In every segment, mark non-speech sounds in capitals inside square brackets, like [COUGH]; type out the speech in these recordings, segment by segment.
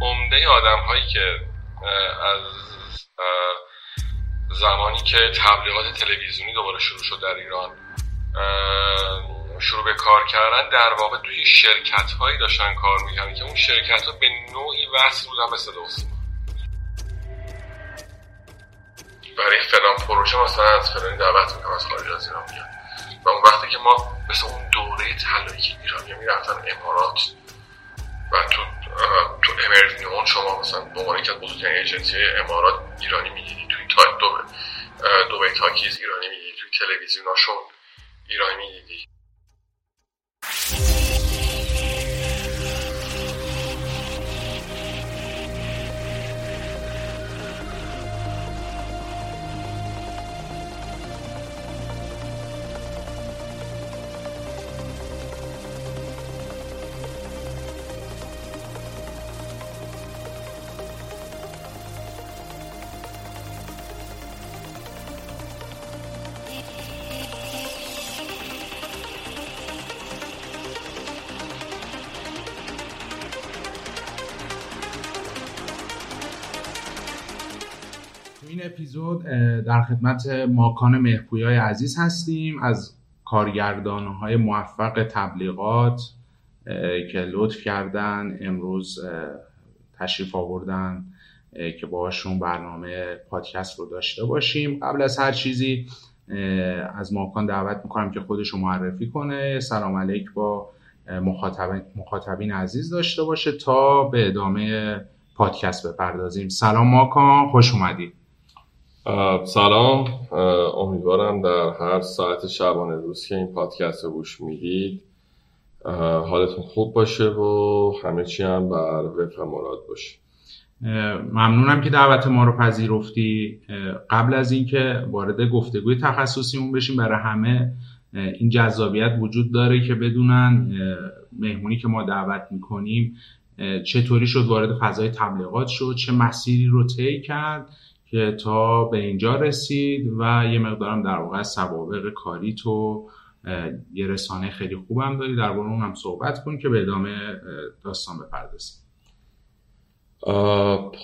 عمده آدم هایی که از زمانی که تبلیغات تلویزیونی دوباره شروع شد در ایران شروع به کار کردن در واقع توی شرکت هایی داشتن کار می‌کنن که اون شرکت ها به نوعی وصل بودن به صدا برای فلان پروژه مثلا از فلانی دعوت می‌کنم از خارج از ایران میاد و اون وقتی که ما مثل اون دوره طلایی که ایرانی می‌رفتن امارات و تو تو امرت نیون شما مثلا به عنوان یکی از بزرگترین ایجنسی امارات ایرانی می‌دیدی توی تا دو دو تاکیز ایرانی می‌دیدی توی تلویزیوناشون ایرانی می‌دیدی در خدمت ماکان مهپویای عزیز هستیم از کارگردان های موفق تبلیغات که لطف کردن امروز تشریف آوردن که باشون برنامه پادکست رو داشته باشیم. قبل از هر چیزی از ماکان دعوت می‌کنم که خودش رو معرفی کنه. سلام علیک با مخاطبین عزیز داشته باشه تا به ادامه پادکست بپردازیم. سلام ماکان خوش اومدید سلام. امیدوارم در هر ساعت شبانه روز که این پادکست رو گوش می‌دید حالتون خوب باشه و همه چی هم بر وفق مراد باشه. ممنونم که دعوت ما رو پذیرفتی. قبل از اینکه وارد گفتگوی تخصصیمون بشیم برای همه این جذابیت وجود داره که بدونن مهمونی که ما دعوت می‌کنیم چطوری شد وارد فضای تبلیغات شد چه مسیری رو طی کرد. که تا به اینجا رسید و یه مقدارم در واقع سوابق کاری تو یه رسانه خیلی خوبم داری. در اون هم صحبت کن که به ادامه داستان بپردازیم.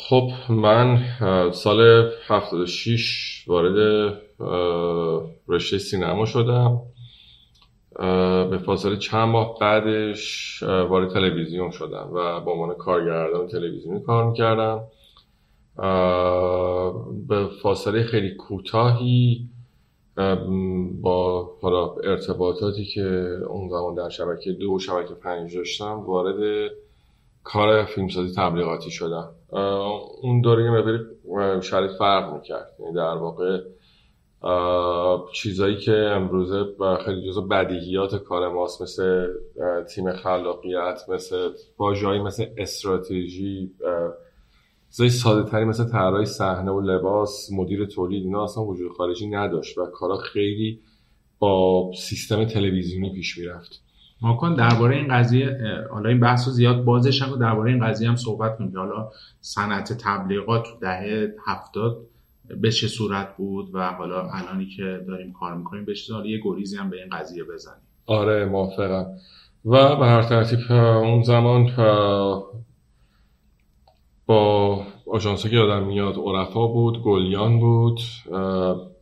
خب من سال 76 وارد رشته سینما شدم. به فاصله چند ماه بعدش وارد تلویزیون شدم و به عنوان کارگردان تلویزیونی کار می‌کردم. به فاصله خیلی کوتاهی با حالا ارتباطاتی که اون زمان در شبکه دو و شبکه پنج داشتم وارد کار فیلمسازی تبلیغاتی شدم. اون دوره یه شرایط فرق می‌کرد. یعنی در واقع چیزایی که امروزه خیلی جزو بدیهیات کار ماست مثل تیم خلاقیت مثل واژه‌ای مثل استراتژی چیزای ساده تری مثل طراحی صحنه و لباس مدیر تولید اینا اصلا وجود خارجی نداشت و کارا خیلی با سیستم تلویزیونی پیش می‌رفت. کن درباره این قضیه حالا این بحث رو زیاد بازش و درباره این قضیه هم صحبت کنیم حالا صنعت تبلیغات تو دهه هفتاد به چه صورت بود و حالا الانی که داریم کار می‌کنیم به چه یه گریزی هم به این قضیه بزنیم. آره موافقم. و به هر ترتیب اون زمان با آژانس که یادم میاد عرفا بود گلیان بود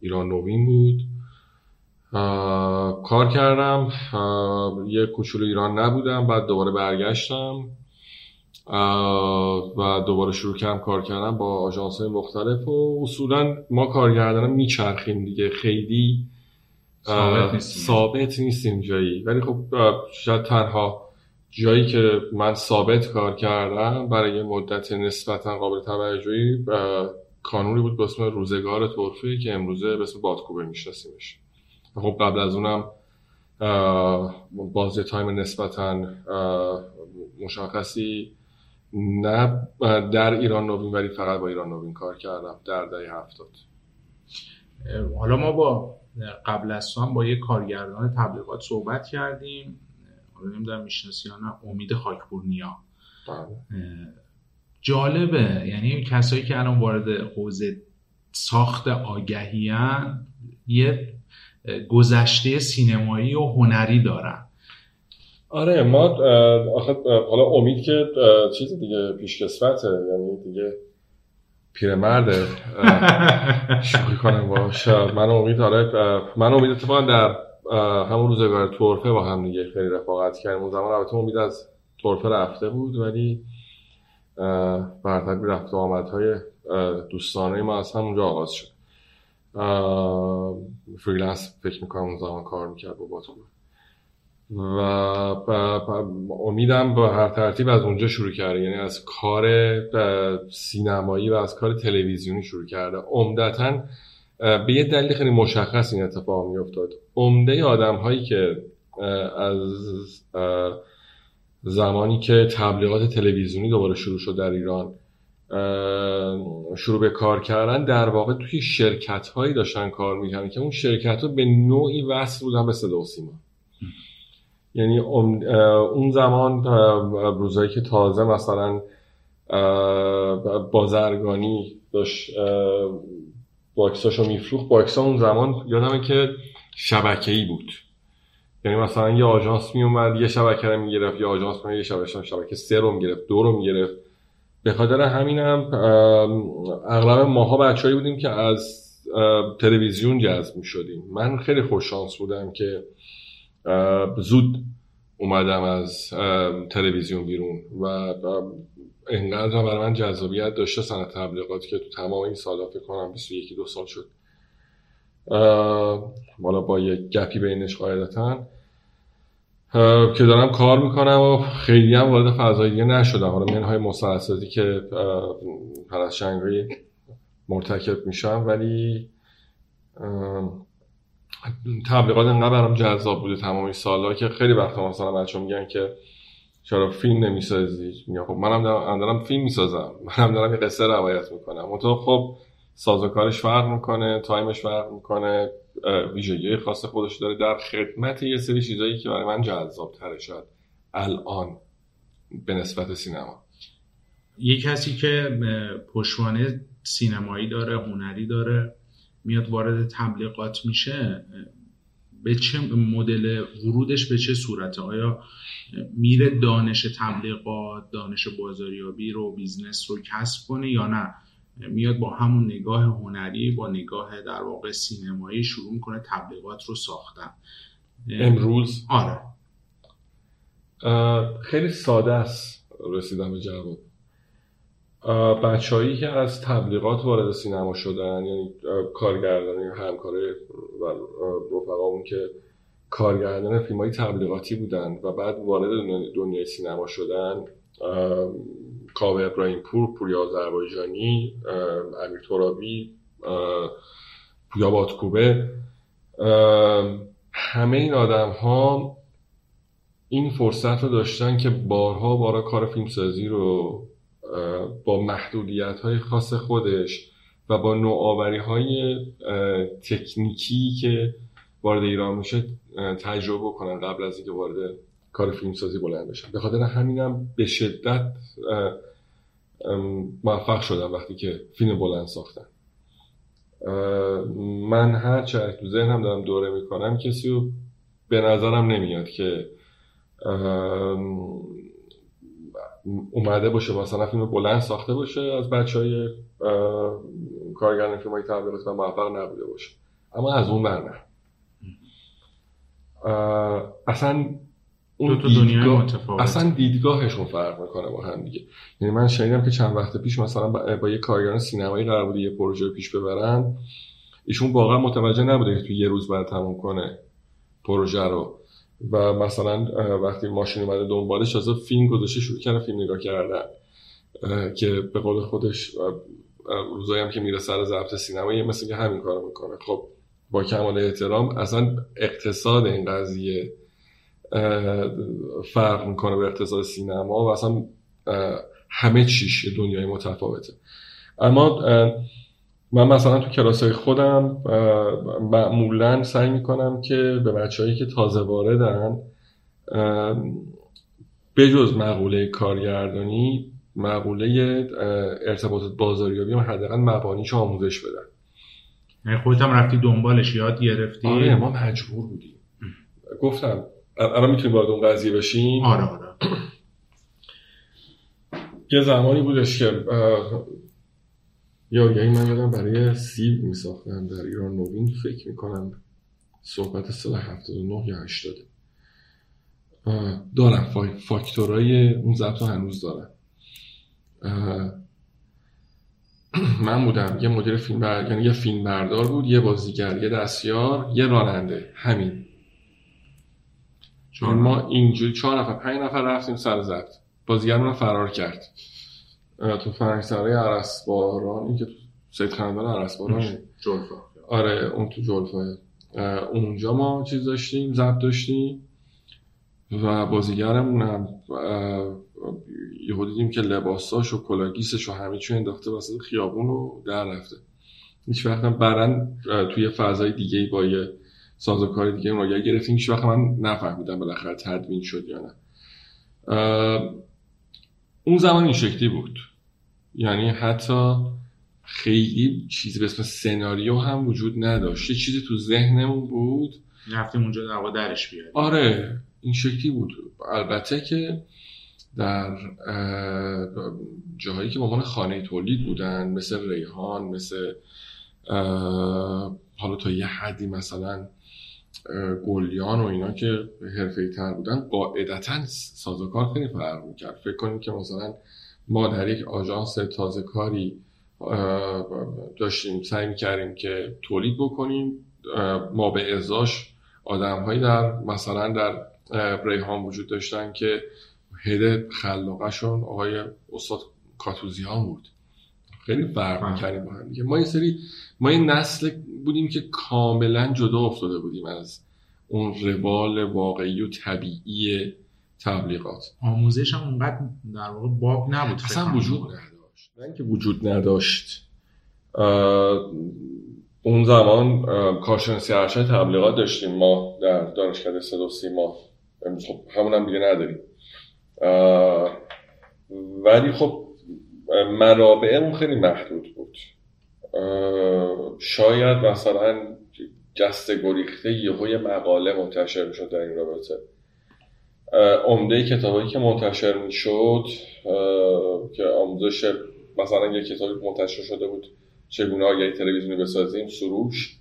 ایران نوین بود. کار کردم. یه کوچولو ایران نبودم بعد دوباره برگشتم. و دوباره شروع کردم کار کردم با آژانس مختلف و اصولا ما کارگردان میچرخیم دیگه. خیلی ثابت نیستیم. ثابت نیستیم جایی. ولی خب شاید تنها جایی که من ثابت کار کردم برای مدت نسبتا قابل توجهی کانونی بود به اسم روزگار طرفه که امروزه به اسم بادکوبه میشناسیمش. خب قبل از اونم بازی تایم نسبتا مشخصی نه در ایران نوین ولی فقط با ایران نوین کار کردم در دهه هفتاد. حالا ما با قبل از هم با یه کارگردان تبلیغات صحبت کردیم. نمی‌دونم می‌شناسی یا نه امید خاکپورنیا بله. جالبه. یعنی کسایی که الان وارد حوزه ساخت آگهیان یه گذشته سینمایی و هنری دارن. آره ما آخه حالا امید که چیز دیگه پیشکسوته یعنی دیگه پیرمرد. شوخی کنم باش من امید آره من امید اتفاقا در همون روزگار تورفه با هم دیگه خیلی رفاقت کردیم. اون زمان البته امید از تورفه رفته بود ولی برتر رفت و آمدهای دوستانه ما از همونجا آغاز شد. freelance فکر می‌کنم اون زمان کار می‌کرد با باتون. و امیدم با هر ترتیب از اونجا شروع کرده. یعنی از کار سینمایی و از کار تلویزیونی شروع کرده. عمدتا به یه دلیل خیلی مشخص این اتفاق میافتاد. عمده آدم هایی که از زمانی که تبلیغات تلویزیونی دوباره شروع شد در ایران شروع به کار کردن در واقع توی شرکت هایی داشتن کار می‌کردن که اون شرکت ها به نوعی وصل بودن به صدا و سیما. یعنی اون زمان روزایی که تازه مثلا بازرگانی داشت باکساشو میفروخت. باکسا اون زمان یادمه که شبکه‌ای بود. یعنی مثلا یه آژانس میومد یه شبکه رو می‌گرفت یه آژانس میومد یه شبکه شبکه سه رو می‌گرفت دو رو می‌گرفت. به خاطر همینم اغلب ماها بچه‌ای بودیم که از تلویزیون جذب می‌شدیم. من خیلی خوش شانس بودم که زود اومدم از تلویزیون بیرون و انقدر برای من جذابیت داشته سنت تبلیغات که تو تمام این سالا فکر کنم 21 دو سال شد. حالا با یه گپی بینش قاعدتا. که دارم کار می‌کنم و خیلی هم وارد فضای دیگه نشدم. حالا منهای مسلسلاتی که پرستشنگی مرتکب میشم ولی تبلیغات انقدر برام جذاب بوده تمام این سالا که خیلی وقتا مثلا بچه میگن که چرا فیلم نمی‌سازی؟ میگم خب منم دارم, دارم فیلم می‌سازم. [LAUGHS] منم دارم یه قصه روایت می‌کنم. منتها خب سازوکارش فرق می‌کنه تایمش فرق می‌کنه ویژگی خاص خودش داره. در خدمت یه سری چیزایی که برای من جذاب تره شد الان به نسبت سینما. یه کسی که پشوانه سینمایی داره هنری داره میاد وارد تبلیغات میشه به چه مدل ورودش به چه صورته؟ آیا میره دانش تبلیغات دانش بازاریابی رو business رو کسب کنه یا نه؟ میاد با همون نگاه هنری با نگاه در واقع سینمایی شروع می‌کنه تبلیغات رو ساختن. امروز؟ آره. خیلی ساده است رسیدم به جواب. بچههایی که از تبلیغات وارد سینما شدن یعنی کارگردان همکاره و رفقامون که کارگردان فیلم های تبلیغاتی بودن و بعد وارد دنیای سینما شدن کاوه ابراهیم پور پوریا آذربایجانی امیر ترابی پویا بادکوبه همه این آدم ها این فرصت رو داشتن که بارها بارها کار فیلمسازی رو با محدودیت های خاص خودش و با نوآوری های تکنیکی که وارد ایران میشه تجربه کنن قبل از اینکه وارد کار فیلمسازی بلند بشن. به خاطر همینم به شدت موفق شدم وقتی که فیلم بلند ساختم من هر چه تو ذهنم دارم دوره می‌کنم کسی رو به نظرم نمیاد که اومده باشه مثلا فیلم بلند ساخته باشه از بچه های کارگردان فیلم های تبلیغات و موفق نبوده باشه. اما از اون بر اصلا اون دو دیدگاه اصلا دیدگاهشون فرق می‌کنه با هم دیگه. یعنی من شنیدم که چند وقت پیش مثلا با, با یه کارگردان سینمایی قرار بوده یه پروژه پیش ببرن. ایشون واقعا متوجه نبوده که تو یه روز بعد تموم کنه پروژه رو. و مثلا وقتی ماشین اومده دنبالش از فیلم گذاشته شروع کرده فیلم نگاه کردن که به قول خودش روزایی هم که میره سر ضبط سینمایی مثل که همین کارو می‌کنه. خب با کمال احترام اصلا اقتصاد این قضیه فرق می‌کنه به اقتصاد سینما و اصلا همه چیش دنیای متفاوته. اما من مثلا تو کلاس های خودم معمولا سعی می‌کنم که به بچههایی که تازه واردن بجز مقوله کارگردانی مقوله ارتباطات بازاریابی هم حداقل مبانیش آموزش بدن. یعنی خودت هم رفتی دنبالش یاد گرفتی؟ آره ما مجبور بودیم. گفتم الان می‌تونیم وارد اون قضیه بشیم؟ آره آره. یه زمانی بودش که یا یعنی من یادم برای سیب میساختم در ایران نوین. فکر می‌کنم صحبت سال 79 یا 80 دارم. فاکتورای اون ضبط هنوز دارم. [CLEARS THROAT] من بودم. یه مدیر فیلم بر... یعنی یه فیلم بردار بود یه بازیگر یه دستیار یه راننده. همین. چون ما اینجوری چهار نفر پنج نفر رفتیم سر زد بازیگرمون فرار کرد. تو فرنگسرای این که تو سید خاندان عرسباران جلفا آره اون تو جلفا اونجا ما چیز داشتیم ضبط داشتیم و بازیگرمون هم یهو دیدیم که لباساش و کلاگیسش و همه چون انداخته وسط خیابون رو در رفته. هیچ وقت هم برن توی فضای دیگه با یه سازوکار دیگه اون گرفتیم. هیچ وقت من نفهمیدم بالاخره تدوین شد یا نه. اون زمان این شکلی بود. یعنی حتی خیلی چیزی به اسم سناریو هم وجود نداشت. یه چیزی تو ذهنمون بود. رفتیم اونجا در درش بیاد آره این شکلی بود. البته که در جاهایی که به عنوان خانه تولید بودن مثل ریحان مثل حالا تا یه حدی مثلا گلیان و اینا که حرفه تر بودن قاعدتا سازوکار خیلی فرق می‌کرد. فکر کنیم که مثلا ما در یک آژانس تازه کاری داشتیم سعی می‌کردیم که تولید بکنیم. ما به ازاش آدم هایی در مثلا در ریحان وجود داشتن که هد خلاقشون آقای استاد کاتوزیان بود. خیلی فرق می‌کردیم با هم دیگه. ما یه سری ما یه نسل بودیم که کاملا جدا افتاده بودیم از اون روال واقعی و طبیعی تبلیغات. آموزش هم اونقدر در واقع باب نبود اصلا وجود نداشت. نه اینکه وجود نداشت. اون زمان کارشناسی ارشد تبلیغات داشتیم. ما در دانشکده صدا سیما. امروز خب همون هم دیگه نداریم. ولی خب منابع اون خیلی محدود بود. شاید مثلا جست گریخته یه مقاله منتشر می‌شد در این رابطه. عمده کتابایی که منتشر می‌شد که آموزش مثلا یه کتابی منتشر شده بود چگونه آگهی تلویزیونی بسازیم سروش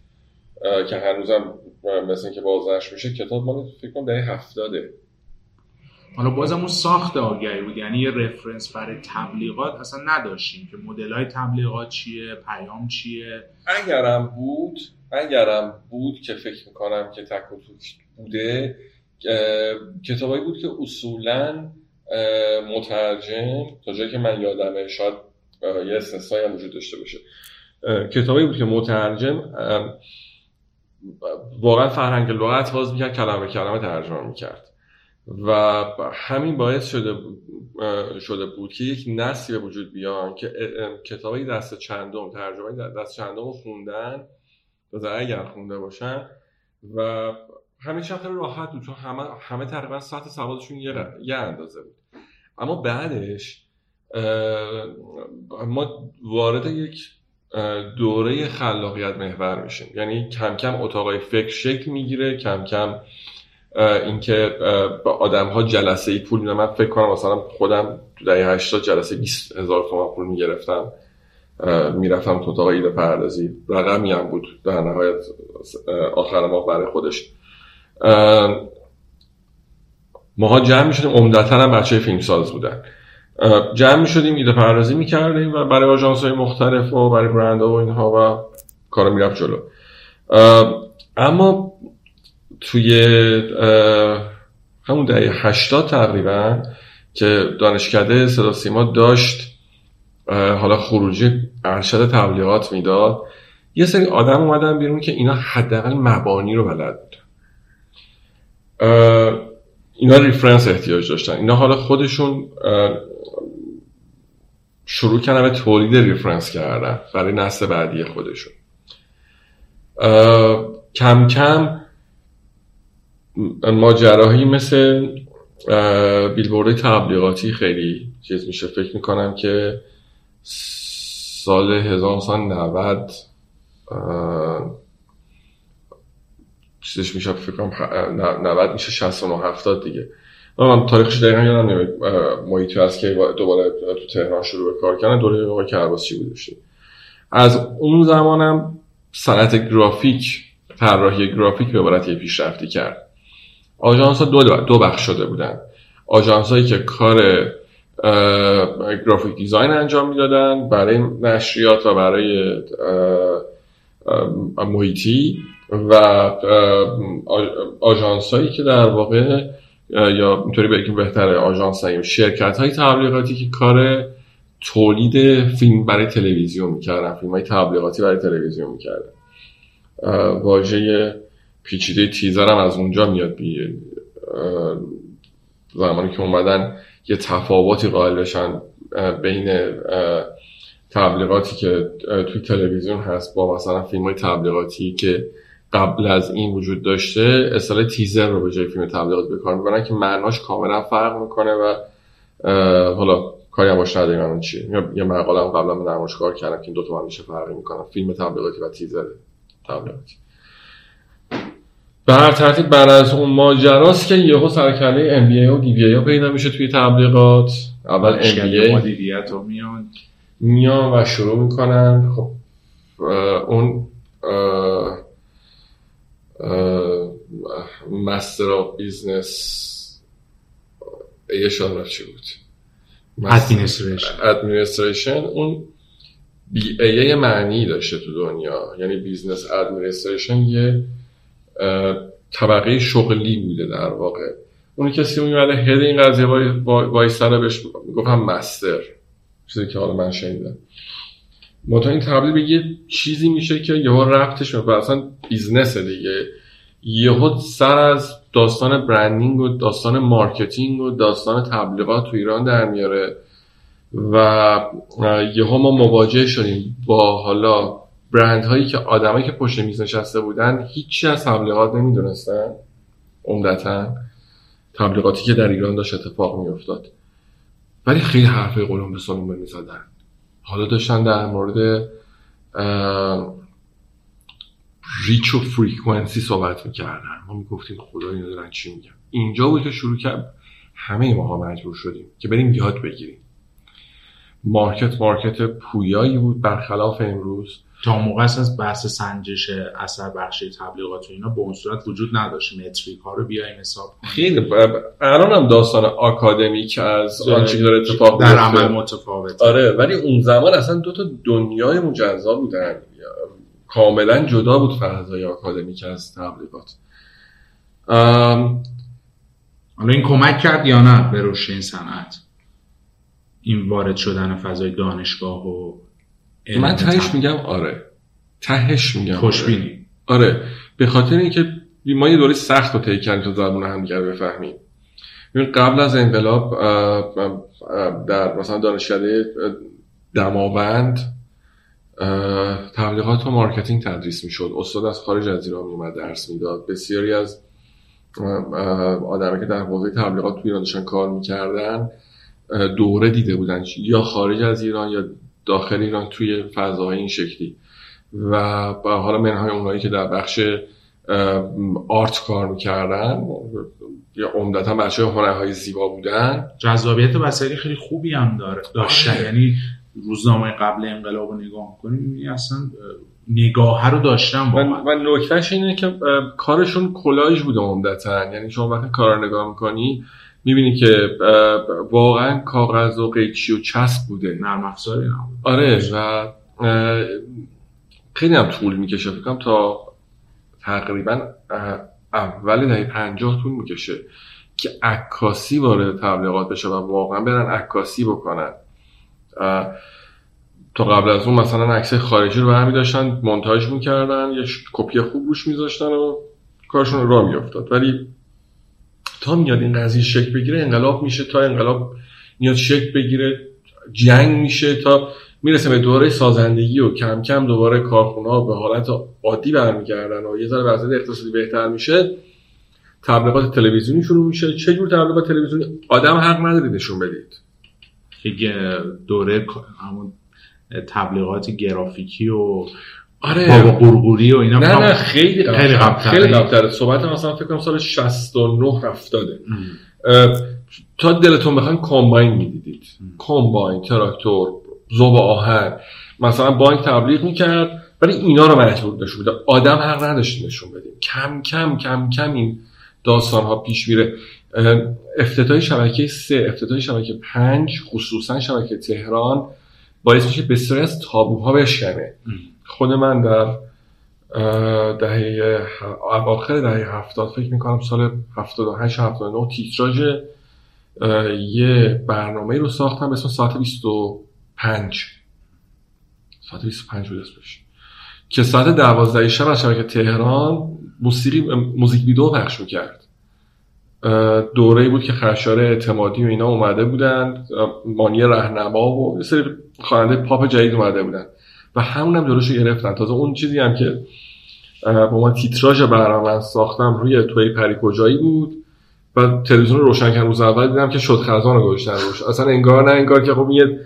که هنوزم مثل اینکه بازنش میشه کتاب مال فکر کنم دهه هفتاده. حالا بازم اون ساخت آگهی بود یعنی یه رفرنس برای تبلیغات اصلا نداشتیم که مدل های تبلیغات چیه پیام چیه؟ اگرم بود اگرم بود که فکر می‌کنم که تک و بوده کتابایی بود که اصولا مترجم تا جایی که من یادمه شاید یه استثنایی هم وجود داشته باشه. کتابایی بود که مترجم واقعا فرهنگ لغت باز می‌کرد کلمه کلمه ترجمه می‌کرد. و همین باعث شده شده بود که یک نسلی به وجود بیان که کتابی دست چندم ترجمه دست چندم رو خوندن اگر خونده باشن و همین خیلی راحت بود چون همه همه تقریبا سطح سوادشون یه, یه اندازه بود. اما بعدش ما وارد یک دوره خلاقیت محور میشیم. یعنی کم کم اتاقای فکر شکل می‌گیره کم کم اینکه آدم ها جلسه ای پول میدن. من فکر کنم مثلا خودم تو دهه 80 جلسه 20 هزار تومان پول می‌گرفتم می‌رفتم تو اتاق ایده پردازی. رقمی هم بود در نهایت آخر ماه برای خودش. ماها جمع می‌شدیم عمدتا هم بچه فیلمساز بودن. جمع می‌شدیم ایده پردازی می‌کردیم و برای آژانس های مختلف و برای برند و اینها و کارا می‌رفت جلو. اما توی همون دهه هشتاد تقریبا که دانشکده صدا سیما داشت حالا خروجی ارشد تبلیغات می‌داد یه سری آدم اومدن بیرون که اینا حداقل مبانی رو بلد اینا reference احتیاج داشتن. اینا حالا خودشون شروع کردن به تولید reference کردن برای نسل بعدی خودشون. کم کم ماجراهایی مثل بیلبورد تبلیغاتی خیلی چیز میشه. فکر می‌کنم که سال 1990 چیزش میشه فکر کنم 90 میشه 69 70 دیگه. من تاریخش دقیقا یادم نمیاد. محیطی هست که دوباره تو تهران شروع به کار کردن دوره آقای کرباسی بودشتی از اون زمانم صنعت گرافیک طراحی گرافیک به عبارت یه پیشرفتی کرد. آژانس ها دو, دو بخش شده بودن. آژانس هایی که کار گرافیک دیزاین انجام می‌دادن برای نشریات و برای محیطی. و آژانس هایی که در واقع یا اینطوری بگیم بهتره آژانس هایی شرکت های تبلیغاتی که کار تولید فیلم برای تلویزیون می‌کردن فیلم های تبلیغاتی برای تلویزیون می‌کردن. واژه پیچیده تیزر هم از اونجا میاد بی زمانی که اومدن یه تفاوتی قائل بشن بین تبلیغاتی که توی تلویزیون هست با مثلا فیلم های تبلیغاتی که قبل از این وجود داشته اصطلاح تیزر رو به جای فیلم تبلیغاتی به کار می‌برن که معناش کاملا فرق می‌کنه و حالا کاری هم باش نداریم چیه. یه مقاله هم قبلا من کار کردم که این دو تا میشه فرقی می‌کنم فیلم تبلیغاتی و تیزر تبلیغاتی. به هر ترتیب بعد از اون ماجراست که یهو سرکله MBA و دی بی ای پیدا میشه توی تبلیغات. اول ام بی ای میان. میان و شروع می‌کنن. خب اون master of business یه شان چی بود؟ administration اون BA معنی داشته تو دنیا. یعنی business administration یه طبقه شغلی بوده در واقع. اون کسی میومده head این قضیه وایستاده بهش گفتم master. چیزی که حالا من شنیدم. منتها این تبدیل به یه چیزی میشه که یهو رفتش و اصلا business دیگه. یهو سر از داستان branding و داستان marketing و داستان تبلیغات تو ایران در میاره و یهو ما مواجه شدیم با حالا برند هایی که آدمایی که پشت میز نشسته بودن هیچی از تبلیغات نمی‌دونستن. عمدتا تبلیغاتی که در ایران داشت اتفاق میافتاد. ولی خیلی حرفای قلمبه سلمبه می‌زدن. حالا داشتن در مورد reach و frequency صحبت می‌کردن. ما می‌گفتیم خدا اینا دارن چی میگن. اینجا بود که شروع کرد همه ماها مجبور شدیم که بریم یاد بگیریم. market market پویایی بود برخلاف امروز. تا موقع از بحث سنجش اثر بخشی تبلیغات و اینا به اون صورت وجود نداشت. metric ها رو بیایم حساب کنیم. خیلی الان هم داستان آکادمیک از آنچه که داره اتفاق در عمل متفاوت آره ولی اون زمان اصلا دو تا دنیای مجزا بودن. کاملا جدا بود فضای آکادمیک از تبلیغات. حالا این کمک کرد یا نه به رشد این صنعت؟ این وارد شدن فضای دانشگاه و من تهش میگم آره. تهش میگم خوشبینی. آره. آره به خاطر اینکه ما یه دوره سخت رو طی کردیم تا زبون هم دیگر بفهمیم. قبل از انقلاب در مثلا دانشکده دماوند تبلیغات و marketing تدریس می‌شد. استاد از خارج از ایران میومد درس می‌داد. بسیاری از آدمایی که در حوزه تبلیغات تو ایران داشتن کار می‌کردن دوره دیده بودن. یا خارج از ایران یا داخل ایران توی فضاهای این شکلی. و حالا منهای اونایی که در بخش art کار می‌کردن یا عمدتا بچه هنرهای زیبا بودن. جذابیت بسری خیلی خوبی هم داره. داشتن آره. یعنی روزنامه قبل انقلاب رو نگاه کنیم اصلا نگاه رو داشتن و, و نکتهش اینه که کارشون کلاژ بوده عمدتا. یعنی شما وقتی کار رو نگاه می‌کنی می‌بینی که واقعا کاغذ و قیچی و چسب بوده نرم افزاری آره. و خیلی هم طول می‌کشه. فکرم تا تقریبا اول دهه پنجاه طول می‌کشه که عکاسی وارد تبلیغات بشه و واقعا برن عکاسی بکنن. تا قبل از اون مثلا عکس خارجی رو برمی داشتن مونتاژ می‌کردن یه کپی خوب روش میذاشتن و کارشون رو را میافتاد. ولی تا میاد این قضیه شکل بگیره انقلاب میشه تا انقلاب میاد شکل بگیره جنگ میشه تا می‌رسه به دوره سازندگی و کم کم دوباره کارخونه ها به حالت عادی برمیگردن و یه ذره وضعیت اقتصادی بهتر میشه تبلیغات تلویزیونی شروع میشه. چه جور تبلیغات تلویزیونی؟ آدم حق ندارید نشون بدید. که دوره همون تبلیغات گرافیکی و آره. بابا قورقوری و اینا نه نه خیلی قبل خیلی قبل خیلی قبل صحبت مثلا فکر کنم سال 69 رفتاده تا دلتون بخواین کامباین می‌دیدید. کامباین تراکتور زوب آهن. مثلا بانک تبلیغ می‌کرد ولی اینا رو مجبور نشون بده آدم حق نداشتیم نشون بدیم. کم کم کم کم این داستان ها پیش میره. افتتاح شبکه سه افتتاح شبکه پنج خصوصا شبکه تهران باعث میشه بسیاری از تابوها بشکنه. خود من در دهه اواخر دهه هفتاد فکر می‌کنم سال 78 79 تیتراژ یه برنامه رو ساختم به اسم ساعت 25 ساعت 25 بود اسمش. که ساعت 12 شب از شبکه تهران موسیقی موزیک ویدیو پخش می‌کرد. دوره بود که خرشار اعتمادی و اینا اومده بودن مانی رهنما و یه سری خواننده پاپ جدید اومده بودن و همون هم جلوشو گرفتن. تازه اون چیزی هم که با ما تیتراژ برنامه ساختم روی توی پری کجایی بود و تلویزیون رو روشن کردم. روز اول دیدم که شد خزان رو گذاشتن روش. اصلا انگار نه انگار که خب یه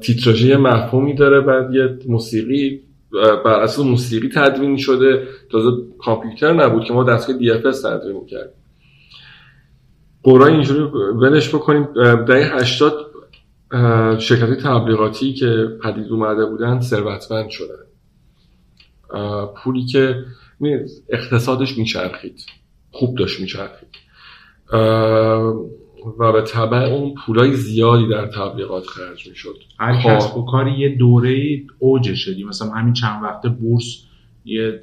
تیتراژی مفهومی داره بعد یه موسیقی بر اساس موسیقی تدوین شده. تازه کامپیوتر نبود که ما دستگاه دی اف تدوین می‌کردیم. قرآن اینجوری ولش بکنیم. دهه 80 شرکت تبلیغاتی که پدید اومده بودن ثروتمند شدن. پولی که اقتصادش میچرخید. خوب داشت میچرخید. و به طبع اون پولای زیادی در تبلیغات خرج می‌شد. هر کسب خب. و کاری یه دوره اوج شدی. مثلا همین چند وقت بورس یه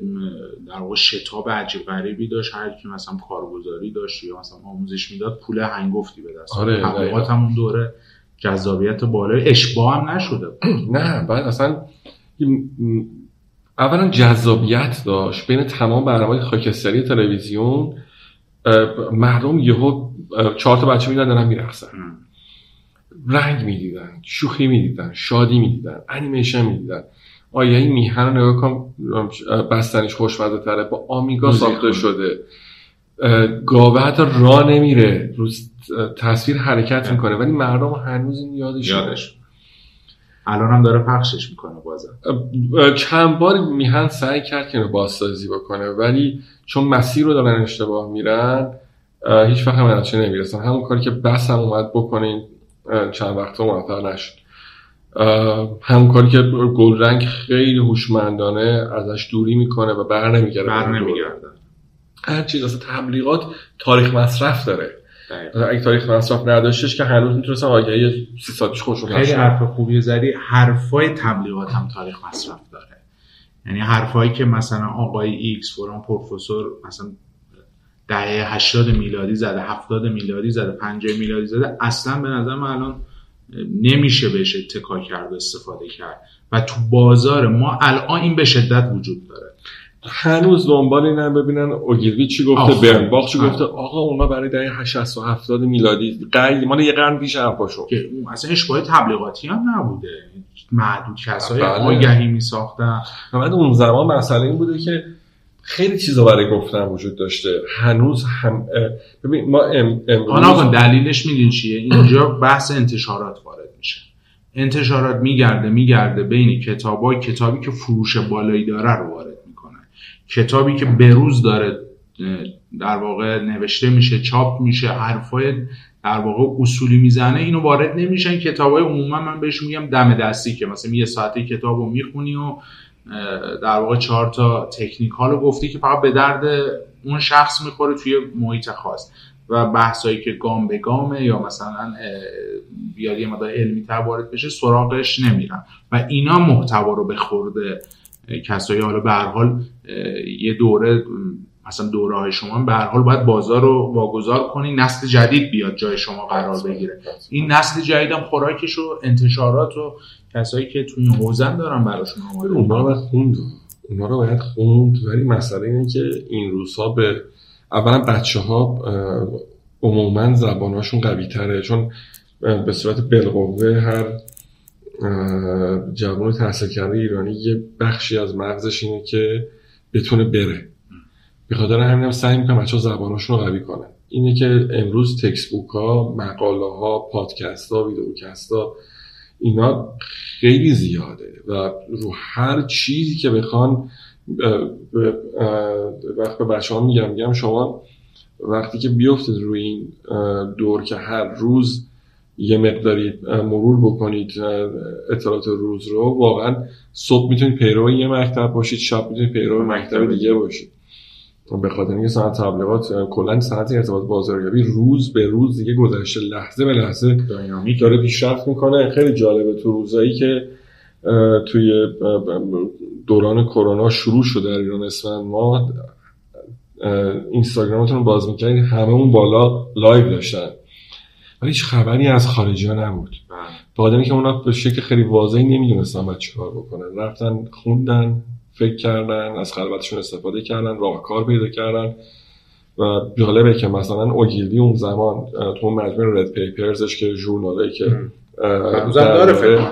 در واقع شتاب عجیب غریبی داشت. هر کی مثلا کارگزاری داشت یا مثلا آموزش می‌داد پول هنگفتی به دست آره تبلیغات همون دوره جذابیت بالای اشباه هم نشده [CLEARS THROAT] نه بعد اصلا اولا جذابیت داشت بین تمام برنامه خاکستری تلویزیون مردم یهو چهار تا بچه میدن دارن میرقصن. رنگ می‌دیدن شوخی می‌دیدن شادی می‌دیدن انیمیشن می‌دیدن. آیا این میهن رو نگاه کن بستنش خوشمزه تره با آمیگا ساخته شده. گاوه حتی را نمیره. روز تصویر حرکت می‌کنه. ولی مردم هنوز این یادش یادش. الان هم داره پخشش می‌کنه بازم. چند بار میهن سعی کرد که بازسازی بکنه. ولی چون مسیر رو دارن اشتباه میرن هیچ وقت هم چه نمی‌رسن. همون کاری که بس هم اومد بکنین چند وقت موفق نشد. همون کاری که گلرنگ خیلی هوشمندانه ازش دوری می‌کنه و بر نمیگرده. بر نمیگرده. هر چیز اصلا تبلیغات تاریخ مصرف داره. اگه تاریخ مصرف نداشتش که هنوز می‌تونستم آگهی سی ساعتش خوش خیلی حرف خوبی زدی. حرفای تبلیغات هم تاریخ مصرف داره. یعنی حرفایی که مثلا آقای ایکس فلان پروفسور مثلا دهه 80 میلادی زده 70 میلادی زده 50 میلادی زده اصلا به نظر من الان نمیشه بهش اتکا کرد و استفاده کرد. و تو بازار ما الان این به شدت وجود داره. هنوز دنبال اینم ببینن. اوگیلوی چی گفته؟ برنباخ چی گفته؟ آقا اونا برای دهه 60 و 70 میلادی قرن مال یه قرن پیش حرفاشو. که اصلا اشباه تبلیغاتی هم نبوده. معدود کسایی بله. آگهی می ساختن بعد اون زمان مسئله این بوده که خیلی چیزا برای گفتن وجود داشته. هنوز هم ببین ما ام امروز دلیلش میدین چیه؟ اینجا بحث انتشارات وارد میشه. انتشارات میگرده میگرده بین کتابای کتابی که فروش بالایی داره رو وارد کتابی که بروز داره در واقع نوشته میشه چاپ میشه حرفای در واقع اصولی می‌زنه اینو وارد نمیشن. کتابای عموما من بهش میگم دم دستی که مثلا یه ساعته کتابو می‌خونی و در واقع چهار تا تکنیکال رو گفتی که فقط به درد اون شخص می‌خوره توی محیط خاص. و بحثایی که گام به گامه یا مثلا بیاد یه مدار علمی تر وارد بشه سراغش نمیرن. و اینا محتوا رو به خورده کسایی حالا به حال یه دوره مثلا دوره های شما به هر حال باید بازار رو واگذار کنی نسل جدید بیاد جای شما قرار بگیره. این نسل جدید هم خوراکش و انتشارات و کسایی که توی حوزن دارن براشون آماده اونا رو باید خوند. اونا رو باید خوند. ولی مسئله اینه که این روزها به اولا بچه ها عموما زبانهاشون قوی تره چون به صورت بالقوه هر جوان تحصیل کرده ایرانی یه بخشی از مغزش اینه که بتونه بره. به خاطر همین هم سعی می‌کنم بچه زباناشون رو قوی کنن. اینه که امروز تکس بوک ها مقاله ها پادکست ها ویدیوکست ها اینا خیلی زیاده و رو هر چیزی که بخوان وقت به بچه ها میگم میگم شما وقتی که بیفتید روی این دور که هر روز یه مقداری مرور بکنید اطلاعات روز رو. واقعا صبح می‌تونید پیرو یه مکتب باشید شب می‌تونید پیرو مکتب دیگه باشید. به خاطر اینکه صنعت تبلیغات کلا صنعت ارتباط بازاریابی روز به روز دیگه گذشته لحظه به لحظه داره پیشرفت می‌کنه. خیلی جالبه تو روزایی که توی دوران کرونا شروع شده در ایران اسفند. ما اینستاگرامتون رو باز می‌کنید همه اون بالا لایو داشتن. ولی هیچ خبری از خارجی ها نبود. به که اونا به شکل خیلی واضحی نمی‌دونستن باید چیکار بکنن. رفتن خوندن فکر کردن از خلوتشون استفاده کردن راهکار پیدا کردن. و جالبه که مثلا اوگیلدی اون زمان تو مجموعه رد پیپرزش که ژورناله که داره فکر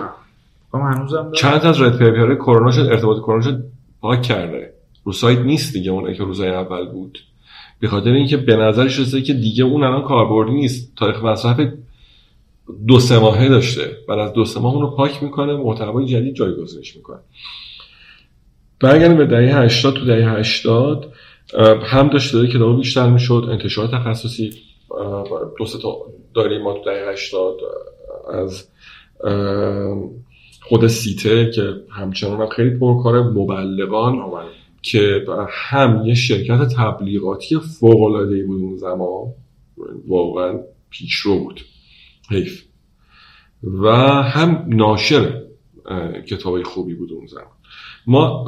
چند از رد پیپر کرونا شد ارتباط کرونا شد پاک کرده. رو سایت نیست دیگه اون که روزای اول بود. به خاطر اینکه به نظرش رسیده که دیگه اون الان کاربردی نیست. تاریخ مصرف دو سه ماهه داشته. بعد از دو سه ماه اون رو پاک می‌کنه محتوای جدید جایگزینش می‌کنه. برگردیم به دهه 80 تو دهه 80 هم داشت داده کتاب بیشتر می‌شد انتشار تخصصی دو تا داریم ما تو دهه 80 از خود سیته که همچنان هم خیلی پرکاره مبلغان. که هم یه شرکت تبلیغاتی فوق العاده بود اون زمان. واقعا پیشرو بود. حیف. و هم ناشر کتابای خوبی بود اون زمان. ما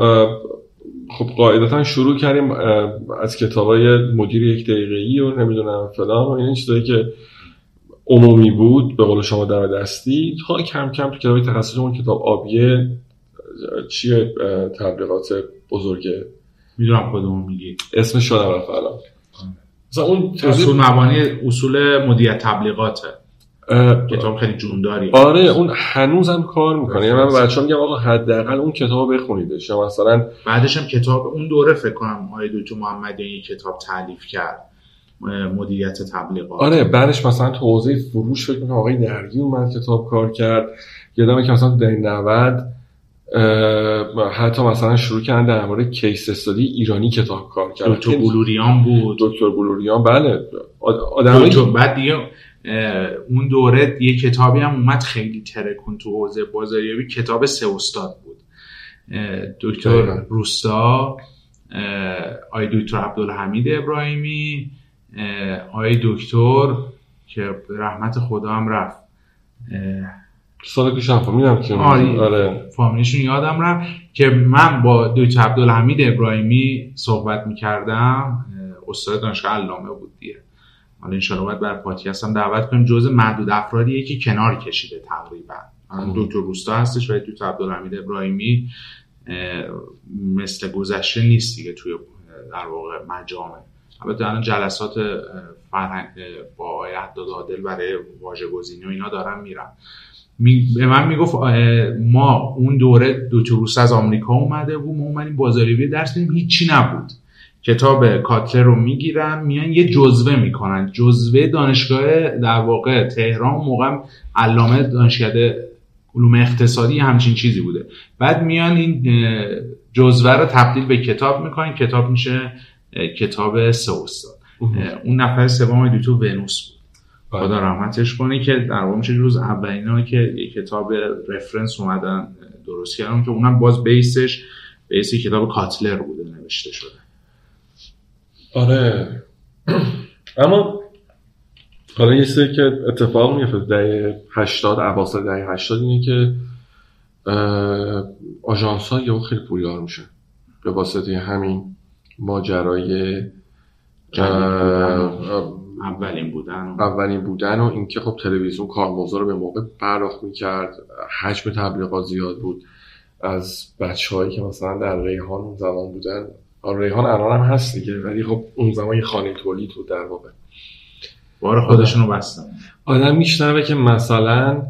خب قاعدتا شروع کردیم از کتابای مدیر یک دقیقه و نمی‌دونم فلان و این چیزایی که عمومی بود به قول شما در دستی. تا کم کم تو کتاب تخصصمون کتاب آبیه چیه تبلیغات بزرگه می‌دونم کدوم میگی. اسمش شده رفت الان. مثلا اون اصول مبانی اصول مدیریت تبلیغاته. کتاب خیلی جونداری. آره اون هنوز هم کار می‌کنه. یعنی من بچه‌ها میگم آقا حداقل اون کتاب بخونیدش. مثلا بعدش هم کتاب اون دوره فکر کنم آقای دکتر این کتاب تعلیف کرد. مدیریت تبلیغات. آره بعدش مثلا تو حوزه فروش فکر کنم آقای درگی اومد کتاب کار کرد. یادمه که مثلا دهه 90 حتی مثلا شروع کردن در مورد کیس استادی ایرانی کتاب کار کرد دکتر بلوریان بود. دکتر بلوریان بله. آدم بعد دیگه اون دوره یه کتابی هم اومد خیلی ترکون تو حوزه بازاریابی کتاب سه استاد بود. دکتر روستا آی دکتر عبدالحمید ابراهیمی آی دکتر که رحمت خدا هم رفت. سال پیش هم فهمیدم که آره, آره. فامیلیشون یادم رفت که من با دکتر عبدالحمید ابراهیمی صحبت می‌کردم استاد دانشگاه علامه بود دیگه. حالا انشاءالله باید بر پادکست هم دعوت کنیم. جز معدود افرادیه که کنار کشیده تقریبا. دکتر روستا هستش و دکتر عبدالحمید ابراهیمی مثل گذشته نیست دیگه توی در واقع مجامع. البته الان جلسات فرهنگ با آقای عداد برای واژه گزینی و اینا دارن میرن. به من می‌گفت ما اون دوره دو روز از آمریکا اومده بود ما اومدیم بازاریابی درس بدیم هیچی نبود. کتاب کاتلر رو می‌گیرن میان یه جزوه می‌کنن. جزوه دانشگاه در واقع تهران موقع علامه دانشکده علوم اقتصادی همچین چیزی بوده. بعد میان این جزوه رو تبدیل به کتاب می‌کنن کتاب میشه کتاب سه استاد. اون نفر سوم دوتو ونوس بود. خدا. رحمتش کنه که در واقع میشه روز اولینا که یه کتاب رفرنس اومدن درست کردن که اونم باز بیسش بیس کتاب کاتلر بوده نوشته شده. آره. [CLEARS THROAT] اما حالا یه سری که اتفاق میفته دهه 80 اواسط دهه 80 اینه که آژانس ها یهو خیلی پولدار میشه به واسطه همین ماجرای اولین بودن اولین بودن و اینکه خب تلویزیون کارمزد رو به موقع پرداخت می‌کرد حجم تبلیغات زیاد بود. از بچه هایی که مثلا در ریحان اون زمان بودن ریحان الان هم هست دیگه ولی خب اون زمان یه خانه تولید بود در واقع. بار خودشون رو بستن. آدم میشنوه که مثلا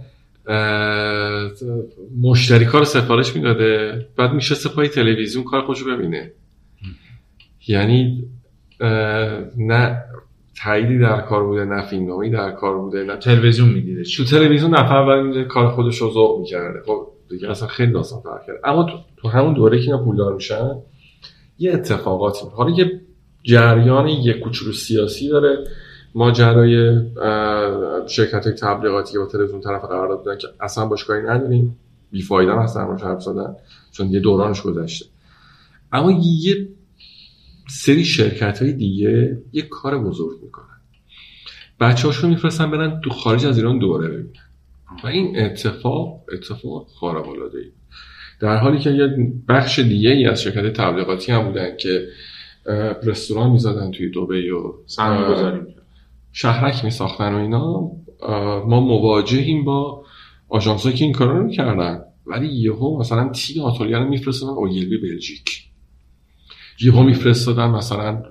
مشتری کار سفارش می‌داده بعد میشه سپای تلویزیون کار خودشو ببینه. یعنی نه تاییدی در کار بوده نه فیلمنامه‌ای در کار بوده نه تلویزیون می‌دیده. تو تلویزیون نفر برای کار خودش رو ذوق می‌کرده. خب دیگه اصلا خیلی داستان فرق کرد. اما تو, تو همون دوره که اینا پولدار میشن یه اتفاقاتی حالا یه جریان یه کوچولو سیاسی داره. ماجرای شرکت های تبلیغاتی که با تلویزیون طرف قرار دادن که اصلا باش کاری نداریم. بیفایده هم هستن حرف زدن چون یه دورانش گذشته. اما یه سری شرکت های دیگه یه کار بزرگ می‌کنن. بچه هاشون میفرستن برن تو خارج از ایران دوره ببینن. و این اتفاق اتفاق خارق العاده ای در حالی که یه بخش دیگه ای از شرکت تبلیغاتی هم بودن که رستوران می‌زدن توی دوبه و شهرک میساختن و اینا. ما مواجهیم با آژانس که این کارا رو می‌کردن. ولی یهو مثلا تیم آتولیا رو میفرستادن اوگیلبی بلژیک. یهو میفرستادن مثلا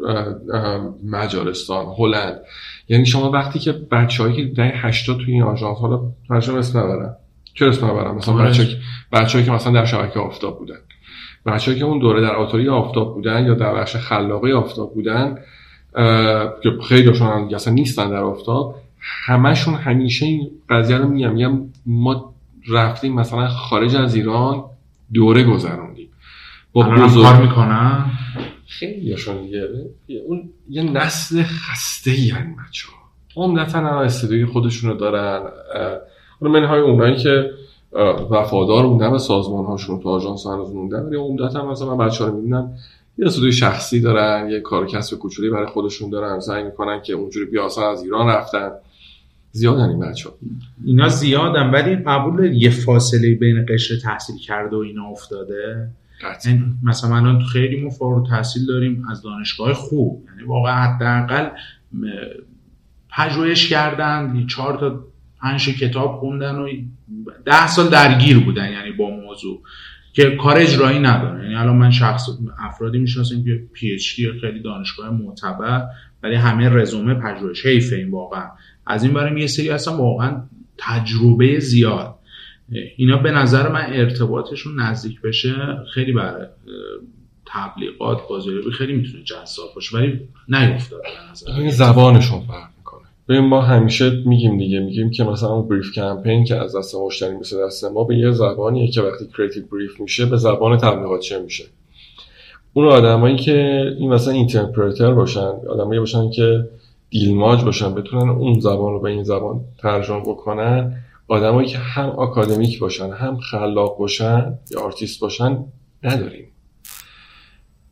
مجارستان هلند. یعنی شما وقتی که بچه‌هایی که دهه 80 توی این آژانس حالا هرچند اسم نبرن چرا اسم نبرن مثلا بچه‌ای بچه‌ای که مثلا در شبکه آفتاب بودن. بچه‌ای که اون دوره در آتوری آفتاب بودن یا در بخش خلاقه آفتاب بودن که خیلیشون اصلا نیستن در آفتاب همشون همیشه این قضیه رو میگم میگم ما رفتیم مثلا خارج از ایران دوره گذروندیم. بزرگ کار می‌کنن؟ خیلیشون دیگه اون یه نسل خسته ای هن بچه ها عمدتا هم استدیوی خودشون رو دارن اون منهای های اونایی که وفادار موندن به سازمان هاشون تو آژانس هنوز موندن ولی عمدتا مثلا من بچه ها رو می‌بینم یه استودیوی شخصی دارن یه کار کسب کوچولی برای خودشون دارن سعی می‌کنن که اونجوری بیاسن از ایران رفتن. زیادن این بچه اینا زیادن ولی قبول یه فاصله بین قشر تحصیل کرده و اینا افتاده؟ این مثلا الان خیلی ما فارغ تحصیل داریم از دانشگاه خوب. یعنی واقعا حداقل پژوهش کردن چهار تا پنج کتاب خوندن و ده سال درگیر بودن یعنی با موضوع که کار اجرایی نداره یعنی الان من شخص افرادی می‌شناسم که پی اچ دی خیلی دانشگاه معتبر ولی همه رزومه پژوهش حیفه این واقعا. از این برای یه سری اصلا واقعا تجربه زیاد. اینا به نظر من ارتباطشون نزدیک بشه خیلی برای تبلیغات بازاریابی خیلی می‌تونه جذاب باشه ولی نیفتاده به نظر زبانشون فرق می‌کنه. ببین ما همیشه میگیم دیگه میگیم که مثلا اون brief کمپین که از دست مشتری مثل دست ما به یه زبانیه که وقتی creative brief میشه به زبان تبلیغات چه میشه. اون آدمایی که این مثلا interpreter باشن آدمایی باشن که دیلماج باشن بتونن اون زبان رو به این زبان ترجمه بکنن آدمایی که هم آکادمیک باشن هم خلاق باشن یا آرتیست باشن نداریم.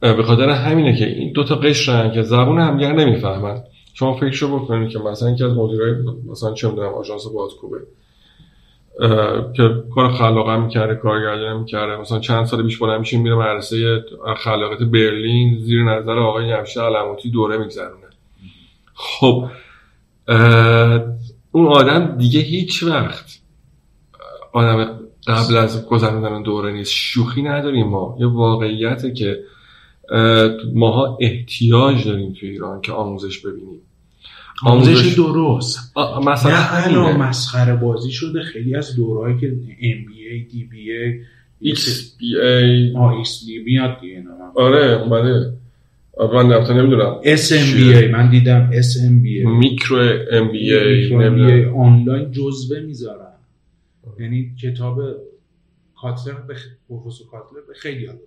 به خاطر همینه که این دو تا قشرن که زبون همگر نمی‌فهمن. شما فکرشو بکنید که مثلا اینکه از مدیرای مثلا چه می‌دونم آژانس بادکوبه که کار خلاق هم می‌کرده کارگردانی می‌کرده مثلا چند سال پیش بلند میشه میره مدرسه خلاقیت برلین زیر نظر آقای نمشه علموتی دوره میگذرونه. خب اون آدم دیگه هیچ وقت آدم قبل از گذراندن دوره نیست. شوخی نداریم ما. یه واقعیته که ماها احتیاج داریم تو ایران که آموزش ببینیم. آموزش درست. مثلا همین مسخره بازی شده خیلی از دورهایی که MBA DBA XBA آه XBA میاد دیگه آره اومده من نفتا نمی‌دونم. SMBA من دیدم SMBA میکرو MBA نمی‌دونم. آنلاین جزوه می‌ذارن. یعنی کتاب کاتلر به پروفسور کاتلر به خیلی یاد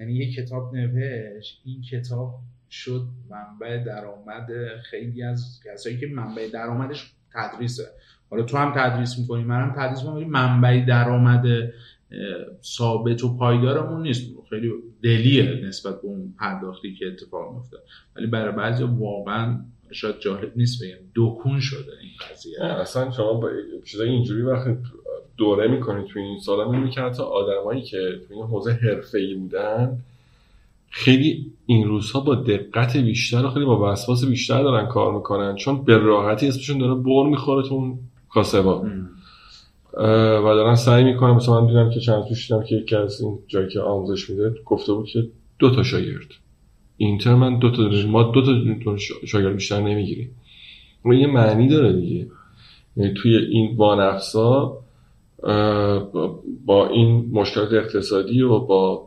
یعنی یه کتاب نوشت این کتاب شد منبع درآمد خیلی از کسایی که منبع درآمدش تدریسه. حالا تو هم تدریس می‌کنی منم تدریس می‌کنم منبع درآمد ثابت و پایدارمون نیست. خیلی دلیه نسبت به اون پرداختی که اتفاق میفته ولی برای بعضی واقعا شاید جالب نیست بگم دکون شده این قضیه. اصلا شما با چیزای اینجوری وقتی دوره می‌کنید تو این سالا می‌بینید که حتی آدمایی که تو این حوزه حرفه‌ای بودن خیلی این روزها با دقت بیشتر و خیلی با وسواس بیشتر دارن کار می‌کنن چون به راحتی اسمشون داره بر می‌خوره تو اون کاسبا. و دارن سعی می‌کنن مثلا من دیدم که چند توش دیدم که یکی از این جایی که آموزش میده گفته بود که دو تا شاگرد. اینتر من دو تا ما دو تا شاگرد بیشتر نمی‌گیریم. و یه معنی داره دیگه. یعنی توی این وانفسا با این مشکلات اقتصادی و با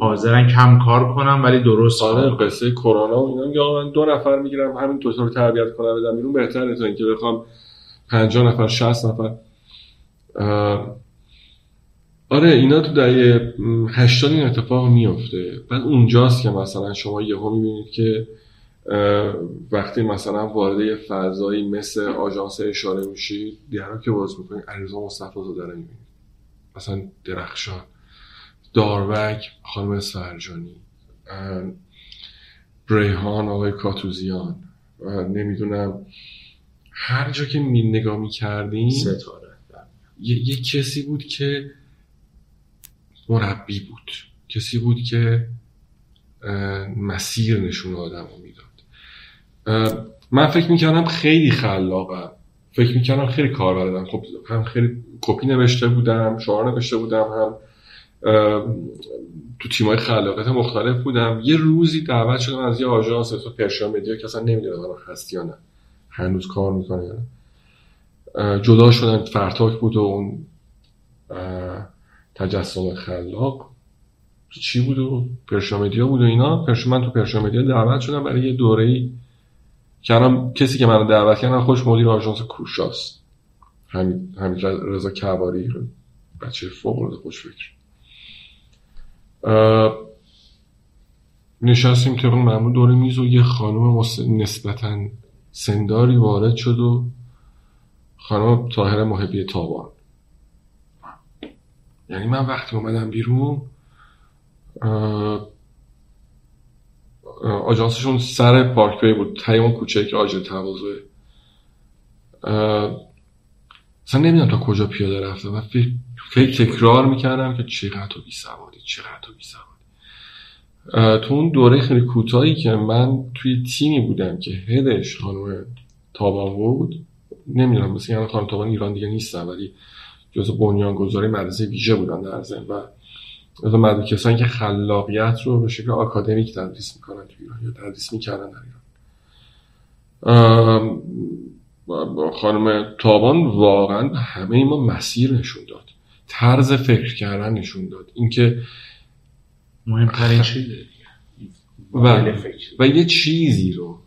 حاضرن کم کار کنم ولی درست آره قصه کرونا و اینا. یا من دو نفر می‌گیرم همین دو رو تربیت کنم بدم بیرون بهتره تا اینکه بخوام 50 نفر 60 نفر آره اینا تو دهه 80 این اتفاق میفته بعد اونجاست که مثلا شما یهو می‌بینید که وقتی مثلا وارد یه فضایی مثل آژانس اشاره میشید دیگران که باز می‌کنید علیرضا مصطفی رو داره می‌بینید. مثلا درخشان داروک خانم اسفرجانی ریحان آقای کاتوزیان. نمی‌دونم هر جا که می نگاه می‌کردیم ستاره. یه،, یه کسی بود که مربی بود. کسی بود که مسیر نشون آدم رو می‌داد من فکر می‌کردم خیلی خلاقم. فکر می‌کردم خیلی کار بردم خب هم خیلی کپی نوشته بودم شعار نوشته بودم هم تو تیمای خلاقیت مختلف بودم. یه روزی دعوت شدم از یه آژانس تو پرشا مدیا که اصلا نمی‌دونم من هست یا نه. هنوز کار می‌کنه یا جدا شدن فرتاک بود و اون تجسم خلاق. چی بود و پرشا مدیا بود و اینا. من تو پرشا مدیا دعوت شدم برای یه دوره ای که کسی که منو دعوت کردن خودش مدیر آژانس کوشاست. همین همین رضا کباری بچه فوق العاده خوش فکر نشستیم طبق معمول دور میز و یه خانم نسبتا سنداری وارد شد و خانم طاهر محبی تابان. یعنی من وقتی اومدم بیرون آجانسشون سر پارک بی بود. تای اون کوچه که آجر تواضعه اصلا نمی‌دونم تا کجا پیاده رفته و فکر تکرار می‌کردم که چقدر تو بی سوادی چقدر تو بی سوادی تو اون دوره خیلی کوتاهی که من توی تیمی بودم که هدش خانم تابان بود نمی‌دونم مثل یعنی خانم ایران دیگه نیستن ولی جز بنیانگذاری مدرسه ویژه بودن در زن و از اون کسانی که خلاقیت رو به شکل آکادمیک تدریس می‌کنن تو ایران یا تدریس می‌کردن در ایران. خانم تابان واقعا همه ما مسیر نشون داد. طرز فکر کردن نشون داد. اینکه مهمترین چیزه و, و یه چیزی رو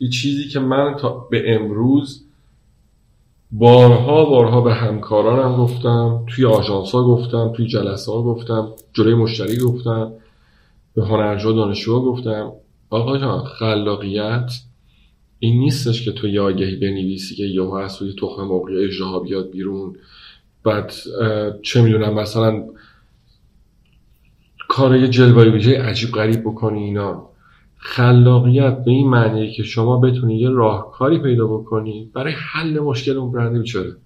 یه چیزی که من تا به امروز بارها بارها به همکارانم گفتم توی آژانس ها گفتم توی جلسه ها گفتم جلوی مشتری گفتم به هنرجو دانشجو گفتم آقا جان خلاقیت این نیستش که تو یه آگهی بنویسی که یهو از توی تخم موقعی اجراها بیاد بیرون. بعد چه می‌دونم مثلا کار یه جلوه ویژه عجیب غریب بکنی اینا. خلاقیت به این معنیه که شما بتونی یه راهکاری پیدا بکنی برای حل مشکل اون برند بیچاره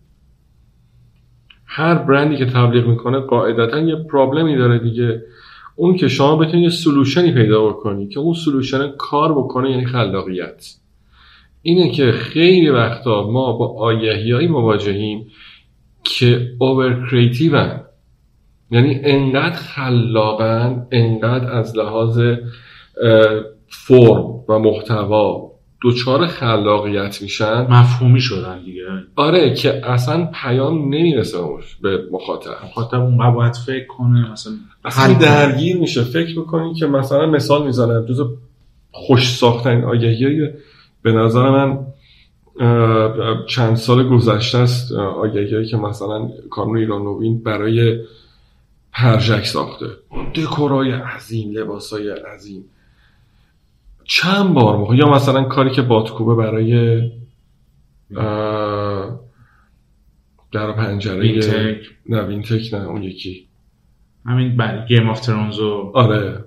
هر برندی که تبلیغ می‌کنه قاعدتا یه پرابلمی داره دیگه. اون که شما بتونی یه سلوشنی پیدا بکنی که اون سلوشن کار بکنه یعنی خلاقیت. اینه که خیلی وقتا ما با آگهی مواجهیم که اوور یعنی انقدر خلاقن انقدر از لحاظ فرم و محتوا دوچار خلاقیت میشن؟ مفهومی شدن دیگه. آره که اصلا پیام نمی‌رسه به مخاطب. مخاطب اون باید فکر کنه مثلا اصلا درگیر میشه. فکر بکنی که مثلا مثال می‌زنم جز خوش ساختن آگهی به نظر من چند سال گذشته است آگهی که مثلا کانون ایران نوین برای پرژک ساخته. دکورای عظیم لباسای عظیم. چند بار موقع یا مثلا کاری که باتکوبه برای در پنجره وینتک. نه وینتک نه اون یکی. همین برای گیم آف ترونزو آره.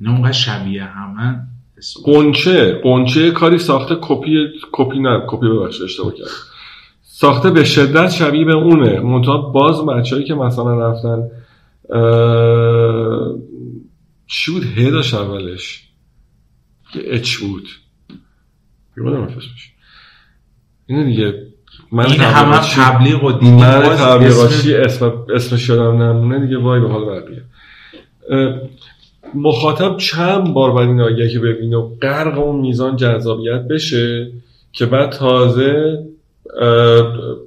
نه اونقدر شبیه همه قنچه. قنچه کاری ساخته کپی کپی نه کپی ببخشید اشتباه کردم. ساخته به شدت شبیه به اونه. منتها باز بچه‌ای که مثلا رفتن چی بود؟ هداش اولش. اچ بود. یادم اسمش. اینه دیگه من این همه تبلیغ و دیدی من تبلیغاشی اسم اسمش یادم نمونه. دیگه وای به حال بقیه. مخاطب چند بار باید این آگهی ببینه و غرق اون میزان جذابیت بشه که بعد تازه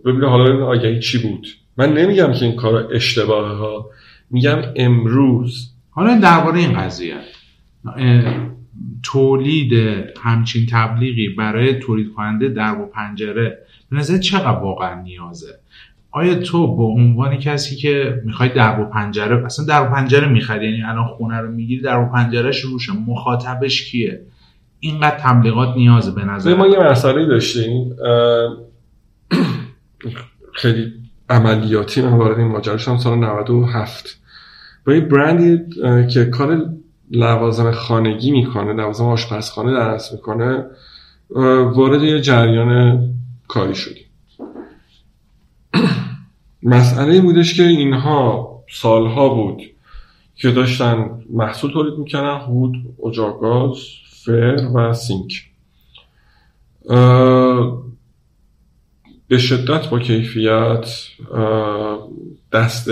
ببینه حالا این آگهی چی بود. من نمیگم که این کار اشتباهه ها. میگم امروز. حالا درباره این قضیه. تولید همچین تبلیغی برای تولید کننده در و پنجره به نظر چقدر واقعا نیازه؟ آیا تو به عنوان کسی که می‌خوای در و پنجره اصلا در و پنجره می‌خری؟ یعنی الان خونه رو می‌گیری در و پنجرهش روشه مخاطبش کیه؟ اینقدر تبلیغات نیازه به نظر ما یه مسئله داشتیم. خیلی عملیاتی من وارد این ماجرا شدم سال 97 با یه برندی که کار لوازم خانگی می‌کنه لوازم آشپزخانه درست می‌کنه وارد یه جریان کاری شدیم. [CLEARS THROAT] مسئله بودش که اینها سالها بود که داشتن محصول تولید می‌کنن هود، اجاگاز، فر و سینک. به شدت با کیفیت دست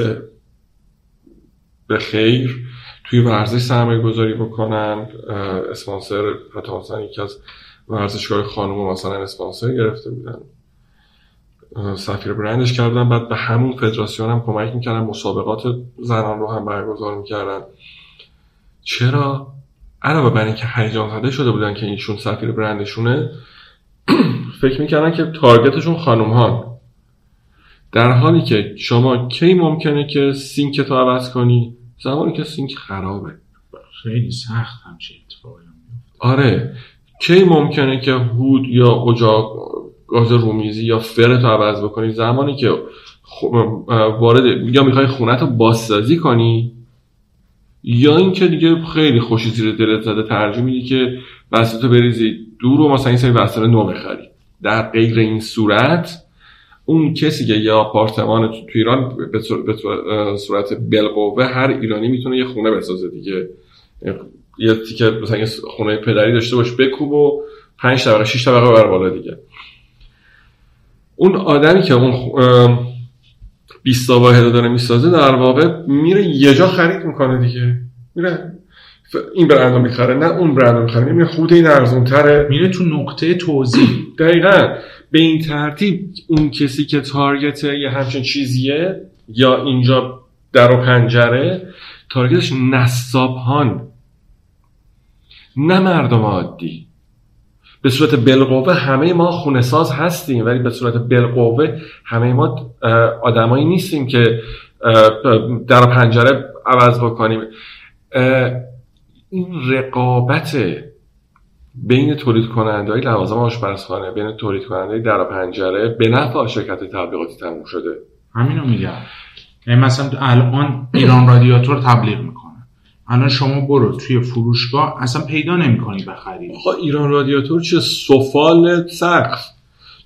به خیر. توی ورزش سرمایه گذاری بکنن اسپانسر حتی مثلا یکی از ورزشگاه خانوم مثلا اسپانسر گرفته بودن. سفیر برندش کردن بعد به همون فدراسیون هم کمک می‌کردن مسابقات زنان رو هم برگزار می‌کردن. چرا؟ علاوه بر اینکه هیجان زده شده بودن که اینشون سفیر برندشونه [CLEARS THROAT] فکر می‌کردن که تارگتشون خانوم ها در حالی که شما کی ممکنه که سینک تو عوض کنی؟ زمانی که سینک خرابه. خیلی سخت همچین اتفاقی آره. کی ممکنه که هود یا اجاق گاز رومیزی یا فرت عوض بکنی؟ زمانی که وارد یا می‌خوای خونت رو بازسازی کنی یا اینکه دیگه خیلی خوشی زیر دلت زده ترجیح میدی که وسط بریزی دور و مثلا این سری وسط نو بخری. در غیر این صورت اون کسی که یه آپارتمان تو ایران به صورت بالقوه هر ایرانی می‌تونه یه خونه بسازه دیگه. یه تیکه مثلا یه خونه پدری داشته باش بکوب و پنج طبقه شش طبقه بر بالا دیگه. اون آدمی که اون 20 واحد داره می‌سازه در واقع میره یه جا خرید می‌کنه دیگه. میره. این برند می‌خره نه اون برند می‌خره. میره خود این ارزون تره میره تو نقطه توضیح دقیقا. به این ترتیب اون کسی که تارگت یه همچین چیزیه یا اینجا در و پنجره تارگتش نصابهان. نه مردم عادی. به صورت بالقوه همه ما خونه ساز هستیم ولی به صورت بالقوه همه ما آدمایی نیستیم که در پنجره عوض بکنیم. این رقابت بین تولید کننده های لوازم آشپزخانه بین تولید کننده در پنجره به نفع شرکت تبلیغاتی تموم شده. همینو میگم. یعنی مثلا الان ایران رادیاتور تبلیغ می‌کنه. الان شما برو توی فروشگاه اصلا پیدا نمی‌کنی بخری آقا ایران رادیاتور چه سفال سقف.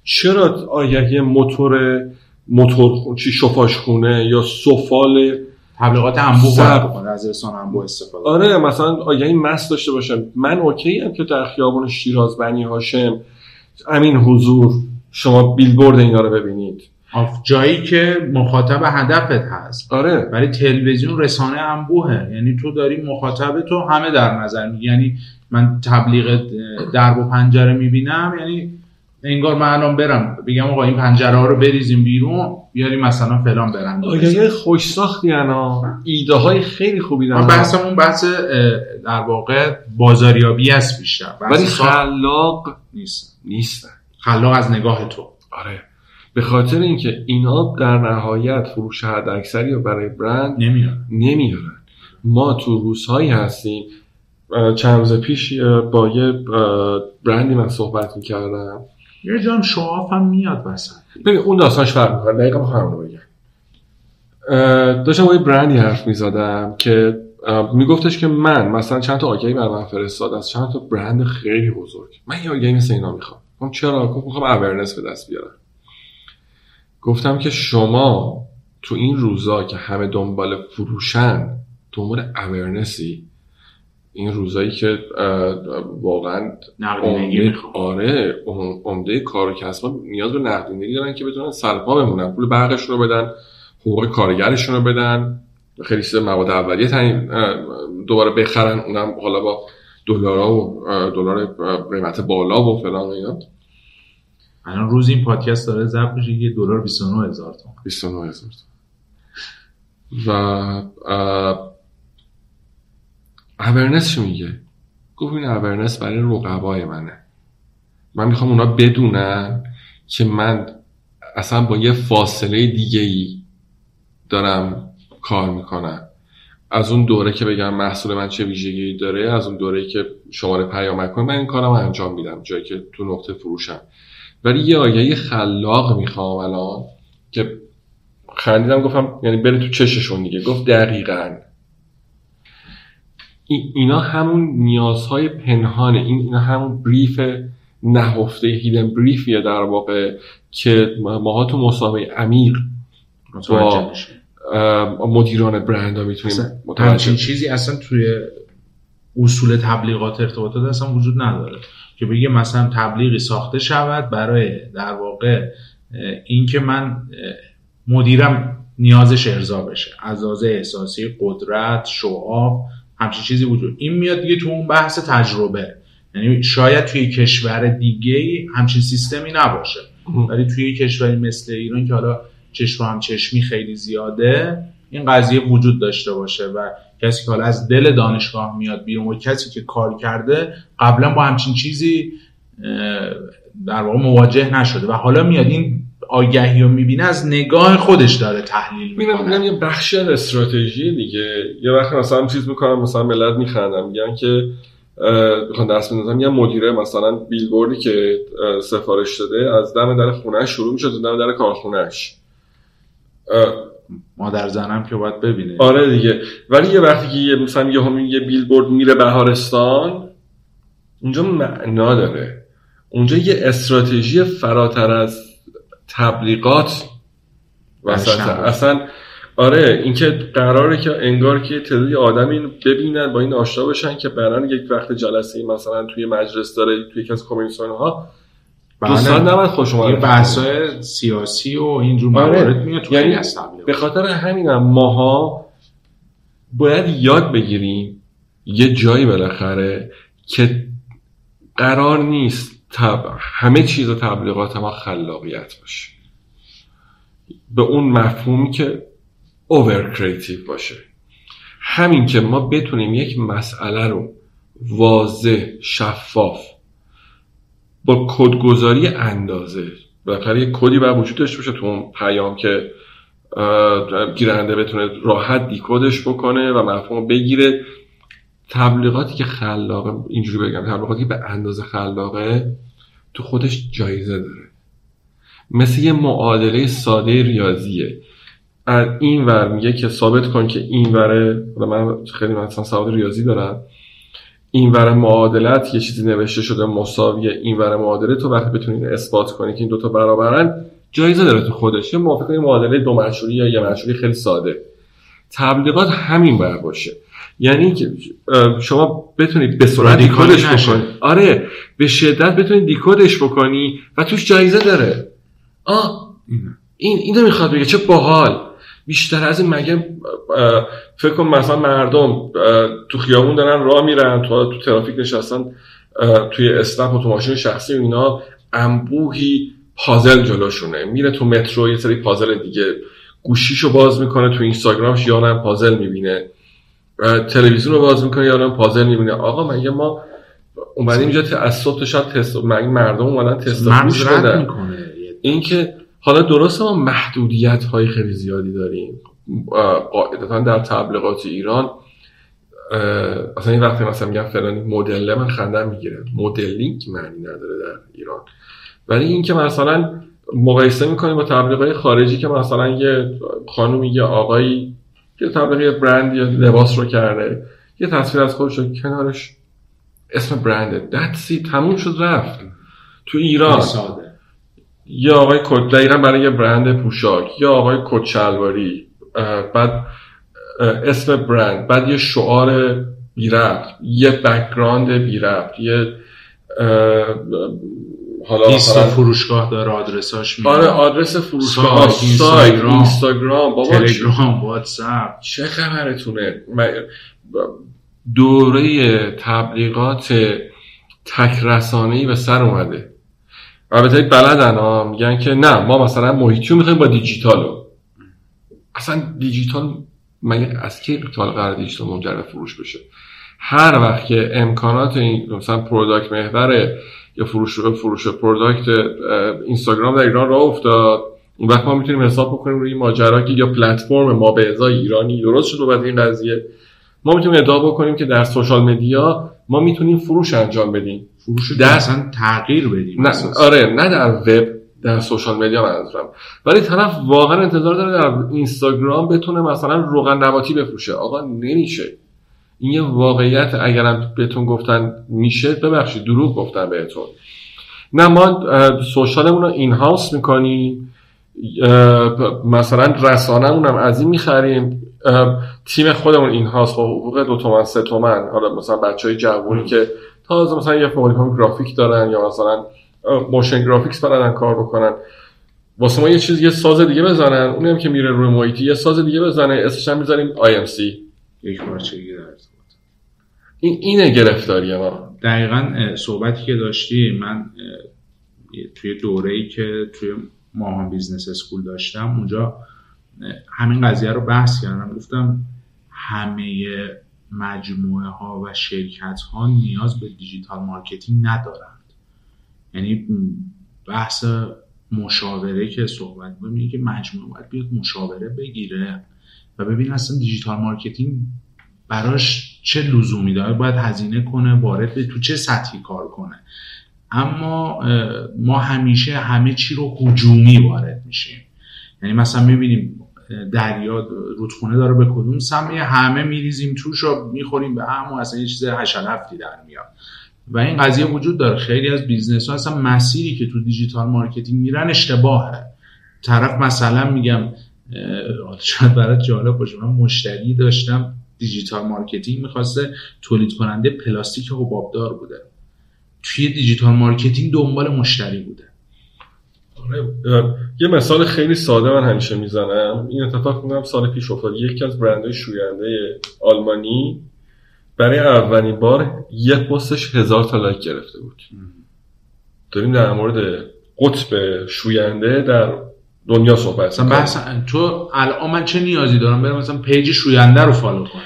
چرا آگهی موتور موتور چی شفاش خونه یا سفال تبلیغات انبوه بکنه از رسانه انبوه استفاده آره مثلا آگهی مست داشته باشم. من اوکی هم که در خیابان شیراز بنی هاشم امین حضور شما بیلبورد اینا رو ببینید. جایی که مخاطب هدفت هست. آره. ولی تلویزیون رسانه انبوهه. یعنی تو داری مخاطب تو همه در نظر میگی یعنی من تبلیغ درب و پنجره می‌بینم یعنی انگار من الان برم. بگم آقا این پنجره ها رو بریزیم بیرون بیاریم مثلا فلان برند آگهی خوش ساختی انا. ایده های خیلی خوبی دارن. بحثمون بحث در واقع بازاریابی است بیشتر. ولی خلاق نیست. نیستن خلاق از نگاه تو. آره. به خاطر اینکه اینا در نهایت فروش حد اکثری رو برای برند نمیارن. نمیارن. ما تو روزهایی هستیم. چند روز پیش با یه برندی من صحبت می‌کردم. یه جام شعاف هم میاد وسط. ببین اون داستانش فرق می‌کنه. دقیقا همون رو بگم. داشتم با یه برندی حرف می‌زدم که میگفتش که من مثلا چند تا آگهی بر من فرستاد از چند تا برند خیلی بزرگ. من یه آگهی مثل اینا می‌خوام. گفتم چرا؟ گفت می‌خوام اورنس به دست بیارم. گفتم که شما تو این روزا که همه دنبال فروشن دنبال اورنسی این روزایی که واقعا نقدینگی آره عمده کار و کسب نیاز به نقدینگی دارن که بتونن سرپا بمونن پول برقشون رو بدن حقوق کارگرشون رو بدن. خیلی چیز مواد اولیه تنین دوباره بخرن اونم حالا با دلار و دلار قیمت بالا و فلان اینا. الان روز این پادکست داره ضبط میشه یه دلار 29 هزار تومان 29 هزار و اورنس چی میگه؟ گفت این اورنس برای رقبای منه. من می‌خوام اونا بدونن که من اصلا با یه فاصله دیگه ای دارم کار می‌کنم. از اون دوره که بگم محصول من چه ویژگی داره از اون دوره که شماره پیامک کنم من این کارم انجام میدم جایی که تو نقطه فروشم. ولی یه آگهی خلاق می‌خوام الان که خندیدم گفتم یعنی بره تو چششون دیگه. گفت دقیقا. اینا همون نیازهای پنهانه. این اینا همون بریف نهفته هیدن بریفیه در واقع که ماها تو مسابقه عمیق با مدیران برند ها می‌تونیم همچین چیزی اصلا توی اصول تبلیغات ارتباطات اصلا وجود نداره. که بگه مثلا تبلیغی ساخته شود برای در واقع اینکه من مدیرم نیازش ارضا بشه. از احساسی قدرت شعاف همچین چیزی وجود این میاد دیگه تو اون بحث تجربه. یعنی شاید توی کشور دیگه همچین سیستمی نباشه. ولی توی کشوری مثل ایران که حالا چشم هم چشمی خیلی زیاده این قضیه وجود داشته باشه و کسی که حالا از دل دانشگاه میاد بیرون و کسی که کار کرده قبلا با همچین چیزی در واقع مواجه نشده. و حالا میاد این آگهی رو می‌بینه از نگاه خودش داره تحلیل می‌کنه. یه بخشی از استراتژی دیگه. یه وقت مثلا چیز می‌کنم مثلا ملت میخندم. میگن که بخوام دست بندازم یه مدیره مثلا بیلبوردی که سفارش داده از دم در خونه شروع میشه تا دم در کارخونهش مادر زنم که باید ببینه. آره دیگه. ولی یه وقتی که مثلا یه همین یه بیلبورد میره بهارستان اونجا معنا داره. اونجا یه استراتژی فراتر از تبلیغات وسط. اصلا آره اینکه قراره که انگار که تعدادی آدم این ببینن با این آشنا بشن که برن یک وقت جلسه مثلا توی مجلس داره توی یکی از کمیسیون ها. بله. دوستان نباید خوش این بحث سیاسی و اینجور آره. موارد میاد یعنی به خاطر همینم ماها باید یاد بگیریم یه جایی بالاخره که قرار نیست تب... همه چیز تبلیغات ما خلاقیت باشه. به اون مفهومی که اوور کریتیو باشه. همین که ما بتونیم یک مسئله رو واضح شفاف با کدگذاری اندازه بالاخره یک کدی باید وجود داشته باشه تو اون پیام که گیرنده بتونه راحت دیکودش بکنه و مفهوم بگیره. تبلیغاتی که خلاقه اینجوری بگم تبلیغاتی به اندازه خلاقه تو خودش جایزه داره. مثل یه معادله ساده ریاضیه. از این ور میگه که ثابت کن که این وره من خیلی مثلا سواد ریاضی دارم. این ور معادلت یه چیزی نوشته شده مساوی این ور معادله. تو وقتی بتونید اثبات کنی که این دوتا برابرن جایزه داره تو خودش. یه موافق معادله دو مشهوری یا یه مشهوری خیلی ساده. تبلیغات همین بر باشه. یعنی که شما بتونید به سرعت دیکودش بکنی. آره به شدت بتونید دیکودش بکنی و توش جایزه داره. آه این اینو می‌خواد بگه. چه باحال. بیشتر از این مگه فکر کن مثلا مردم تو خیابون دارن راه میرن تو تو ترافیک نشستن توی اسنپ و تو ماشین شخصی و اینا انبوهی پازل جلوشونه. میره تو مترو یه سری پازل دیگه گوشیشو باز می‌کنه تو اینستاگرامش یا پازل می‌بینه. تلویزیون رو باز می‌کنه یا پازل می‌بینه. آقا مگه ما اومدیم اینجا از صبح تا شب تست مردم اومدن تست بدن. این که حالا درست ما محدودیت های خیلی زیادی داریم. قاعدتا در تبلیغات ایران اصلا این وقتی مثلا میگم فلانی مدله من خندم می‌گیره. مدلینگ معنی نداره در ایران. ولی اینکه مثلا مقایسه می‌کنیم با تبلیغات خارجی که مثلا یه خانومی یه آقایی یه تبلیغ برند یا لباس رو کرده. یه تصویر از خودش رو کنارش. اسم برنده دتسی تموم شد رفت. تو ایران. یا آقای کت دقیقا برای یه برند پوشاک. یا آقای کت شلواری بعد اسم برند. بعد یه شعار بی ربط یه background بی ربط یه حالا لیست فروشگاه داره آدرساش میاد آره آدرس فروشگاه. سایت اینستاگرام بابا تلگرام واتساپ. چه خبرتونه؟ دوره تبلیغات تک رسانه‌ای به سر اومده. البته بلدن ها میگن که نه ما مثلا محیطی رو می‌خوایم با دیجیتالو اصلا دیجیتال مگه از کی دیجیتال قرار دیجیتال منجر فروش بشه؟ هر وقت که امکانات این مثلا product محور یا فروش فروش product اینستاگرام در ایران راه افتاد. اون وقت ما می‌تونیم حساب بکنیم روی ماجرا که یا پلتفرم ما به ازای ایرانی درست شد بعد این قضیه. ما می‌تونیم ادعا بکنیم که در سوشال مدیا ما می‌تونیم فروش انجام بدیم. فروش در اصلا تغییر بدیم. نه آره نه در وب در سوشال مدیا منظورم. ولی طرف واقعا انتظار داره در اینستاگرام بتونه مثلا روغن نباتی بفروشه. آقا نمیشه. این یه واقعیت اگرم بهتون گفتن میشه ببخشید دروغ گفتن بهتون. نه ما سوشالمون رو این هاوس می‌کنیم مثلا رسانه هم از این می‌خریم. تیم خودمون in-house ست با حقوق دو تومن سه تومن. حالا مثلا بچه های جوونی که تازه مثلا یه کم گرافیک دارن یا مثلا motion graphics بلدن کار بکنن. واسه ما یه چیز یه ساز دیگه بزنن. اونی هم که میره روی محیطی یه ساز دیگه بزنه. اسمش هم می‌ذاریم IMC یک این اینه گرفتاری ما. دقیقا صحبتی که داشتی من توی دوره ای که توی ماهان Business School داشتم اونجا همین قضیه رو بحث کردم. گفتم همه مجموعه ها و شرکت ها نیاز به digital marketing ندارند. یعنی بحث مشاوره که صحبت میگه که مجموعه باید بیاد مشاوره بگیره و ببین اصلا digital marketing براش چه لزومی داره باید هزینه کنه وارد به تو چه سطحی کار کنه. اما ما همیشه همه چی رو هجومی وارد میشیم. یعنی مثلا می‌بینیم دریا رودخونه داره به کدوم سمت همه میریزیم توش و می‌خوریم به هم و اصلا یه چیز هفتی در میاد. و این قضیه وجود داره. خیلی از business ها اصلا مسیری که تو digital marketing میرن اشتباهه. طرف مثلا میگم شاید برات جالب باشه من مشتری داشتم. digital marketing می‌خواسته تولید کننده پلاستیک حبابدار بوده. توی digital marketing دنبال مشتری بوده. آره، یه مثال خیلی ساده من همیشه می‌زنم. این اتفاق میگم سال پیش افتاد. یکی از برندهای شوینده آلمانی برای اولین بار یه پستش هزار تا لایک گرفته بود. داریم در مورد قطب شوینده در دنیا صحبت بحث تو الان من چه نیازی دارم برم مثلا page شوینده رو follow کنم؟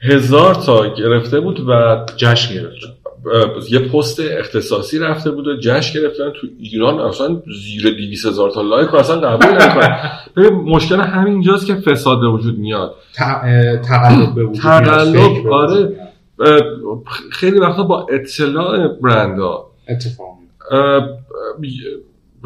هزار تا گرفته بود و جشن گرفته. یه پست اختصاصی رفته بود و جشن گرفتن تو ایران. اصلا زیر 200 هزار تا لایک رو اصلا قبول نکنه [LAUGHS] ببین مشکل همینجاست که فساد به وجود میاد. تقلب به وجود تقلب آره. خیلی وقتا با اطلاع برندا اتفاق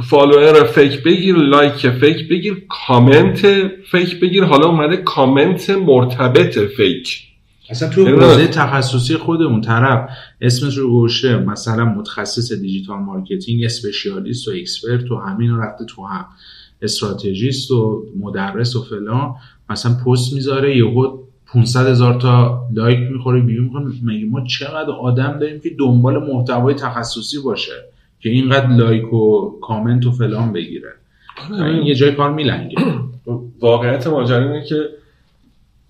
follower fake بگیر لایک fake بگیر کامنت fake بگیر. حالا اومده کامنت مرتبط fake. اصلا تو یعنی حوزه تخصصی خودمون طرف اسمش رو گوشه مثلا متخصص digital marketing specialist و expert و همین رفته تو هم. strategist و مدرس و فلان. مثلا پست می‌ذاره یهو 500 هزار تا لایک می‌خوره بیرون می‌کنه مگه ما چقدر آدم داریم که دنبال محتوای تخصصی باشه؟ که اینقدر لایک و کامنت و فلان بگیره. آره. این یه جای کار میلنگه. [CLEARS THROAT] واقعیت ماجرا اینه که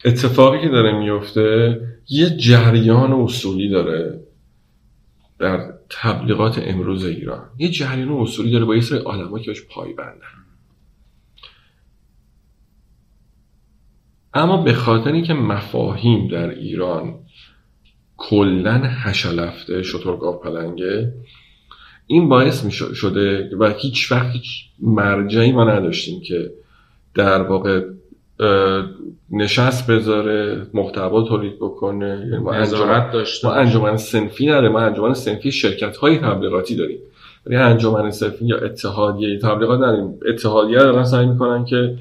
اتفاقی که داره میفته یه جریان اصولی داره در تبلیغات امروز ایران. یه جریان اصولی داره با یه سری آدم که بهش پای بندن. اما به خاطر اینکه مفاهیم در ایران کلا هشلفته شطور پلنگه این باعث می شده و هیچ وقت هیچ مرجعی ما نداشتیم که در واقع نشست بذاره محتوا تولید بکنه. یعنی ما انجمن داشته ما انجمن سنفی نداریم. ما انجمن سنفی شرکت های تبلیغاتی داریم. ولی انجمن سنفی یا اتحادیه تبلیغات نداریم. اتحادیه دارن سعی می‌کنن که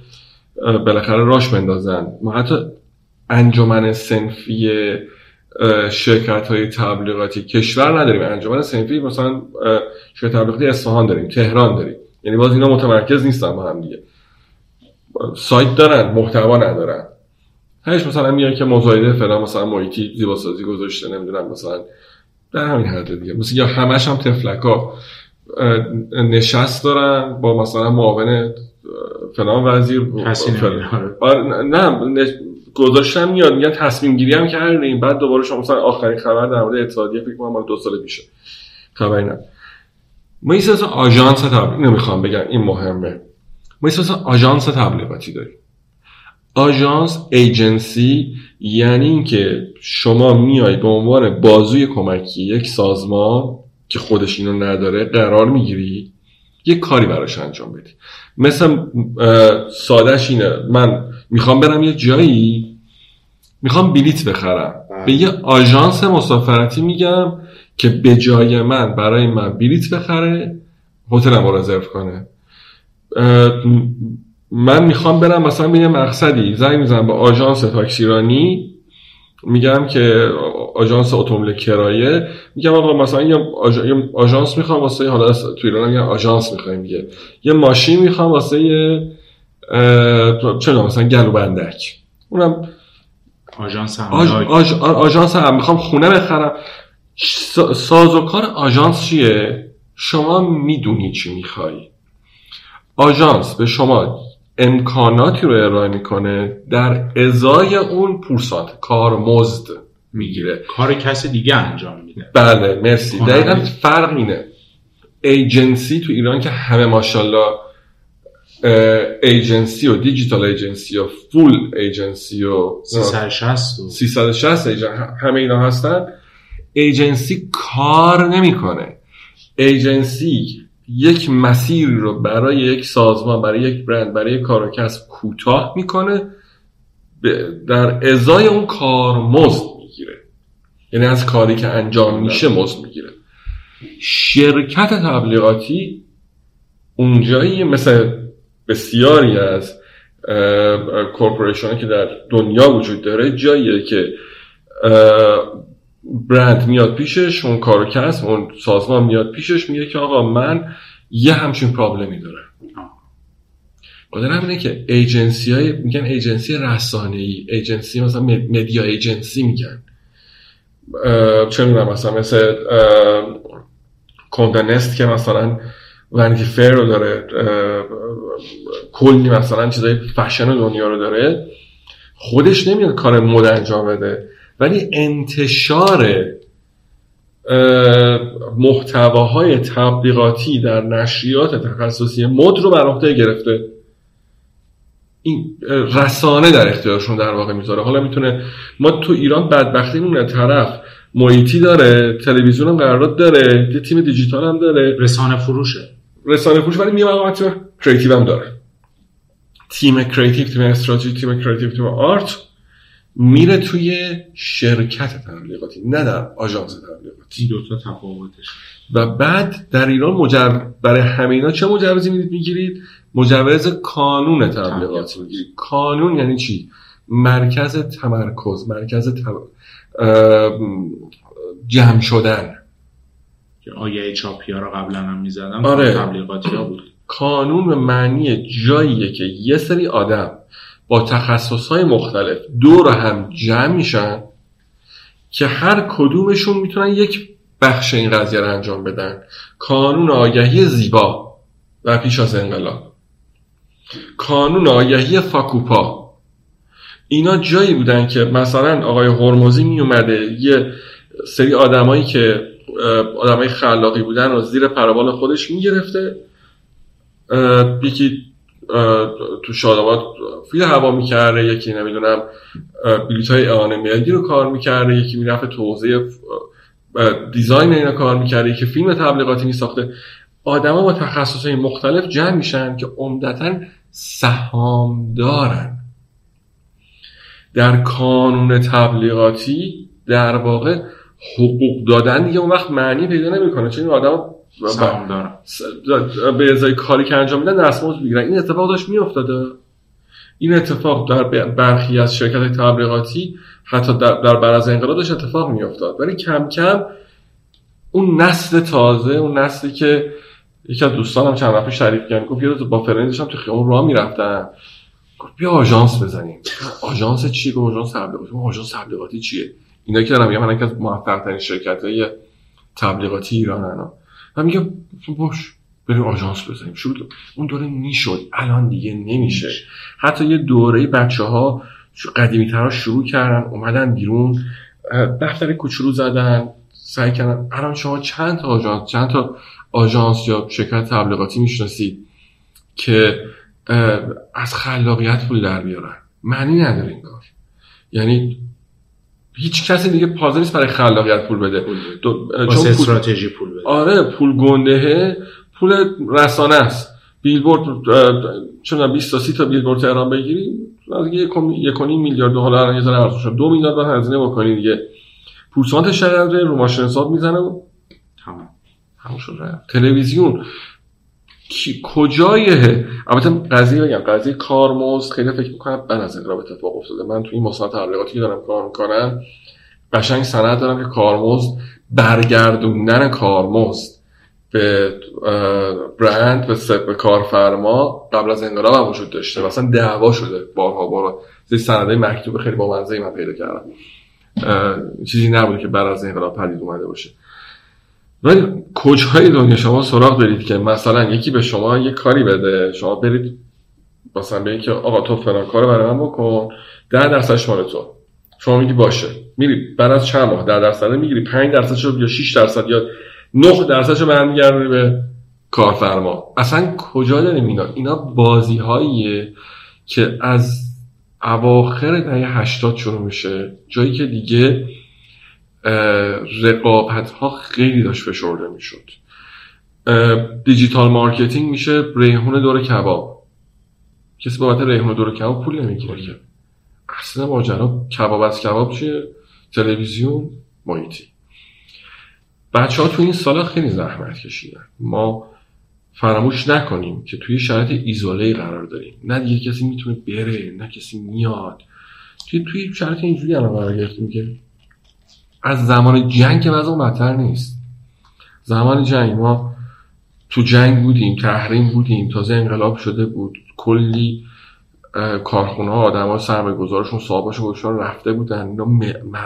بالاخره راش بندازن. ما حتی انجمن سنفی شرکت های تبلیغاتی. کشور نداریم. انجمن سنفی مثلا شرکت تبلیغاتی اصفهان داریم تهران داریم. یعنی باز اینا متمرکز نیستن با هم دیگه. سایت دارن محتوا ندارن. هیچ مثلا میاد که مزایده فلان مثلا محیطی زیباسازی گذاشته نمی‌دونم مثلا در همین حد دیگه. مثلا یا همش هم تفلکا نشست دارن با مثلا معاون فلان وزیر آره، نه گذاشتن میاد میگن تصمیم گیری هم کردیم. بعد دوباره شما مثلا آخرین خبر در مورد اتحادیه فکر کنم دو سال پیشه. خبری نه. ما یه آژانس تبلیغ نمی‌خوام بگم این مهمه. ما یه آژانس تبلیغاتی داریم. آژانس ایجنسی یعنی اینکه شما میای به عنوان بازوی کمکی یک سازمان که خودش اینو نداره قرار می‌گیری یک کاری براش انجام بدی. مثل سادش اینه. من می‌خوام برم یه جایی می‌خوام بلیت بخرم. بله. به یه آژانس مسافرتی میگم که به جای من برای من بلیت بخره هتلم رو رزرو کنه. من می‌خوام برم مثلا به یه مقصدی. زنگ می‌زنم به آژانس تاکسیرانی میگم که آژانس اتومبیل کرایه. میگم آقا مثلا یه آژانس می‌خوام واسه حالا تو ایران یه آژانس می‌خوایم میگه یه ماشین می‌خوام واسه چه مثلا گلو بندک اونم آژانس هم آج... آژانس هم می‌خوام خونه بخرم. سازوکار آژانس چیه؟ شما می‌دونی چی می‌خوای. آژانس به شما امکاناتی رو ارائه می‌کنه در ازای اون پورسانت کار مزد می‌گیره. کار کسی دیگه انجام میده. بله مرسی. دقیقا فرق اینه. ایجنسی تو ایران که همه ماشاءالله agency و digital agency و full agency و 360 و 360 همه اینا هستن. agency کار نمی‌کنه. agency یک مسیر رو برای یک سازمان برای یک برند برای یک کار و کسب کوتاه می‌کنه در ازای اون کار مزد می‌گیره. یعنی از کاری که انجام میشه مزد می‌گیره. شرکت تبلیغاتی اونجایی مثل بسیاری از کورپوریشن که در دنیا وجود داره جاییه که برند میاد پیشش اون کارو کسب اون سازمان میاد پیشش میگه که آقا من یه همچین پرابلمی دارم. خاطر همینه که agency های میگن agency رسانه ای agency مثلا media agency میگن. چه می‌دونم مثلا مثل Condé Nast که مثلا Vanity Fair رو داره کلی مثلا چیزای فشن دنیا رو داره خودش نمیاد کار مد انجام بده. ولی انتشار محتواهای تبلیغاتی در نشریات تخصصی مد رو بر عهده گرفته. این رسانه در اختیارشون در واقع می‌ذاره. حالا می‌تونه ما تو ایران بدبختیمون طرف محیطی داره تلویزیون هم قرارداد داره یه تیم دیجیتال هم داره. رسانه فروشه. رسانه فروش ولی تیم creative هم داره. تیم creative تیم استراتژی تیم creative تیم art میره توی شرکت تبلیغاتی نه در آژانس تبلیغاتی. دو تا تفاوتش. و بعد در ایران مجر... برای همینا چه مجوزی می‌گیرید؟ مجوز کانون تبلیغاتی می‌گیرید. کانون یعنی چی؟ مرکز تمرکز مرکز جمع شدن. آیه چاپی ها رو قبلا هم می‌زدم. آره. تبلیغاتی ها بود. کانون به معنی جاییه که یه سری آدم با تخصص های مختلف دور هم جمع میشن که هر کدومشون می‌تونن یک بخش این قضیه رو انجام بدن. کانون آگهی زیبا و پیش از انقلاب. کانون آگهی فاکوپا. اینا جایی بودن که مثلا آقای هرمزی می اومده یه سری آدمایی که آدمای خلاقی بودن رو زیر پروبال خودش می‌گرفته. یکی تو شاداباد فیل هوا می‌کرده یکی نمی‌دونم بلیت های اعانه رو کار می‌کرده یکی می‌رفت توضیح دیزاین اینا کار می‌کرده یکی فیلم تبلیغاتی میساخته. آدما با تخصص مختلف جمع میشن که عمدتا سهام دارن در کانون تبلیغاتی در واقع حقوق دادن دیگه اون وقت معنی پیدا نمی‌کنه. چون این آدم به ازای کاری که انجام میدن دستمزد می‌گیرن. این اتفاق داشت میافتاده. این اتفاق در برخی از شرکت تبلیغاتی حتی در, در بعد از انقلاب داشت اتفاق میافتاد. ولی کم کم اون نسل تازه اون نسلی که یکی از دوستانم چند وقت تعریف کرد گفت یه روز با فرندی داشتم تو خیابون راه می‌رفتم. گفت بیا آژانس بزنیم. آژانس چی؟ گفت آژانس تبلیغاتی. آژانس تبلیغاتی چیه؟ اینا که دارم میگم من از موفق ترین شرکت های تبلیغاتی ایران و میگم باش بریم آژانس بزنیم. شروع اون دوره می‌شد الان دیگه نمیشه. حتی یه دوره بچه ها قدیمی ترها شروع کردن اومدن بیرون دفتر کوچولو زدن سعی کردن. الان شما چند تا آژانس چند تا آژانس یا شرکت تبلیغاتی می‌شناسید که از خلاقیت پول در بیارن؟ معنی نداره این کار یعنی هیچ کسی دیگه پازل نیست برای خلاقیت پول بده. چون استراتژی پول بده. آره پول گندهه پول رسانه است. بیلبورد چون 20 تا 30 تا بیلبورد تهران بگیری از یک میلیارد دلار یه ذره ارزش دو میلیارد بعد هزینه بکنی دیگه. پورسانت شهر رو ماشین حساب می‌زنه و تمام. تلویزیون. کی کجایه؟ البته قضیه بگم قضیه کارمزد خیلی فکر می‌کنم بعد از انقلاب اتفاق افتاده. من تو این مصاحبه تبلیغاتی که دارم کار می‌کنم قشنگ سند دارم که کارمزد برگردوندن کارمزد به برند به, به کارفرما قبل از انقلاب هم وجود داشته. مثلا دعوا شده بارها بارها. زی سنده مکتوب خیلی با منزه من پیدا کردم. چیزی نبوده که بعد از انقلاب پدید اومده باشه. ولی کجای دنیا شما سراغ دارید که مثلا یکی به شما یه کاری بده؟ شما برید مثلا به که آقا تو فلان کار برای من بکن ده درصدش مال تو. شما میگی باشه. میری بعد از چند ماه ده درصد می‌گیری 5 درصدش یا 6 درصد یا 9 درصدش برمیگردونی به کارفرما. اصلا کجا داریم اینا؟ اینا بازی هاییه که از اواخر دهه 80 شروع میشه. جایی که دیگه رقابت ها خیلی داشت فشرده می‌شد. digital marketing میشه ریحون دور کباب. کسی بابت ریحون دور کباب پول نمی‌گیره. که اصلا ماجرا کباب از کباب چیه؟ تلویزیون محیطی. بچه ها تو این سالا خیلی زحمت کشیدن. ما فراموش نکنیم که توی شرایط ایزوله قرار داریم. نه دیگه کسی می‌تونه بره نه کسی میاد. توی توی شرایط اینجوری الان قرار گرفتیم که از زمان جنگ که وضع بدتر نیست. زمان جنگ ما تو جنگ بودیم تحریم بودیم تازه انقلاب شده بود. کلی کارخونه ها آدم ها سرمایه گذارشون صاحباشون رفته بودن. اینا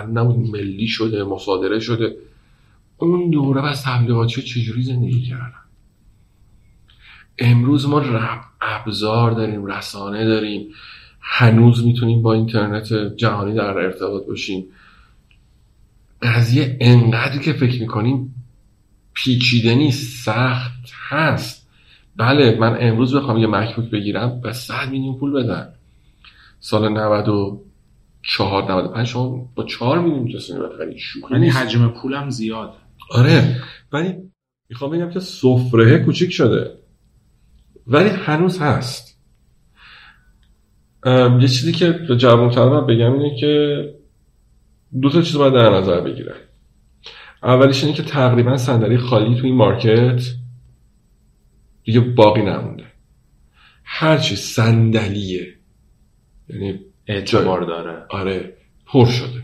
نبود ملی شده مصادره شده. اون دوره از تبلیغاتی چجوری زندگی کردن؟ امروز ما ابزار داریم رسانه داریم. هنوز می‌تونیم با اینترنت جهانی در ارتباط باشیم. قضیه انقدر که فکر می‌کنیم پیچیده نیست سخت هست. بله من امروز بخوام یه مکبوک بگیرم به 100 میلیون پول بدن سال 94 95 شما با 4 میلیون می‌تونید بخرید یعنی حجم پولم زیاد آره ولی می‌خوام بگم که سفره کوچیک شده. ولی هنوز هست. یه چیزی که به جوان بگم اینه که دو تا چیز باید در نظر بگیرن اولیش اینه که تقریبا صندلی خالی تو این مارکت دیگه باقی نمونده. هرچی صندلیه یعنی اعتبار داره. آره پر شده.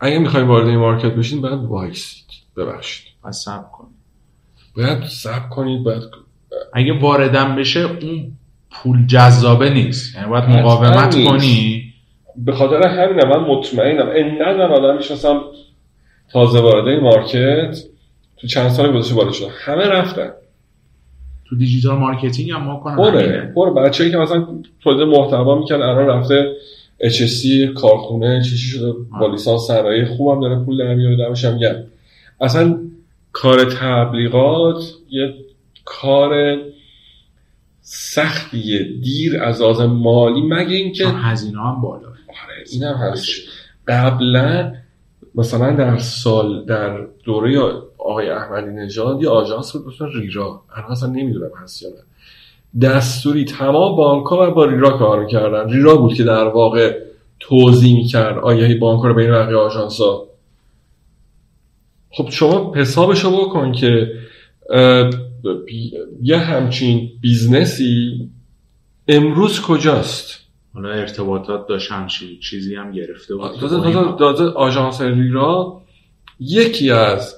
اگه می‌خوایم وارد این مارکت بشین باید وایسید. ببخشید. باید سب کنید. باید سب کنید باید اگه واردم بشه اون پول جذابه نیست. یعنی باید مقاومت کنی. به خاطر همینم من مطمئنم. انقدر من آدم می‌شناسم تازه وارده market تو چند سال گذشته وارد شده همه رفتن. تو digital marketing هم ما کنم. بره بره بچه‌ای که مثلا تولید محتوا می‌کنه الان رفته HSE کارخونه چیزی شده با لیسانس صنایع خوبم داره پول در میاره دمش میگم اصلا کار تبلیغات یه کار سختیه دیر از آز مالی مگه اینکه هزینه هم بالا. آره این هم هست. قبلا مثلا در سال در دوره آقای احمدی نژاد یه آژانس بود مثلا ریرا. الان اصلا نمی‌دونم هست یا نه. دستوری تمام بانک ها با ریرا کار می‌کردن. ریرا بود که در واقع توضیح می‌کرد آیه بانک رو بین بقیه آژانس ها خب شما حسابشو بکن که یه همچین business ی امروز کجاست؟ حالا ارتباطات داشت همچین چیزی هم گرفته بود. داده آژانس ریرا یکی از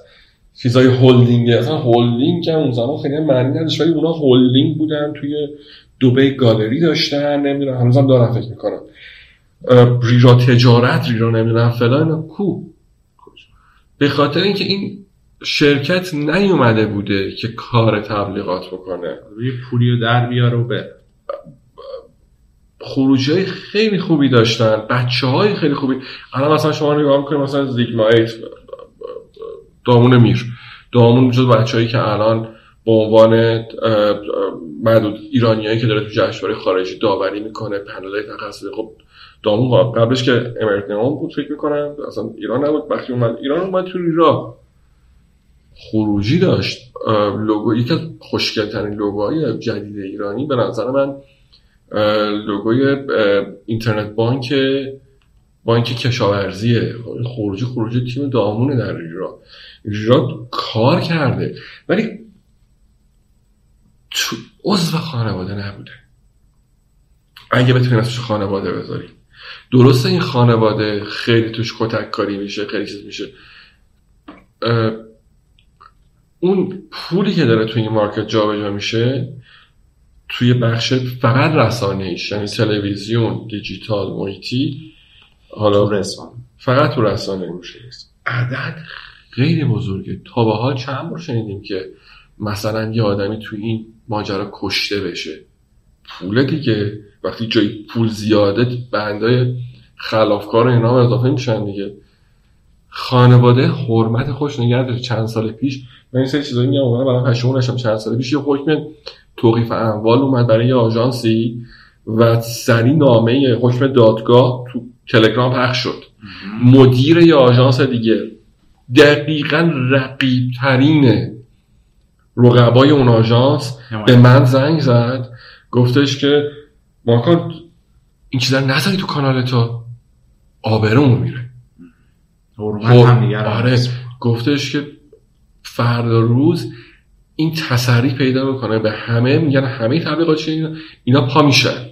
چیزای هولدینگ اصلا هولدینگ هم اون زمان خیلی معنی نداشت ولی اونا هولدینگ بودن توی دوبه گالری داشتن نمی‌دونم هنوزم دارم فکر می‌کنم. ریرا تجارت ریرا نمی‌دونم فلان کو؟ به خاطر اینکه این شرکت نیومده بوده که کار تبلیغات بکنه. روی پولی در بیاره و به خروجی خیلی خوبی داشتن بچه های خیلی خوبی. الان مثلا شما نگاه می‌کنید مثلا زیگما 8 دامون میر. دامون جز بچههایی که الان به عنوان معدود ایرانیایی که داره تو جشنواره خارجی داوری می‌کنه پنل تخصصی. خب دامون قبلش که امریکن بود فکر می‌کنم اصلا ایران نبود. وقتی اومد ایران اومد تو ایران. خروجی داشت لوگو یکی از خوشگلترین لوگوهای جدید ایرانی. به نظر من لوگوی اینترنت بانک بانک کشاورزیه. خروجی خروجی تیم دامونه در ایران. ایران کار کرده. ولی تو عضو خانواده نبوده. اگه بتونی اسمش خانواده بذاری درسته این خانواده خیلی توش کتک کاری میشه خیلی چیز میشه. اون پولی که داره توی این مارکت جابجا میشه توی بخش فقط رسانه ایش یعنی تلویزیون دیجیتال محیطی حالا رسانه. فقط تو رسانه. میشه عدد خیلی بزرگه. تا به حال چند بار شنیدیم که مثلا یه آدمی توی این ماجرا کشته بشه. پول دیگه. وقتی جای پول زیاده بندای خلافکار اینا هم اضافه میشن دیگه. خانواده حرمت خوش نگه داره. چند سال پیش من این سری چیزایی میگم برام پشیمون چند سال پیش یه حکم توقیف اموال اومد برای یه آژانسی و سری نامه حکم دادگاه تو تلگرام پخش شد. مدیر یه آژانس دیگه. دقیقا رقیب ترین رقبای اون آژانس به من زنگ زد. گفتش که ماکان این چیزا نذاری تو کانال تو. آبرمون میره. هم آره. گفتش که فردا روز این تسری پیدا می‌کنه به همه میگن همه تبلیغات اینا پا میشن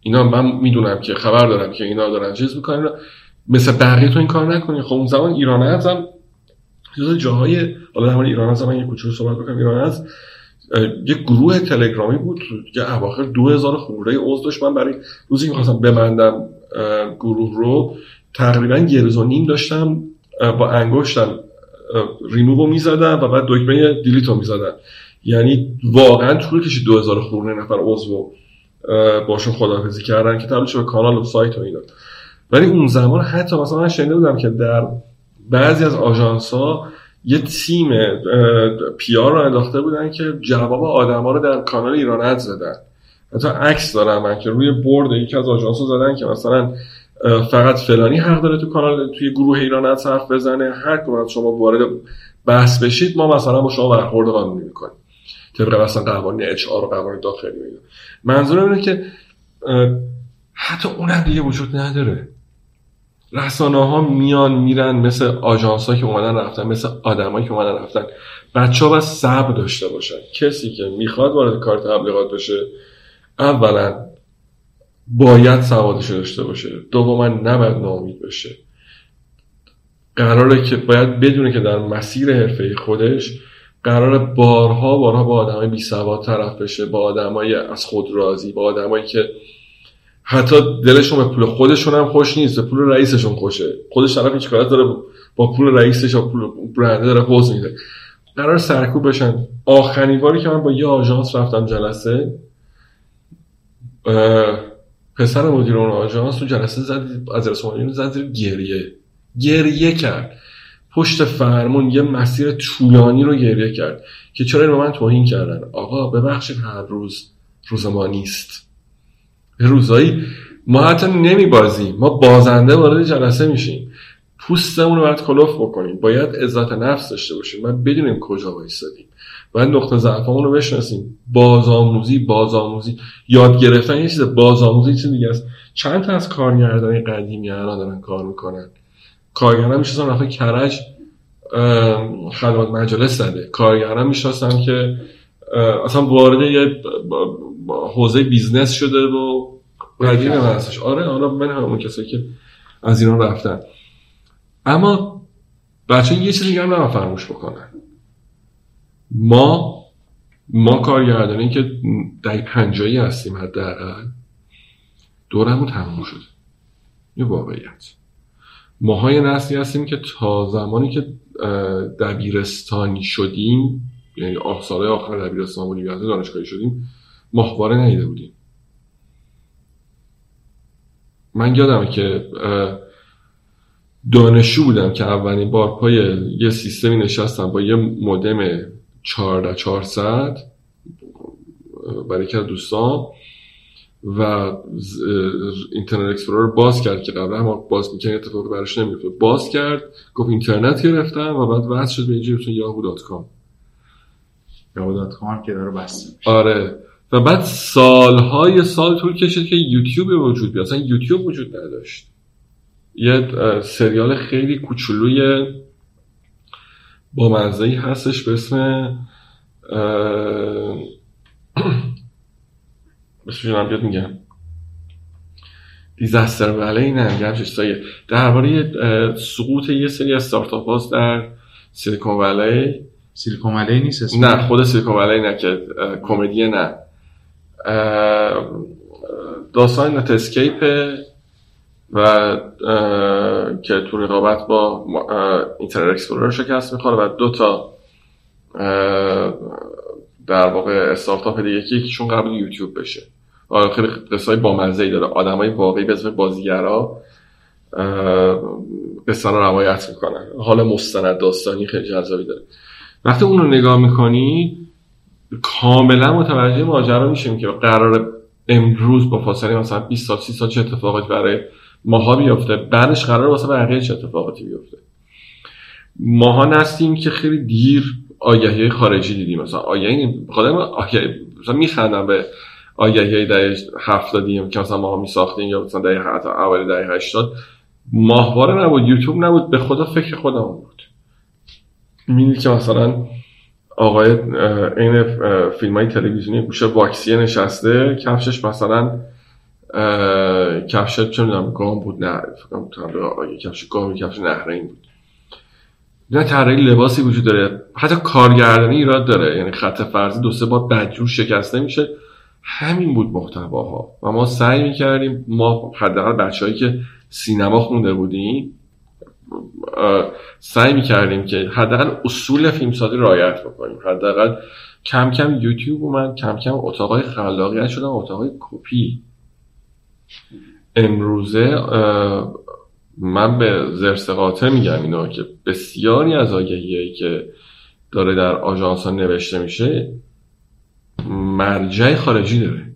اینا من می‌دونم که خبر دارم که اینا دارن چیز می‌کنن. مثل بقیه تو این کار نکنی. خب اون زمان ایران هم جز جاهای حالا در ایران از من یه کوچولو صحبت بکنم. ایران از یه گروه تلگرامی بود. که اواخر 2000 خورده عضو داشت. من برای روزی که خواستم ببندم گروه رو تقریبا یه روز و نیم داشتم با انگشتم ریموو می‌زدن و بعد دکمه دیلیت رو می‌زدن. یعنی واقعا طول کشید 2000 خورده نفر عضو باشون خداحافظی کردن که تبدیل به کانال و سایت و اینا. ولی اون زمان حتی مثلا من شنیده بودم که در بعضی از آژانس ها یه تیم پیار رو انداخته بودن که جواب آدما رو در کانال ایران زدن حتی عکس دارم من که روی برد یکی از آژانس زدن که مثلا فقط فلانی حق داره تو کانال توی گروه ایران از حرف بزنه. هر کدوم شما وارد بحث بشید ما مثلا با شما برخورد قانونی می‌کنیم. طبق مثلا قوانین اچ آر و قوانین داخلی میگه منظورم اینه که حتی اونم دیگه وجود نداره. رسانه ها میان میرن مثل آژانس ها که اومدن رفتن مثل آدمایی که اومدن رفتن. بچه ها باید صبر داشته باشن. کسی که می‌خواد وارد کار تبلیغات بشه اولا باید سوادش داشته باشه. دوما نباید ناامید بشه. قراره که باید بدونه که در مسیر حرفه خودش قرار بارها بارها با آدمای بی سواد طرف بشه با آدمای از خود راضی با آدمایی که حتی دلشون به پول خودشون هم خوش نیست به پول رئیسشون خوشه. خودش طرف هیچ داره با پول رئیسش و پول برنده داره پوز میده. قرار سرکوب بشن. آخرین باری که من با یه آژانس رفتم جلسه پسر مدیر اون آژانس تو جلسه زد از رسانه‌ای زد زیر گریه. گریه کرد. پشت فرمون یه مسیر طولانی رو گریه کرد که چرا این من توهین کردن؟ آقا ببخشید هر روز روز ما نیست. روزایی ما حتی نمی بازیم ما بازنده وارد جلسه میشیم. پوستمون رو باید کلوف بکنیم. باید عزت نفس داشته باشیم. من بدونیم کجا وایستادیم باید نقطه ضعفمون رو بشناسیم. بازآموزی بازآموزی. یاد گرفتن یه چیز بازآموزی چیز دیگه است. چند تا از کارگردان قدیمی الان دارن کار می‌کنن. کارگردان می‌شناسن رفته کرج خدمات مجالس زده. کارگردان می‌شناسن که اصلا وارد یه حوزه business شده و قدیم هستش آره حالا من همون کسایی که از ایران رفتن. اما بچه یه چیزی دیگه هم فرموش بکنن. ما ما کارگردانی که در پنجایی هستیم حداقل دورمون تموم شده یه واقعیت. ماهای نسلی هستیم که تا زمانی که دبیرستانی شدیم یعنی سالهای آخر دبیرستان بودیم یا دانشگاهی شدیم ماهواره ندیده بودیم. من یادمه که دانشجو بودم که اولین بار پای یه سیستمی نشستم با یه مودم 14 400 برای که دوستان و اینترنت اکسپلورر باز کرد که قبلا ما باز می‌کنه اتفاقی براش نمیفته باز کرد گفت اینترنت گرفتم و بعد وصل شد به اینجا یاهو دات کام. یاهو دات کام که داره بسته آره. و بعد سالهای سال طول کشید که یوتیوب وجود بیاد. اصلا یوتیوب وجود نداشت. یه سریال خیلی کوچولوی با منزهی هستش به اسم [CLEARS THROAT] اسمشون بیاد میگم. دیزاستر ولی نه همچه سایه. درباره سقوط یه سری از ستارتاپ هاست در سیلیکون ولی. سیلیکون ولی نیست نه خود سیلیکون ولی نه که کمدی نه. داستان نت اسکیپ و که تو رقابت با Internet Explorer شکست می‌خوره و دو تا در واقع استارتاپ دیگه که یکیشون قبل یوتیوب بشه. آره خیلی قصه های بامزه داره. آدم های واقعی به اسم بازیگرا قصه رو روایت می‌کنن. حال مستند داستانی خیلی جذابی داره. وقتی اون رو نگاه می‌کنی کاملا متوجه ماجرا میشیم که قرار امروز با فاصله مثلا 20 سال 30 سال چه اتفاقاتی برای ماها بیفته. بعدش قرار واسه بقیه چه اتفاقاتی بیفته. ماها نستیم که خیلی دیر آگهی خارجی دیدیم. مثلا آگهی خودم آگهی مثلا میخندم به آگهی دهه 70 که مثلا ماها میساختیم یا مثلا دهه حتی اول دهه 80 ماهواره نبود. یوتیوب نبود. به خدا فکر خودم بود. می‌دید که مثلا آقای این فیلم های تلویزیونی گوشه واکسیه نشسته. کفشش مثلا کفش چه می‌دونم گام بود نه فکرم کفش گامی کفش نهرین بود. نه طراحی لباسی وجود داره. حتی کارگردانی ایراد داره. یعنی خط فرضی دو سه بار بدجور شکسته میشه. همین بود محتواها. و ما سعی می‌کردیم ما حداقل بچههایی که سینما خونده بودیم سعی می‌کردیم که حداقل اصول فیلمسازی رعایت بکنیم. حداقل کم کم یوتیوب اومد کم کم اتاقای خلاقیت شدن اتاقای کپی. امروزه من به زرس قاطع میگم اینا که بسیاری از آگهیایی که داره در آژانس ها نوشته میشه مرجع خارجی داره.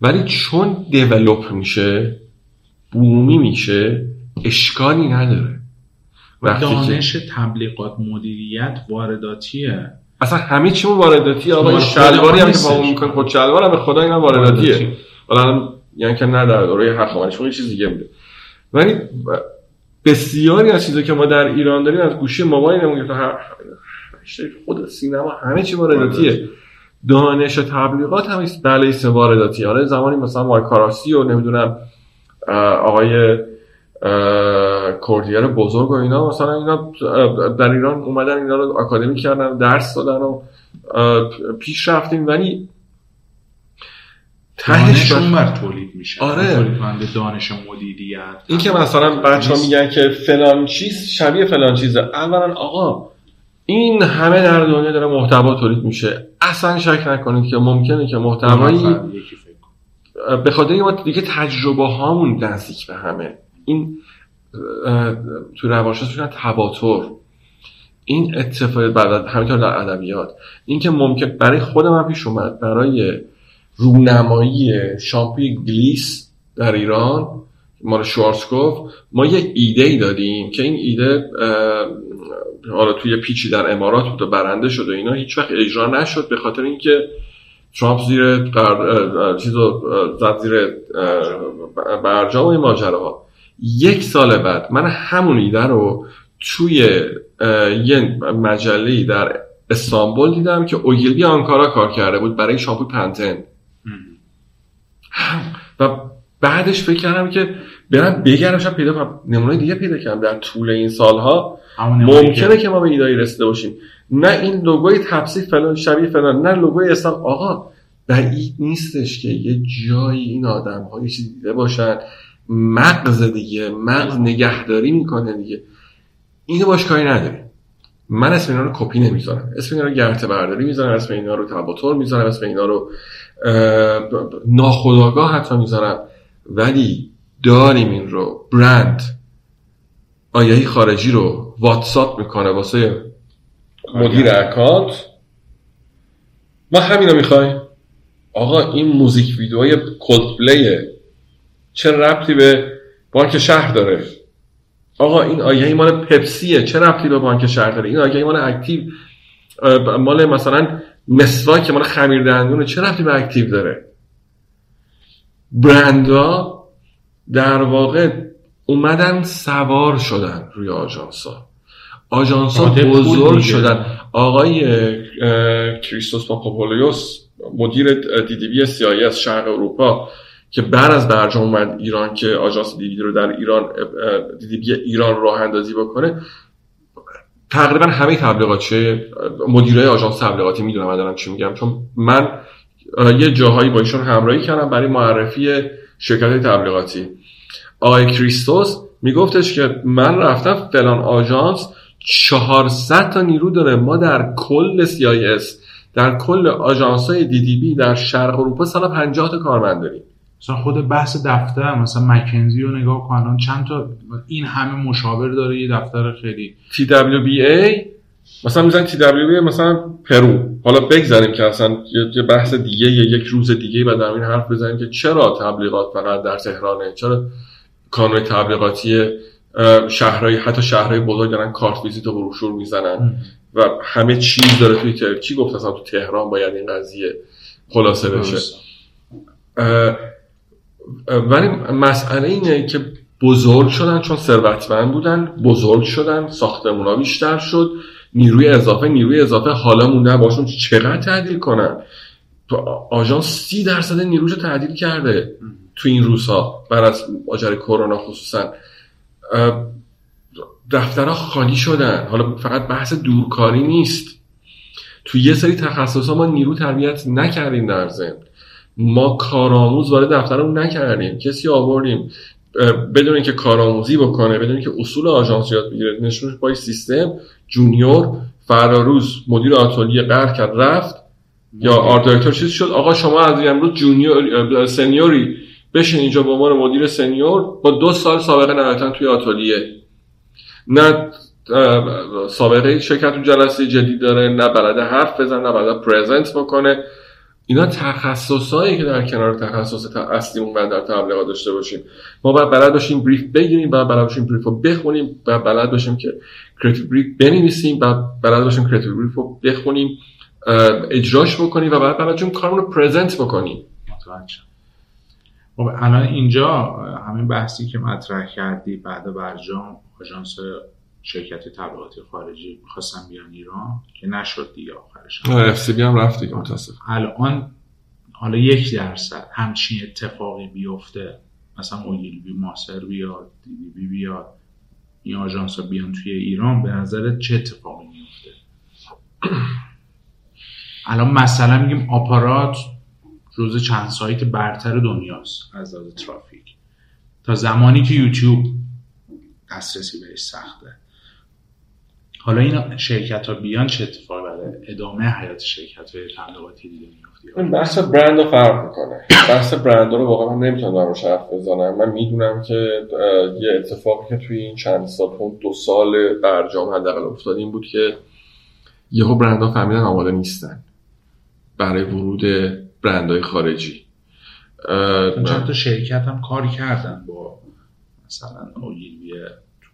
ولی چون دیولوپ میشه بومی میشه اشکالی نداره. دانش تبلیغات مدیریت وارداتیه. اصلا همه چیمون وارداتیه آقا شلواری هم که با می‌کنه خود شلوار هم به خدا اینا وارداتیه. حالا یعنی که نه در دوره هخامنشی یه چیز دیگه بوده. ولی بسیاری از چیزایی که ما در ایران داریم از گوشی موبایل تا هر خود سینما همه چی وارداتیه دانش و تبلیغات هم بله وارداتی حالا زمانی مثلا مایکاراسی و نمی‌دونم آقای کوردیر بزرگ و اینا مثلا اینا در ایران اومدن اینا رو آکادمی کردن درس دادن و پیش رفتیم. ولی تهش بر تولید میشه. آره. تولید دانش مدیریت. این که مثلا بچه ها میگن که فلان چیز شبیه فلان چیزه. اولا آقا این همه در دنیا داره محتوا تولید میشه. اصلا شک نکنید که ممکنه که محتوایی به خاطر ما دیگه تجربه هامون نزدیک به همه. این تو روانشناسی میگن تباتر. این اتفاق بعد همینطور در ادبیات. این که ممکن برای خود من پیش اومد برای رونمایی شامپوی گلیس در ایران مال شوارسکوف ما یه ایده ای دادیم که این ایده حالا توی پیچی در امارات بود و برنده شد و اینا هیچ وقت اجرا نشد به خاطر اینکه ترامپ زیر قر... چیزو زد زیر برجام این ماجراها. یک سال بعد من همون ایده رو توی یه مجله در استانبول دیدم که اوگیلبی آنکارا کار کرده بود برای شامپو پنتن. و بعدش فکر کردم که برم بگردم پیدا کنم. نمونه دیگه پیدا کردم در طول این سالها. ممکنه که ما به ایدایی رسیده باشیم. نه این لوگوی تپسی فلان شبیه فلان نه لوگوی اسلام آقا بعید نیستش که یه جایی این آدم های چیزی دیده باشن. مغز دیگه مغز نگهداری می‌کنه دیگه. اینو باش کاری نداری من اسم اینا رو کپی نمی‌ذارم. اسم اینا رو گرته برداری می‌ذارم. اسم اینا رو تباتور می‌ذارم. اسم اینا رو ناخداگاه حتی می‌ذارم. ولی داریم این رو. برند آیایی خارجی رو واتساپ می‌کنه واسه مدیر اکانت. ما همین رو می‌خوایم آقا این موزیک ویدیوهای کلد چه ربطی به بانک شهر داره؟ آقا این آیه مال پپسیه چه ربطی به بانک شهر داره؟ این آیه مال اکتیو مال مثلا مسواک مال خمیر دندونه چه ربطی به اکتیو داره؟ برندا در واقع اومدن سوار شدن روی آژانسا آژانسا بزرگ شدن. آقای کریستوس پاپاپولوس مدیر دیدیبی سیایی از شرق اروپا که بعد از برجام اومد ایران که آژانس دیدی رو در ایران دیدیبی ایران راه اندازی بکنه تقریبا همه تبلیغاتچی مدیرای آژانس تبلیغاتی می‌دونم من دارم چی میگم چون من یه جاهایی با ایشون همراهی کردم برای معرفی شرکت تبلیغاتی. آقای کریستوس میگفتش که من رفتم فلان آژانس 400 تا نیرو داره. ما در کل CIS در کل آژانس های دی دی بی در شرق اروپا سال 50 تا کارمند داریم. مثلا خود بحث دفتر مثلا مکنزی رو نگاه کن چند تا این همه مشاور داره یه دفتر خیلی تی دبلیو بی ای؟ مثلا میزن تی دبلیو بی مثلا پرو. حالا بگذاریم که اصلا یه بحث دیگه یک روز دیگه بعد در این حرف بزنیم که چرا تبلیغات فقط در تهرانه چرا کانون تبلیغاتی شهرهای حتی شهرهای بزرگ دارن کارت ویزیت و بروشور می‌زنن و همه چیز داره توی تهران. کی گفت اصلا تو تهران باید این قضیه خلاصه بشه؟ ولی مسئله اینه که بزرگ شدن چون ثروتمند بودن بزرگ شدن ساختمونا بیشتر شد نیروی اضافه نیروی اضافه حالا مونده باشون. چقدر تعدیل کنن؟ تو آژانس سی درصد نیروش تعدیل کرده تو این روزها بعد از ماجرای کرونا خصوصا. دفترها خالی شدن. حالا فقط بحث دورکاری نیست. تو یه سری تخصص ها ما نیرو تربیت نکردیم در ضمن. ما کارآموز وارد دفترمون نکردیم. کسی آوردیم بدون اینکه کارآموزی بکنه بدون اینکه اصول آژانس یاد بگیره نشونش پای سیستم جونیور فردا روز مدیر آتلیه قهر کرد رفت. یا art چیز شد؟ آقا شما از امروز junior senior ی بشین اینجا به عنوان مدیر senior. با دو سال سابقه نهایتا توی آتلیه نه سابقه شرکت تو جلسه جدید داره نه بلد حرف بزن نه بلد present بکنه. اینا تخصصهایی که در کنار تخصص اصلیمون باید در تبلیغات داشته باشیم. ما باید بلد باشیم brief بگیریم باید بلد باشیم brief رو بخونیم باید بلد باشیم که creative brief بنویسیم باید بلد باشیم creative brief رو بخونیم اجراش بکنیم و بعد بلد باشیم کارمون رو present بکنیم. خب الان اینجا همین بحثی که مطرح کردی بعد برجام آژانس شرکت تبلیغاتی خارجی می‌خواستن بیان ایران که نشد دیگه آخرش. FCB هم رفت دیگه متاسف الان حالا یک درصد همچین اتفاقی بیفته. مثلا بی ماسر بیاد DDB بیاد این آژانس ها بیان توی ایران به نظرت چه اتفاقی میفته الان مثلا میگیم آپارات جزء چند سایت برتر دنیاست از لحاظ ترافیک. تا زمانی که یوتیوب دسترسی بهش سخته. حالا این شرکت ها بیان چه اتفاقی برای ادامه حیات شرکت های تبلیغاتی دیگه میفته بحث برند رو فرق می‌کنه. بحث برند رو واقعا من نمی‌تونم در حرف بزنم. من می‌دونم که یه اتفاقی که توی این چند سال دو سال برجام حداقل افتاد این بود که یهو برندها فهمیدن آماده نیستن برای ورود برندهای خارجی. چند تا شرکت هم کار کردن با مثلا اوگیلوی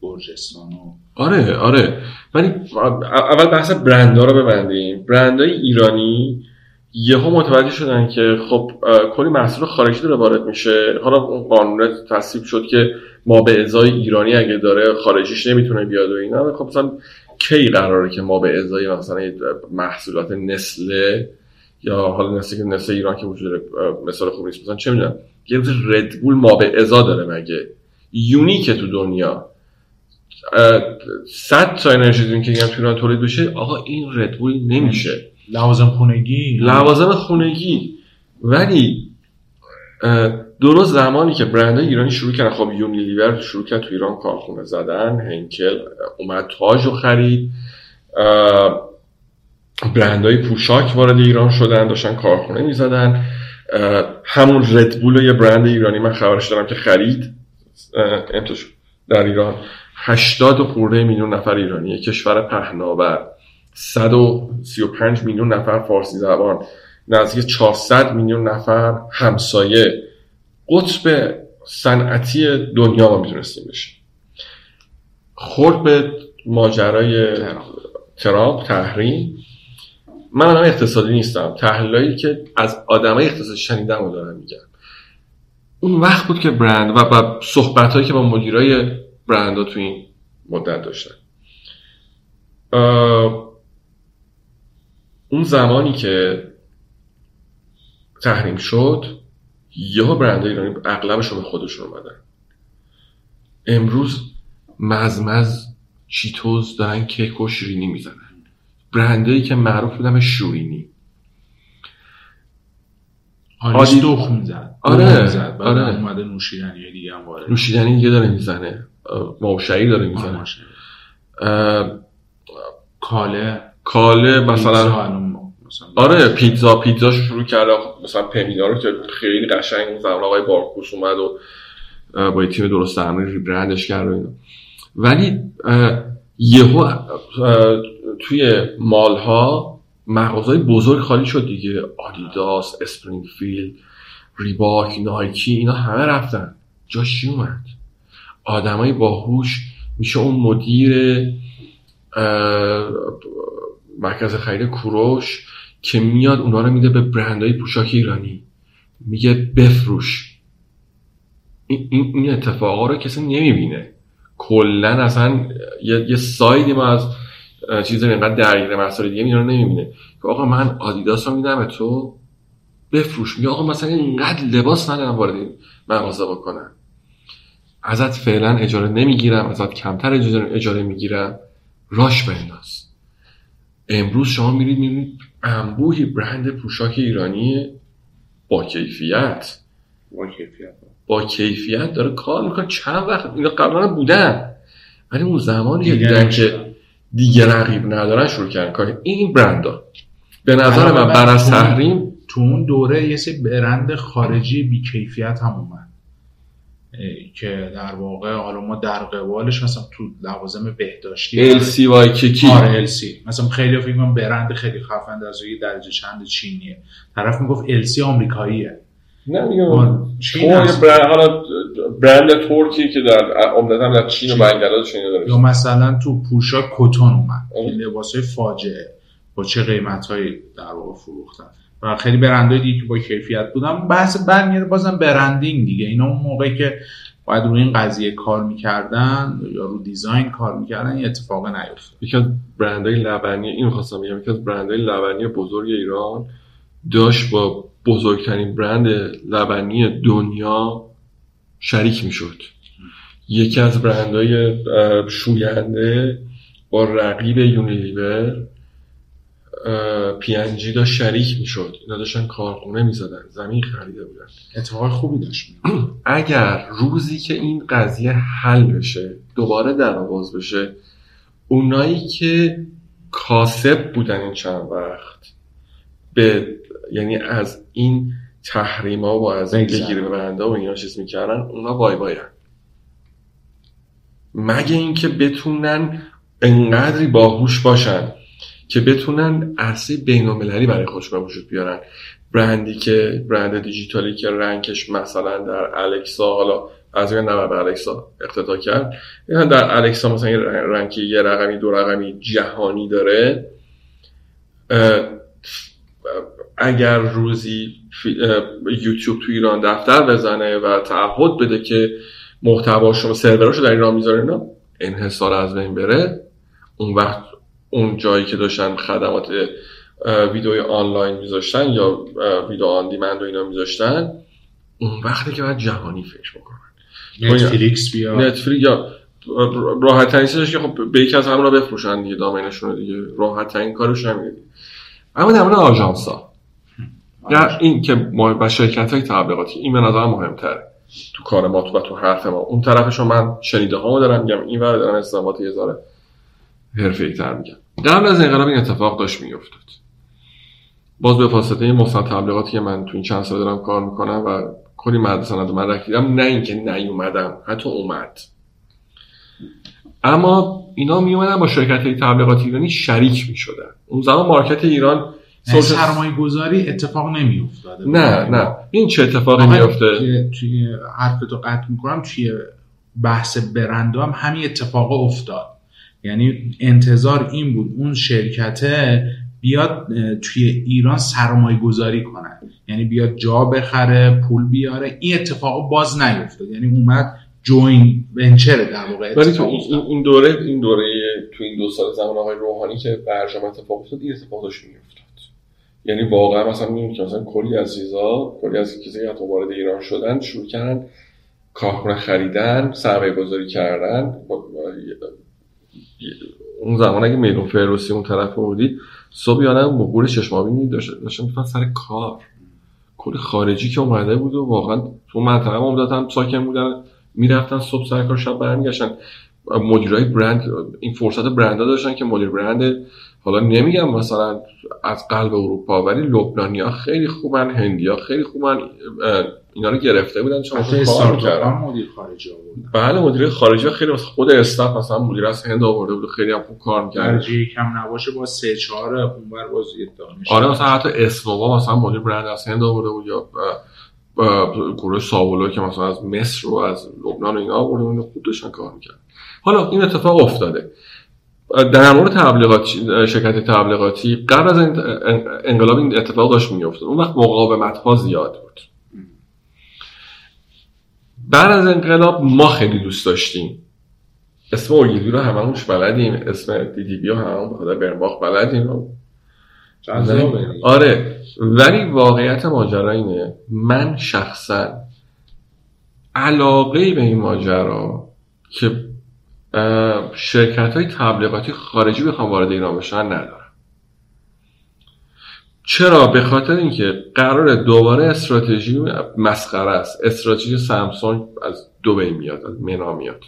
گرجستان و آره آره. ولی اول بحث برندها رو ببندیم. برندهای ایرانی یهو متوجه شدن که خب کلی محصول خارجی داره وارد میشه. حالا اون قانون تصویب شد که ما به ازای ایرانی اگه داره خارجیش نمی‌تونه بیاد و اینا. خب مثلا کی قراره که ما به ازای مثلا محصولات نسله یا حالا نسل که نسل ایران که وجود داره مثال خوب نیست. مثلا چه می‌دونم یه ردبول ما به ازا داره مگه؟ یونیکه تو دنیا. صد تا انرژی درینک که تو ایران تولید بشه. آقا این ردبول نمیشه. لوازم خونگی؟ لوازم خونگی. ولی درست زمانی که برندهای ایرانی شروع کردن خب یونیلیور شروع کرد تو ایران کارخونه زدن هنکل اومد تاج رو خرید. برندهای پوشاک وارد ایران شدن داشتن کارخونه می‌زدن. همون ردبول یه برند ایرانی من خبرش دارم که خرید. در ایران. 80 خورده میلیون نفر ایرانی کشور پهناور. 135 میلیون نفر فارسی زبان. نزدیک 400 میلیون نفر همسایه. قطب صنعتی دنیا ما می‌تونستیم بشیم خورد به ماجرای ترامپ تحریم. من آدم اقتصادی نیستم. تحلیلایی که از آدمای اقتصادی شنیدم و دارم میگم. اون وقت بود که برند و صحبت هایی که با مدیرای برند ها تو این مدت داشتن. اون زمانی که تحریم شد یا برند ایرانی اغلبشون به خودشون اومدن. امروز مزمز چیتوز دارن کیک و شیرینی می‌زنن. برندهایی که معروف بودن شورینی آلیس دخم زد. آره. آره. اومده نوشیدنی دیگه هم وارد نوشیدنی دیگه داره می‌زنه. ماءالشعیر داره می‌زنه کاله. کاله مثلا آره پیتزا پیتزا شروع کرده مثلا پمینا رو که خیلی قشنگ زمان آقای بارکوس اومد و با تیم درست درمانی rebrand ش کرد و اینا. ولی یهو توی mall ها مغازهای بزرگ خالی شد دیگه. آدیداس اسپرینگفیلد ریباک نایکی اینا همه رفتن. جاش اومد؟ آدمای باهوش میشه اون مدیر مرکز خرید کوروش که میاد اونا رو میده به برندهای پوشاک ایرانی. میگه بفروش. این, این اتفاقا رو کسی نمی‌بینه. کلا اصلا یه, یه سایدی ما از چیز اینقدر درگیر مسائل دیگه رو نمی‌بینه. که آقا من آدیداس رو میدم به تو بفروش. میگه آقا مثلا اینقدر لباس ندارم وارد مغازه بکنم. ازت فعلا اجاره نمی‌گیرم ازت کمتر اجاره, می‌گیرم. راش بنداز امروز شما میرید می‌بینید انبوهی برند پوشاک ایرانی با کیفیت. با کیفیت. با کیفیت داره کار می‌کنه. چند وقت اینا قبلا بودن. ولی اون زمانی دیدن که دیگه رقیب ندارن شروع کردن. کار این برندا به نظر من بر از تحریم تو اون دوره یه سری برند خارجی بی کیفیت هم اومد. که در واقع حالا ما در قبالش مثلا تو لوازم بهداشتی ال سی وای کیکی آره ال سی مثلا خیلی فکر کنم برند خیلی خفن در یه درجه چند چینیه. طرف می‌گفت ال سی آمریکاییه. نه میگم برند حالا برند ترکی که در عمدتا در چین و بنگلادش داره. یا مثلا تو پوشاک کتون اومد. لباسای فاجعه. با چه قیمتهایی در واقع فروختن؟ و خیلی برندهای دیگه که با کیفیت بودن. بحث برمیاره بازم برندینگ دیگه. اینا اون موقعی که باید روی این قضیه کار می‌کردن یا رو دیزاین کار می‌کردن این اتفاق نیفتاد. یکی از برندهای لبنی این خواستم بگم یکی از برندهای لبنی بزرگ ایران داشت با بزرگترین برند لبنی دنیا شریک می‌شد. یکی از برندهای شوینده با رقیب یونیلیور پی جی داشت شریک می‌شد. اینا داشتن کارخونه می‌زدن. زمین خریده بودن. اتفاق خوبی داشت. [CLEARS THROAT] اگر روزی که این قضیه حل بشه دوباره در آواز بشه اونایی که کاسب بودن این چند وقت به یعنی از این تحریما و از این بگیری به و اینا چیز می‌کردن اونا بای باین مگه اینکه بتونن انقدری باهوش باشن که بتونن عرصه بینالمللی برای خودش به وجود بیارن. برندی که برند دیجیتالی که رنگش مثلا در الکسا حالا از این نبر به الکسا اقتدا کرد. یعنی در الکسا مثلا یه رنگی یه رقمی دو رقمی جهانی داره. اگر روزی یوتیوب تو ایران دفتر بزنه و تعهد بده که محتوا شما سروراشو در ایران می‌ذاره اینا انحصار از بین بره اون وقت اون جایی که داشتن خدمات ویدیو آنلاین میذاشتن یا ویدیو آن دیمند و اینا میذاشتن اون وقتی که باید جهانی فکر بکنن نتفلیکس بیا نتفلیکس یا راحت ترین که خب به یکی از همون بفروشن دیگه دامینشون دیگه. راحت ترین کارش همینه اما در مورد آژانس ها یا این که ما شرکت های تبلیغاتی این به نظر مهمتره. تو کار ما تو و تو حرف ما. اون طرفشو من شنیده ها دارم میگم. این ور دارم استفاده یه ذره حرفه تر میگم. قبل از انقلاب این اتفاق داشت میافتاد. باز به واسطه این مستند تبلیغاتی که من تو این چند سال دارم کار می‌کنم و کلی مدرسه من مدرک دیدم نه اینکه نیومدم حتی اومد. اما اینا می با شرکت های تبلیغاتی ایرانی شریک می شدن اون زمان مارکت ایران یعنی سرمایه گذاری اتفاق نمی افتاده نه نه. این چه اتفاقی می افته توی حرف تو قطع می‌کنم توی بحث برندو هم همین اتفاق افتاد. یعنی انتظار این بود اون شرکته بیاد توی ایران سرمایه گذاری کنه. یعنی بیاد جا بخره پول بیاره. این اتفاق باز نیفتاد. یعنی اومد جوین ونچر در واقع ولی تو این دوره این دوره تو این دو سال زمان آقای روحانی که برجام اتفاق افتاد این اتفاق داشت میافتاد. یعنی واقعا مثلا می‌بینیم که مثلا کلی از چیزا کلی از کسایی که وارد ایران شدن شروع کردن کارخونه خریدن سرمایه گذاری کردن اون زمان اگه میدون فروسی اون طرف بودی صبح یادم مقور چشمابینی داشت داشتن سر کار. کل خارجی که اومده بود و واقعا تو منطقه هم ساکن بودن می‌رفتن صبح سر کار شب برمیگشتن. مدیرای برند این فرصت برندها داشتن که مدیر برند حالا نمیگم مثلا از قلب اروپا ولی لبنانی خیلی خوبن هندی ها خیلی خوبن اینا رو گرفته بودن چون کار کردن مدیر خارجی آوردن بله مدیر خارجی خیلی خود استاف مثلا مدیر از هند آورده بود خیلی هم خوب کار می‌کرد. کم نباشه با سه چهار اونور باز دانش آره مثلا حتی اسمووا مثلا مدیر برند از هند آورده بود یا گروه ساولو که مثلا از مصر و از لبنان و اینا آورده بود خوب داشتن کار می‌کرد حالا این اتفاق افتاده. در مورد تبلیغات شرکت تبلیغاتی قبل از انقلاب این اتفاق داشت میافتاد. اون وقت مقاومت ها زیاد بود. بعد از انقلاب ما خیلی دوست داشتیم. اسم اوگیلی رو هممونش بلدیم اسم دیدی بی همون بخاطر برنباخ بلدیم. آره. ولی واقعیت ماجرا اینه من شخصا علاقه به این ماجرا که شرکت های تبلیغاتی خارجی بخوام وارد ایران بشن ندارم چرا؟ به خاطر اینکه قرار دوباره استراتژی مسخره است. استراتژی سامسونگ از دبی میاد از منا میاد.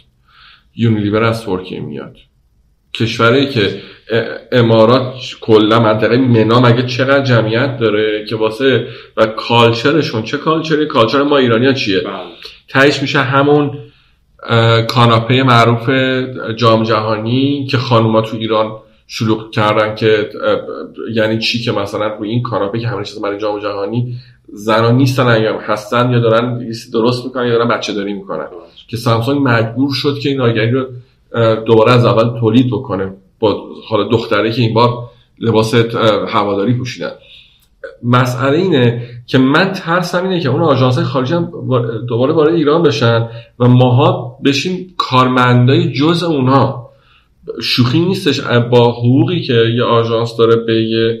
یونیلیور از ترکیه میاد. کشوری که امارات کلا منطقه منا مگه چقدر جمعیت داره که واسه و کالچرشون چه کالچری کالچر ما ایرانی ها چیه؟ بله. تهش میشه همون کاناپه معروف جام جهانی که خانوما تو ایران شلوغ کردن که یعنی چی که مثلا روی این کاناپه که همه چیز برای جام جهانی زنان نیستن یا هستن یا دارن درست می‌کنن یا دارن بچه داری می‌کنن. که سامسونگ مجبور شد که این آگهی رو دوباره از اول تولید بکنه با حالا دختره که این بار لباس هواداری پوشیدن مسئله اینه که من ترسم اینه که اون آژانس خارجی هم دوباره وارد ایران بشن و ماها بشیم کارمندای جز اونها. شوخی نیستش با حقوقی که یه آژانس داره به یه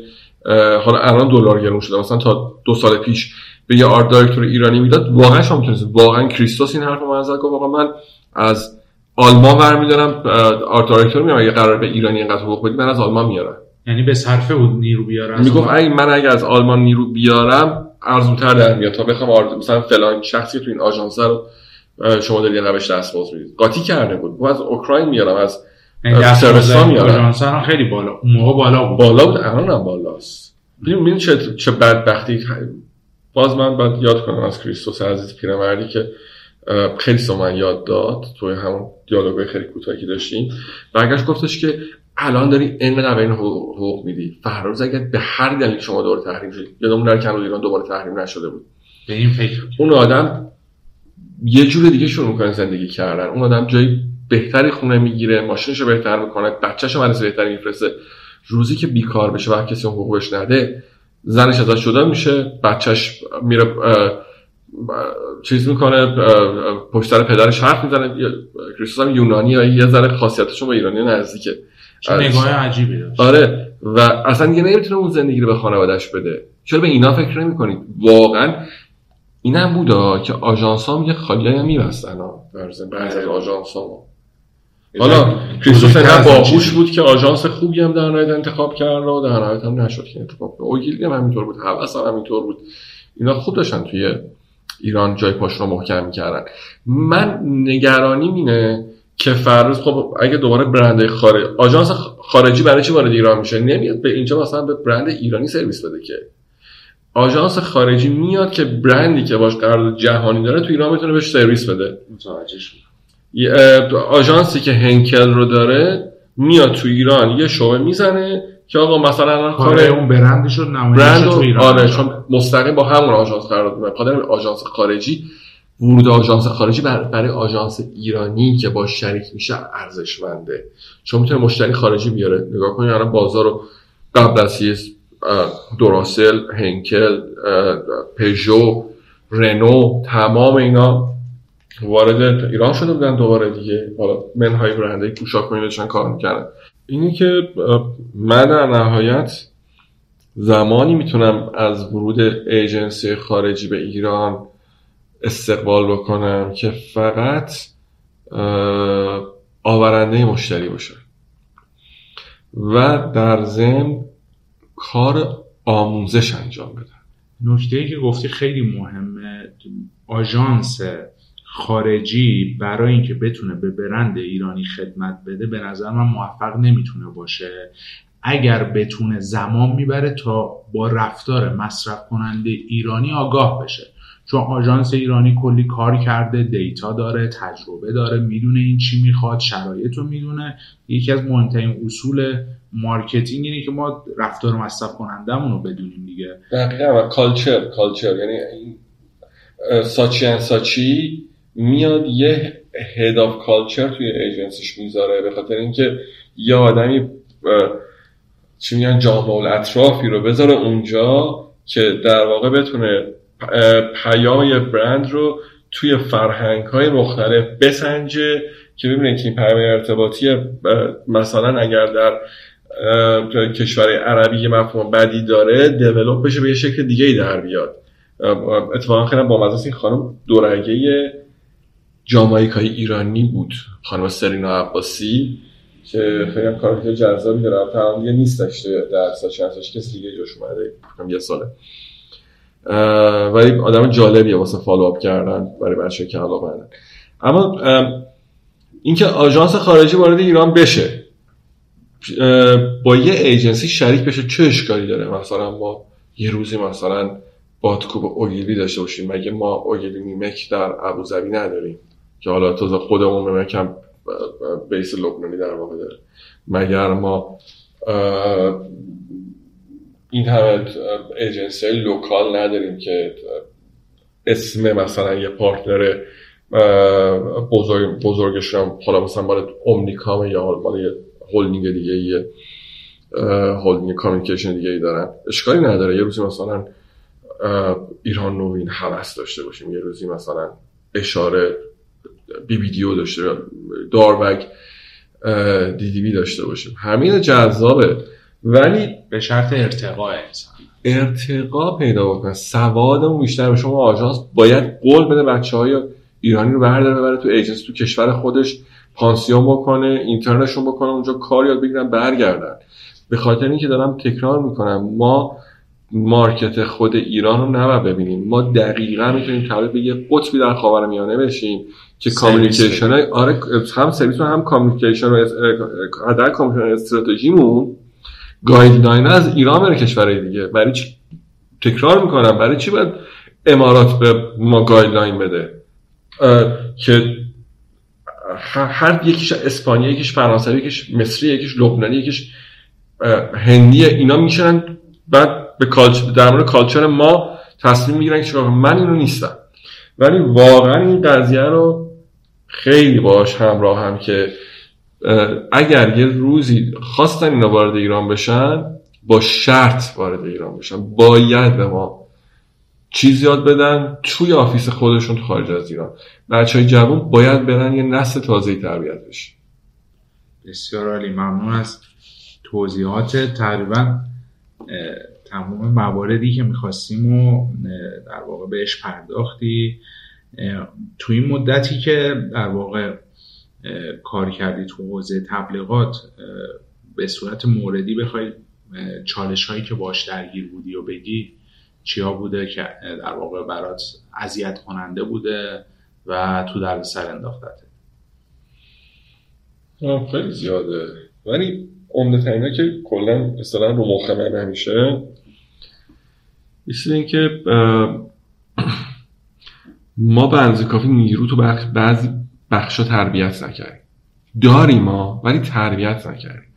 حالا الان دلار گرون شده مثلا تا دو سال پیش به یه art director ایرانی می‌داد واقعا شما می‌تونید واقعا کریستوس این حرف من گفت واقعا من از آلمان برمیدارم art director میام اگه قرار به ایرانی اینقدر حقوق بدی من از آلمان میارم یعنی به صرفه بود نیرو بیارم می‌گفت اگه من اگه از آلمان نیرو بیارم ارزونتر در میاد تا بخوام art... مثلا فلان شخصی تو این آژانس رو شما دارید روش دستمزد می‌دید. قاطی کرده بود. بود از اوکراین میارم از سربستان میارم. خیلی بالا اون موقع بالا بود. بالا بود. الان هم بالاست. ببین چه چه بدبختی. باز من باید یاد کنم از کریستوس عزیز پیرمردی که خیلی من یاد داد توی همون دیالوگای خیلی کوتاهی که داشتیم. برگشت گفتش که الان داری اینقدر به این حقوق میدی. فردا اگر به هر دلیل شما دوباره تحریم شدی یادمون در کنار ایران دوباره تحریم نشده بود. به این فکر. اون آدم یه جور دیگه شروع می‌کنه زندگی کردن. اون آدم جایی بهتری خونه می‌گیره ماشینشو بهتر می‌کنه بچه‌شو مدرسه بهتری میفرسته. روزی که بیکار بشه و کسی اون حقوقش نده زنش ازش جدا میشه بچهش میره چیز می‌کنه پشت سر پدرش حرف می‌زنه. کریستوس هم یونانی یا یه ذره خاصیتشون با ایرانی نزدیکه. نگاه عجیبی داشت. آره. و اصلا دیگه نمی‌تونه اون زندگی رو به خانوادهش بده. چرا به اینا فکر نمی کنید واقعا این هم بودا که آژانس ها میگه خالی هم میبستن بعضی از آژانس ها حالا کریستوف نه باهوش بود که آژانس خوبی هم در نهایت انتخاب کرد و در نهایت هم نشد که انتخاب کنه اوگیلی هم همینطور بود حوث هم همینطور بود. اینا خوب داشتن توی ایران جای پاش رو محکم می‌کردن. من نگرانی مینه که فرض خب اگه دوباره برند خارج آژانس خارجی برای چی وارد ایران میشه؟ نمیاد به اینجا مثلا به برند ایرانی سرویس بده که. آژانس خارجی میاد که برندی که باش قرارداد جهانی داره تو ایران می‌تونه بهش سرویس بده. آژانسی که هنکل رو داره میاد تو ایران یه شعبه می‌زنه که آقا مثلا الان کار اون برند شد برند تو ایران آره چون مستقیم با همون آژانس قرار داره آژانس خارجی. ورود آژانس خارجی برای آژانس ایرانی که با شریک میشه ارزشمنده. چون می‌تونه مشتری خارجی بیاره. نگاه کنید الان بازار رو قبل از دوراسل هنکل پژو رنو تمام اینا وارد ایران شده بودن دوباره دیگه. حالا منهای برنده کوشا کنید داشتن کار می‌کردن. اینی که من در نهایت زمانی می‌تونم از ورود ایجنسی خارجی به ایران استقبال بکنم که فقط آورنده مشتری باشه و در ضمن کار آموزش انجام بدن نکته که گفتی خیلی مهمه آژانس خارجی برای اینکه بتونه به برند ایرانی خدمت بده به نظر من موفق نمی‌تونه باشه. اگر بتونه زمان می‌بره تا با رفتار مصرف کننده ایرانی آگاه بشه. چون آژانس ایرانی کلی کار کرده دیتا داره تجربه داره می‌دونه این چی می‌خواد شرایط رو می‌دونه. یکی از مهمترین اصول marketing اینه که ما رفتار مصرف کنندمون رو بدونیم دیگه. دقیقا و culture culture یعنی Saatchi Saatchi میاد یه head of culture توی ایجنسیش می‌ذاره به خاطر اینکه یه آدمی چی میگن جامع اطرافی رو بذاره اونجا که در واقع بتونه پیام برند رو توی فرهنگ های مختلف بسنجه که ببینید که این پیام ارتباطی مثلا اگر در کشور عربی مفهوم بدی داره دیولوب بشه به یه شکل دیگه ای در بیاد. اتفاقا خیلی با مزاس این خانم دورگه جامایکای ایرانی بود. خانم سرینا عباسی که خیلی هم کار جذابی داره. تمام دیگه نیست داشته در سال چند کسی دیگه جوش اومده. یه ساله. ولی آدم جالبیه واسه فالو کردن برای بچه که علاقه اما اینکه آژانس خارجی وارد ایران بشه. با یه ایجنسی شریک بشه چه اشکالی داره؟ مثلا ما یه روزی مثلا بادکوبه Ogilvy داشته باشیم. مگه ما Ogilvy Memac در ابوظبی نداریم؟ که حالا تازه خودمون Memac هم base لبنانی در واقع داره. مگر ما این همه agency های local نداریم که اسم مثلا یه partner بزرگ بزرگش هم حالا مثلا مال Omnicom یا مال یه هولدینگ دیگه یه هولدینگ communication دیگه ای دارن. اشکالی نداره. یه روزی مثلا ایران نوین حوست داشته باشیم. یه روزی مثلا اشاره BBDO داشته داروگ DDB داشته باشیم. همین جذابه. ولی به شرط ارتقاء انسان. ارتقا پیدا بکنه. سوادمون بیشتر به شما آژانس باید قول بده بچه های ایرانی رو برداره ببره تو ایجنسی تو کشور خودش پانسیون بکنه intern شون بکنه اونجا کار یاد بگیرن برگردن. به خاطر اینکه دارم تکرار می‌کنم ما market خود ایران رو نباید ببینیم. ما دقیقا می‌تونیم تبدیل به یه قطبی در خاورمیانه بشیم که communication آره هم سرویس هم communication و هم در communication استراتژیمون guideline از ایران بره کشورهای دیگه. برای چی تکرار می‌کنم؟ برای چی باید امارات به ما guideline بده؟ که هر یکیش اسپانیا یکیش فرانسوی یکیش مصری یکیش لبنانی یکیش هندی اینا میشینن. بعد به در مورد culture ما تصمیم می‌گیرن که من اینو نیستم ولی واقعا این قضیه رو خیلی باش همراه هم که اگر یه روزی خواستن اینا وارد ایران بشن با شرط وارد ایران بشن. باید به ما چیز یاد بدن توی آفیس خودشون خارج از ایران. بچه های جوان باید برن یه نسل تازه تربیت بشه بسیار عالی. ممنون از توضیحات. تقریبا تمام مواردی که می‌خواستیم و در واقع بهش پرداختی. توی این مدتی که در واقع کار کردی تو حوزه تبلیغات به صورت موردی بخوای چالش هایی که باش درگیر بودی و بگی چیا بوده که در واقع برات اذیت کننده بوده و تو در سر انداختته؟ خیلی زیاده. ولی عمده ترینا که کلا اصطلاح رو مخ من همیشه این که ما به کافی نیرو تو بعضی بخش تربیت نکردیم. داریم ما ولی تربیت نکردیم.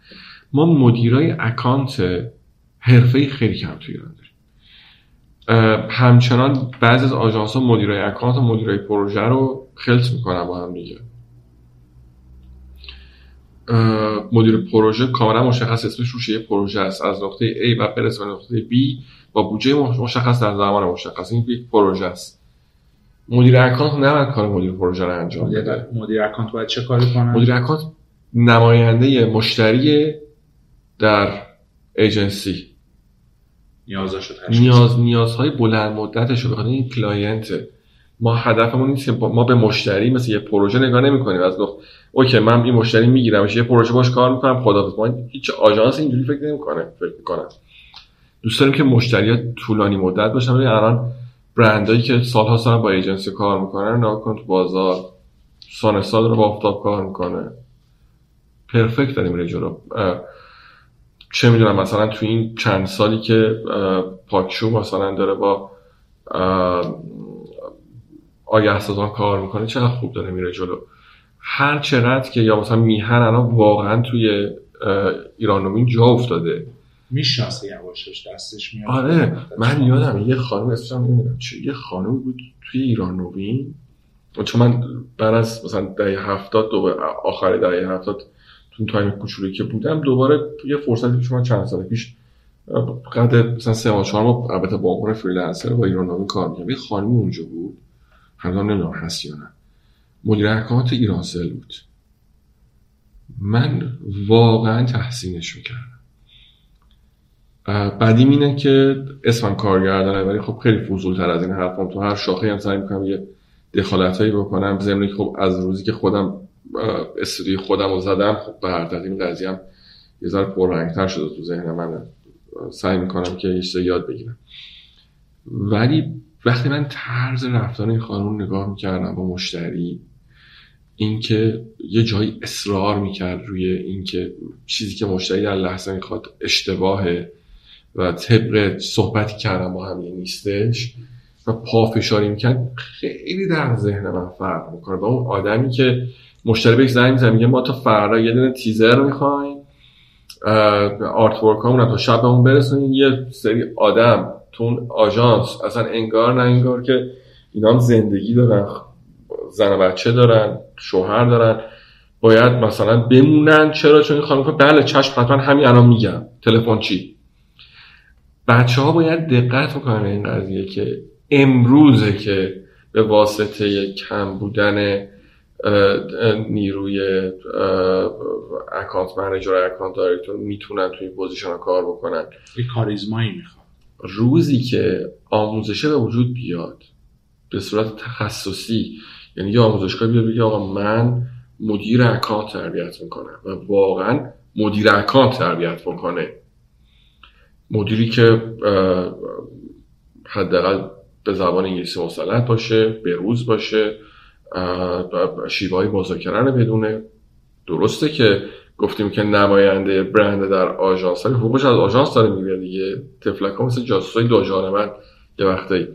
ما مدیرای account حرفه خیلی کم توی ایران داریم. همچنان بعضی از آژانس ها مدیرای account و مدیرای پروژه رو خلط می‌کنن با هم دیگه. مدیر پروژه کاملا مشخص اسمش روش یه پروژه است. از نقطه A و برسه به نقطه B. با بودجه مشخص در زمان مشخص. این یک پروژه است. مدیر account نباید کار مدیر پروژه رو انجام بده. مدیر account باید چه کاری کنه؟ مدیر account نماینده مشتری در ایجنسی. نیازاشو نیاز نیازهای بلند مدتش رو بخاطر این client. ما هدفمون نیست ما به مشتری مثل یه پروژه نگاه نمی‌کنیم. از نقطه OK من این مشتری می‌گیرم یه پروژه باش کار می‌کنم خدا ما هیچ آژانس اینجوری فکر نمی‌کنه فکر می‌کنم. دوست داریم که مشتری طولانی مدت باشن ولی الان برندایی که سالها سال با ایجنسی کار می‌کنن نه کن تو بازار سال سال رو با آفتاب کار می‌کنه. پرفکت داریم میره جلو. چه می‌دونم مثلا تو این چند سالی که پاکشو مثلا داره با آگه سازان کار می‌کنه چقدر خوب داره میره جلو. هر چقدر که یا مثلا میهن الان واقعا توی ایران نوین جا افتاده. می‌شناسه یواشش دستش میاد. آره من یادم یه خانم اسمش نمی‌دونم چه یه خانم بود توی ایران نوین. چون من بعد از مثلا دهه هفتاد دو آخر دهه هفتاد تو time کوچولی که بودم دوباره یه فرصتی پیش من چند سال پیش قد مثلا سه ماه چهار ماه البته با عنوان freelancer با ایران نوین کار می‌کردم. یه خانمی اونجا بود هنوز نمی‌دونم هست یا نه. مدیر account ایرانسل بود. من واقعا تحسینش می‌کردم. بعدیم اینه که اسمم کارگردانه ولی خب خیلی فضول تر از این حرفم تو هر شاخه هم سعی می‌کنم یه دخالت هایی بکنم زمینی خب از روزی که خودم استودیوی خودم رو زدم خب به هر این قضیه هم یه ذره پررنگتر شده تو ذهن من. سعی می‌کنم که یه یاد بگیرم. ولی وقتی من طرز رفتار این خانم نگاه می‌کردم با مشتری اینکه یه جایی اصرار می‌کرد روی اینکه چیزی که مشتری در لحظه می‌خواد اشتباهه و طبق صحبتی کردم با هم نیستش و پافشاری می‌کرد خیلی در ذهن من فرق می‌کنه. با اون آدمی که مشتری بهش زنگ می‌زنه میگه ما تا فردا یه دونه تیزر می‌خوایم آرت ورک همون تا شب اون برسونیم. یه سری آدم تو اون آژانس اصلا انگار نه انگار که اینا هم زندگی دارن زن و بچه دارن شوهر دارن. باید مثلا بمونن. چرا؟ چون این خانم بله چشم حتما همین الان میگم. تلفن چی؟ بچه ها باید دقت بکنن این قضیه که امروزه که به واسطه کم بودن نیروی account manager account director می‌تونن توی position کار بکنن. یه کاریزمایی می‌خواد. روزی که آموزشه به وجود بیاد به صورت تخصصی یعنی یه آموزشگاه بیاد بگه آقا من مدیر اکانت تربیت می‌کنم و واقعا مدیر اکانت تربیت می‌کنه مدیری که حداقل به زبان انگلیسی مسلط باشه بروز باشه شیوه های مذاکره رو بدونه. درسته که گفتیم که نماینده برند در آژانس های حقوقش از آژانس داره میگه دیگه. تفلک ها مثل جاسوسای دو من یه وقتی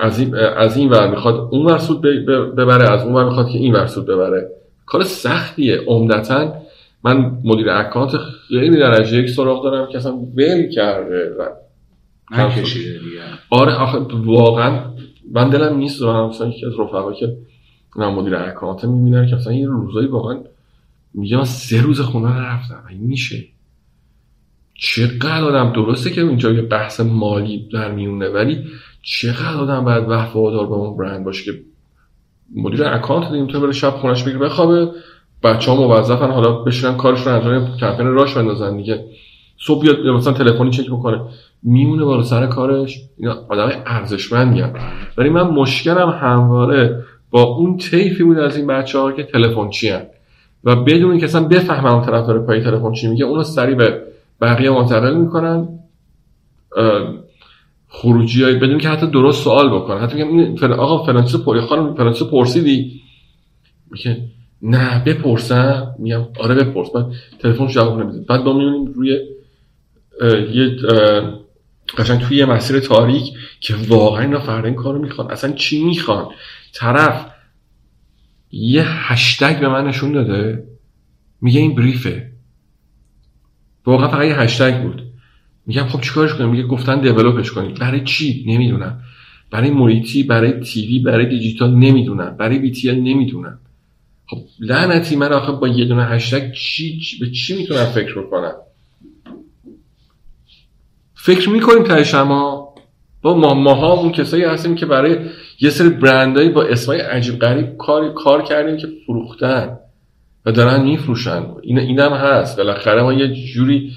از این از این ور می‌خواد اون ور سود ببره از اون ور می‌خواد که این ور سود ببره. کار سختیه. عمدتا من مدیر اکانت خیلی درجه یک سراغ دارم که اصلا ول کرده و آره آخه واقعا من دلم نیست دارم مثلا یکی از رفقا که من مدیر اکانت می‌بینم که اصلا یه روزایی واقعا میگه من سه روز خونه رفتم. این میشه. چقدر آدم درسته که اینجا یه بحث مالی در میونه ولی چقدر آدم باید وفادار به اون برند باشه که مدیر اکانت دیگه می‌تونه بره شب خونش بگیره. بخوابه بچه ها موظفن حالا بشینن کارش رو انجام کمپین راش بندازن دیگه. صبح بیاد مثلا تلفنی چک بکنه. میمونه بالا سر کارش. اینا آدم ارزشمندی ولی من مشکلم همواره با اون طیفی بود از این بچه ها که تلفن چی و بدون اینکه اصلا بفهمم اون طرف داره پای تلفن چی میگه اونو سریع به بقیه منتقل می‌کنن. خروجی های بدون که حتی درست سوال بکنن. حتی میگم. آقا فلانچه پوری خانم فلانچه پرسیدی؟ میگه نه بپرسم میگم آره بپرس بعد تلفن جواب نمیده. بعد ما میونیم روی یه قشنگ توی یه مسیر تاریک که واقعا اینا فردا این کارو می‌خوان. اصلا چی می‌خوان؟ طرف یه هشتگ به من نشون داده میگه این بریفه. واقعا فقط یه هشتگ بود. میگم خب چیکارش کنیم؟ میگه گفتن دیولپش کنیم. برای چی؟ نمی‌دونم. برای محیطی برای تیوی برای دیجیتال نمی‌دونم. برای بیتیل نمی‌دونم. خب لعنتی من آخه با یه دونه هشتگ چی به چی می‌تونم فکر بکنم؟ فکر می‌کنیم تایش اما با ما ماها اون کسایی هستیم که برای یه سری برندهایی با اسمای عجیب غریب کار کار کردیم که فروختن و دارن میفروشن. این اینم هست. بالاخره ما یه جوری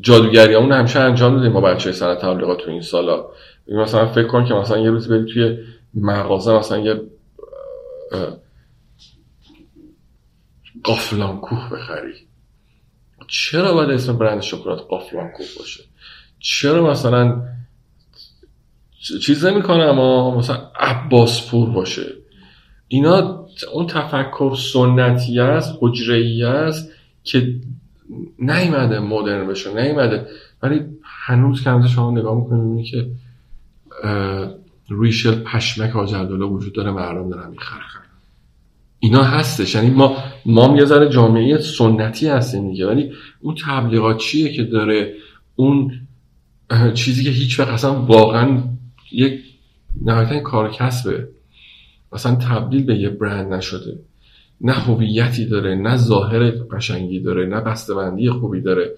جادوگری اون همیشه انجام دادیم ما بچه صنعت تبلیغات تو این سالا. مثلا فکر کن که مثلا یه روز بری توی مغازه مثلا یه قافلان کوه بخری. چرا باید اسم برند شکلات قافلان کوه باشه؟ چرا مثلا چیز نمی‌کنه اما مثلا عباس پور باشه؟ اینا اون تفکر سنتی است حجره است که نیومده مدرن بشه نیومده. ولی هنوز که شما نگاه می‌کنید که ریشل پشمک حاج وجود داره مردم دارن می‌خرن. اینا هستش. یعنی ما ما یه ذره جامعه سنتی هستیم دیگه. ولی اون تبلیغات چیه که داره؟ اون چیزی که هیچ وقت اصلا واقعا یک نهایتا کار کسبه. اصلا تبدیل به یه برند نشده. نه هویتی داره نه ظاهر قشنگی داره نه بسته‌بندی خوبی داره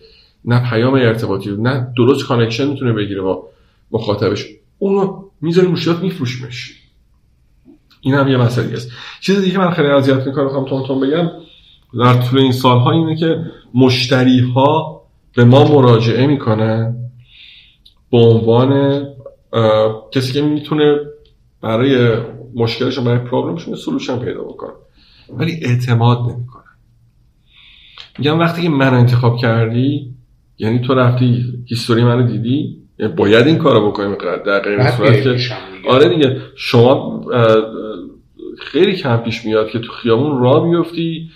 نه پیام ارتباطی نه درست connection می‌تونه بگیره با مخاطبش. اونو می‌ذاریم رو شیت میفروشیمش. این هم یه مسئله است. چیز دیگه من خیلی اذیت می‌کنه بخوام تون تون بگم در طول این سالها اینه که مشتری ها به ما مراجعه می‌کنن به عنوان کسی که می‌تونه برای مشکلشون برای پرابلمشون سلوشن پیدا بکنه. ولی اعتماد نمی‌کنن. میگم وقتی که من انتخاب کردی یعنی تو رفتی هیستوری منو دیدی باید این کارو بکنیم در غیر صورت که آره دیگه شما خیلی کم پیش میاد که تو خیابون را بیفتی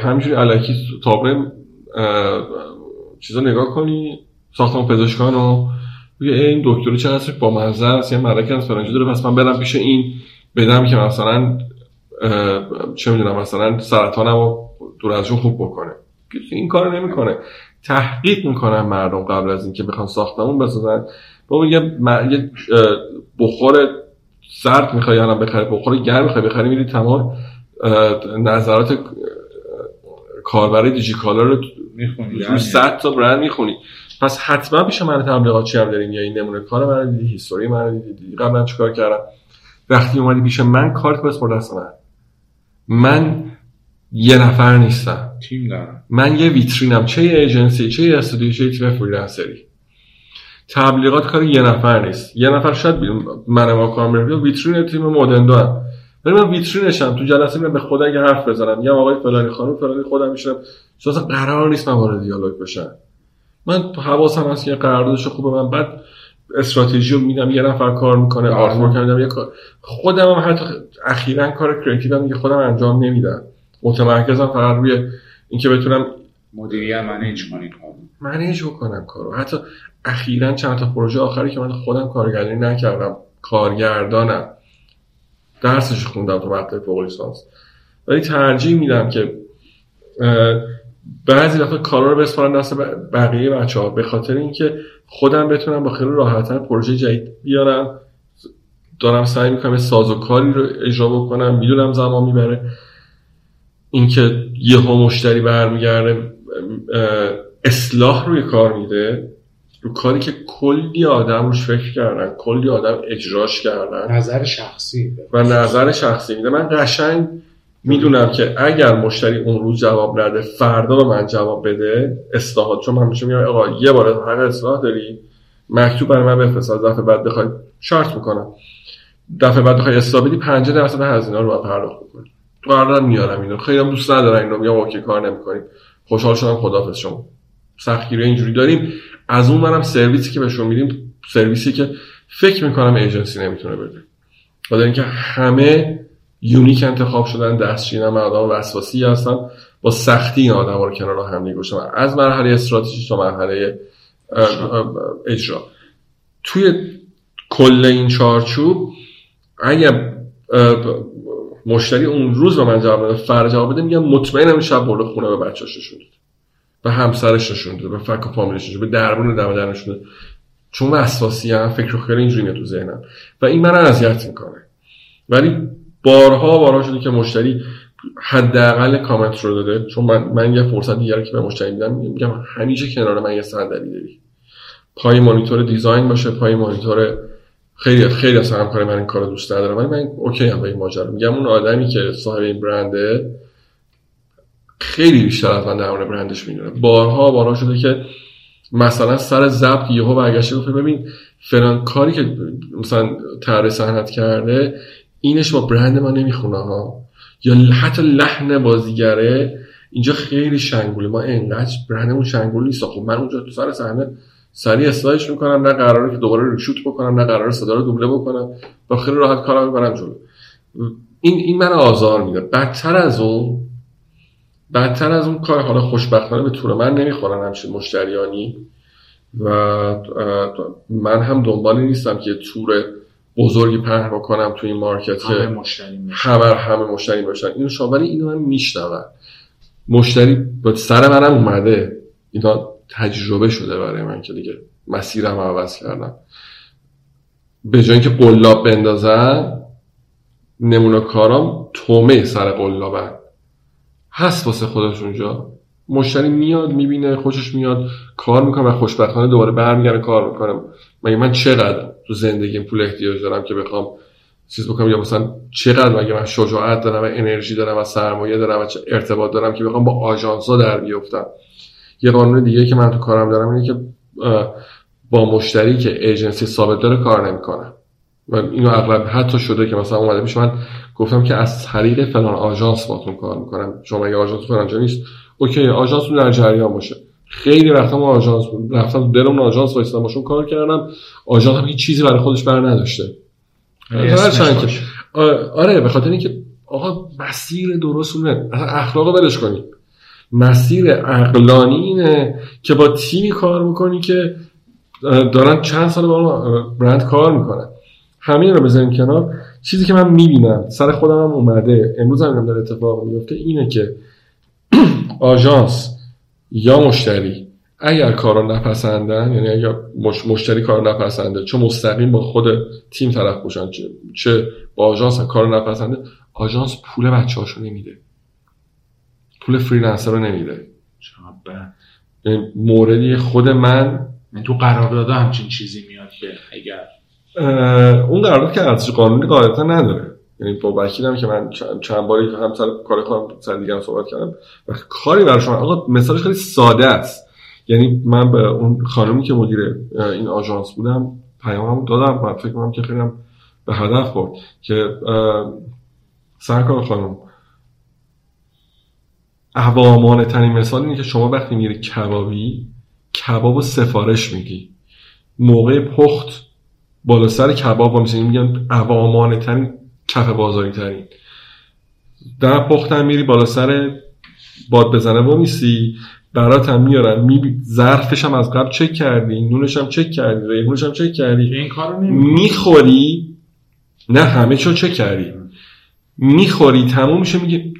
همینجوری علکی تابره چیزا نگاه کنی ساختمان پزشکان و این دکتر چه با منظر است یه ملکه از فرنجی داره پس من برم پیش این بدم که مثلا چه می‌دونم مثلا سرطانم رو دور ازشون خوب بکنه. این کار نمی‌کنه. تحقیق می‌کنن مردم قبل از اینکه بخوان ساختمون بسازن. با یه بخور سرد می‌خوای یا بخری بخور گرم می‌خوای بخری میری تمام نظرات کاربر دیجیکالا رو می‌خونی رو 100 تا برند می‌خونی. پس حتما پیش من تبلیغات چی هم داریم؟ یا این نمونه کار من دیدی هیستوری من دیدی قبلا چیکار کردم؟ وقتی اومدی پیش من کارت بسپر دست من. من یه نفر نیستم. تیم دارم. من یه ویترینم چه یه ایجنسی چه یه استودیو چه تیم freelancer ی. تبلیغات کار یه نفر نیست. یه نفر شاید من ما کار ویترین تیم مدرن دو ولی من ویترینشم. تو جلسه میرم به خود اگه حرف بزنم یا آقای فلانی خانم فلانی خودم میشم. چون اصلا قرار نیست من وارد دیالوگ بشم. من حواسم هست که قراردادش خوبه. من بعد استراتژی رو میدم یه نفر کار می‌کنه artwork یه کار. خودم هم حتی اخیرا کار کریتیو که خودم انجام نمیدم. متمرکزم فقط روی اینکه بتونم مدیریت منیج کنی منیج بکنم کارو؟ حتی اخیرا چند تا پروژه آخری که من خودم کارگردانی نکردم کارگردانم. درسش خوندم تو مقطع فوق لیسانس. ولی ترجیح میدم که بعضی دفعه کارا رو بسپارن دست بقیه بچه ها به خاطر اینکه خودم بتونم با خیلی راحتتر پروژه جدید بیارم. دارم سعی می‌کنم ساز و کاری رو اجرا بکنم. می‌دونم زمان می‌بره. اینکه یهو مشتری برمیگرده اصلاح روی کار میده رو کاری که کلی آدم روش فکر کردن کلی آدم اجراش کردن. نظر شخصی و نظر شخصی میده. من قشنگ می‌دونم که اگر مشتری اون روز جواب نده فردا به من جواب بده اصلاحات چون من میشه میگم آقا یه بار هر اصلاح داری مکتوب برای من بفرست دفعه بعد بخوای شارژت می‌کنم. دفعه بعد بخوای اصلاح بدی 50 درصد هزینه رو پرداخت کنی قرارداد میارم اینو. خیلی هم دوست ندارن اینو. میگم okay کار نمی‌کنیم. خوشحال شدم خدافظ شما. سختگیری اینجوری داریم. از اون منم سرویسی که بهشون میدیم سرویسی که فکر می‌کنم ایجنسی نمی‌تونه بده. با اینکه همه unique انتخاب شدن دستچین هم آدم وسواسی هستن. با سختی این آدم رو کنار هم می‌کوشم از مرحله استراتژی تا مرحله اجرا. توی کل این چارچوب اگر مشتری اون روز به من جواب بده فردا جواب بده میگم مطمئنم شب برده خونه به بچه‌اش نشون داد. به همسرش نشون داد به فک و فامیلش نشون به دربون دم در نشون چون وسواسی هم فکر خیلی اینجوری میاد تو ذهنم. و این من اذیت می‌کنه. ولی بارها بارها شده که مشتری حداقل کامنت رو داده. چون من من یه فرصت دیگه که به مشتری میدم میگم همیشه کنار من یه صندلی داری. پای مانیتور دیزاین باشه پای مانیتور خیلی خیلی از همکار من این کارو دوست ندارم ولی من اوکی هم به این ماجرا میگم. اون آدمی که صاحب این برنده خیلی بیشتر از من در برندش می‌دونه. بارها بارها شده که مثلا سر ضبط یهو برگشته گفت ببین فلان کاری که مثلا طرح صنعت کرده اینش با برند ما نمی‌خونه ها. یا حتی لحن بازیگره اینجا خیلی شنگوله. ما انقدر برندمون شنگول نیست. خب من اونجا تو سر صحنه سریع اصلاحش می‌کنم نه قراره که دوباره ریشوت بکنم نه قراره صدا رو دوبله بکنم. با خیلی راحت کارم می‌برم جلو. این این من آزار میده. بدتر از اون بدتر از اون کار حالا خوشبختانه به طور من نمی‌خورن همچین مشتریانی و من هم دنبالی نیستم که تور بزرگی پهن بکنم توی این مارکت. همه مشتری همه همه مشتری باشن. اینو شما ولی اینو من میشنوم مشتری با سر منم اومده. اینا تجربه شده برای من که دیگه مسیرم عوض کردم. به جای اینکه قلاب بندازن نمونه کارام تومه سر قلابن. هست واسه خودش اونجا. مشتری میاد می‌بینه خوشش میاد کار می‌کنه و خوشبختانه دوباره برمیگرده کار می‌کنم مگه من چقدر تو زندگیم پول احتیاج دارم که بخوام چیز بکنم؟ یا مثلا چقدر مگه من شجاعت دارم و انرژی دارم و سرمایه دارم و ارتباط دارم که بخوام با آژانس ها در بیفتم؟ یه قانون دیگه که من تو کارم دارم اینه که با مشتری که ایجنسی ثابت داره کار نمی‌کنم و اینو اغلب حتی شده که مثلا اومده پیش من گفتم که از طریق فلان آژانس باتون کار می‌کنم. شما اگه آژانس فلان نیست okay آژانس در جریان باشه. خیلی وقتا ما آژانس رفتم دلمون آژانس وایسادم باشون کار کردم. آژانس هم هیچ چیزی برای خودش بر نداشته. آره به خاطر اینکه آقا مسیر درستونه اخلاق ولش کنی. مسیر عقلانی اینه که با تیمی کار می‌کنی که دارن چند سال با برند کار می‌کنن. همین رو بذاریم کنار. چیزی که من می‌بینم سر خودم هم اومده امروز هم داره اتفاق میفته اینه که [CLEARS THROAT] آژانس یا مشتری اگر کارو نپسندن یعنی اگر مشتری کارو نپسنده چه مستقیم با خود تیم طرف باشن چه, چه با آژانس کارو نپسنده آژانس پول بچه هاشو نمیده. پول freelancer رو نمیده موردی خود من یعنی تو قرارداد همچین چیزی میاد که اگر. اون قرارداد که ارزش قانونی قاعدتا نداره. یعنی با وکیلم که من چند باری هم سر کار خودم سر دیگه صحبت کردم و کاری برای شما آقا مثالش خیلی ساده است. یعنی من به اون خانمی که مدیر این آژانس بودم پیامم دادم و فکر کنم که خیلی هم به هدف برد که سرکار خانم عوامانه ترین مثال اینه که شما وقتی میری کبابی کباب و سفارش میدی موقع پخت بالا سر کباب و مثل میگن عوامانه ترین کف بازاری ترین در پختم میری بالا سر باد بزنه و میسی برات هم میارن. می ظرفش هم از قبل چک کردی نونش هم چک کردی ریحونش هم چک کردی. این کارو می‌خوری نه همه چو چک کردی. می‌خوری تموم میشه میگه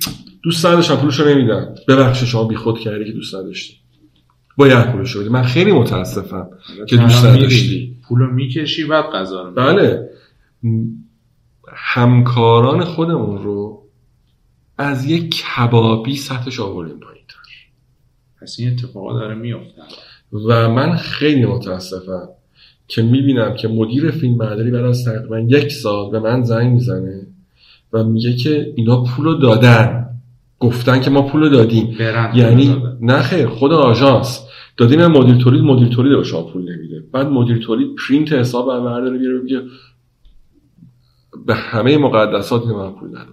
دوست نداشتم پولش رو نمیدن ببخشید شما بیخود کردی که دوست نداشتی. باید پولش رو من خیلی متاسفم که دوست نداشتی. پولو می‌کشی بعد غذا رو بله. همکاران خودمون رو از یک کبابی سطحش آوردیم پایین. پس این اتفاقا داره میفته و من خیلی متاسفم که می‌بینم که مدیر فیلم برداری بعد از تقریبا یک سال به من زنگ می‌زنه و میگه که اینا پولو دادن. گفتن که ما پول دادیم. یعنی نه خیر خود آژانس. دادیم مدیر تولید مدیر تولید به شما پول نمیده. بعد مدیر تولید پرینت حساب برداره بیاره بگه به همه مقدسات من پول ندادن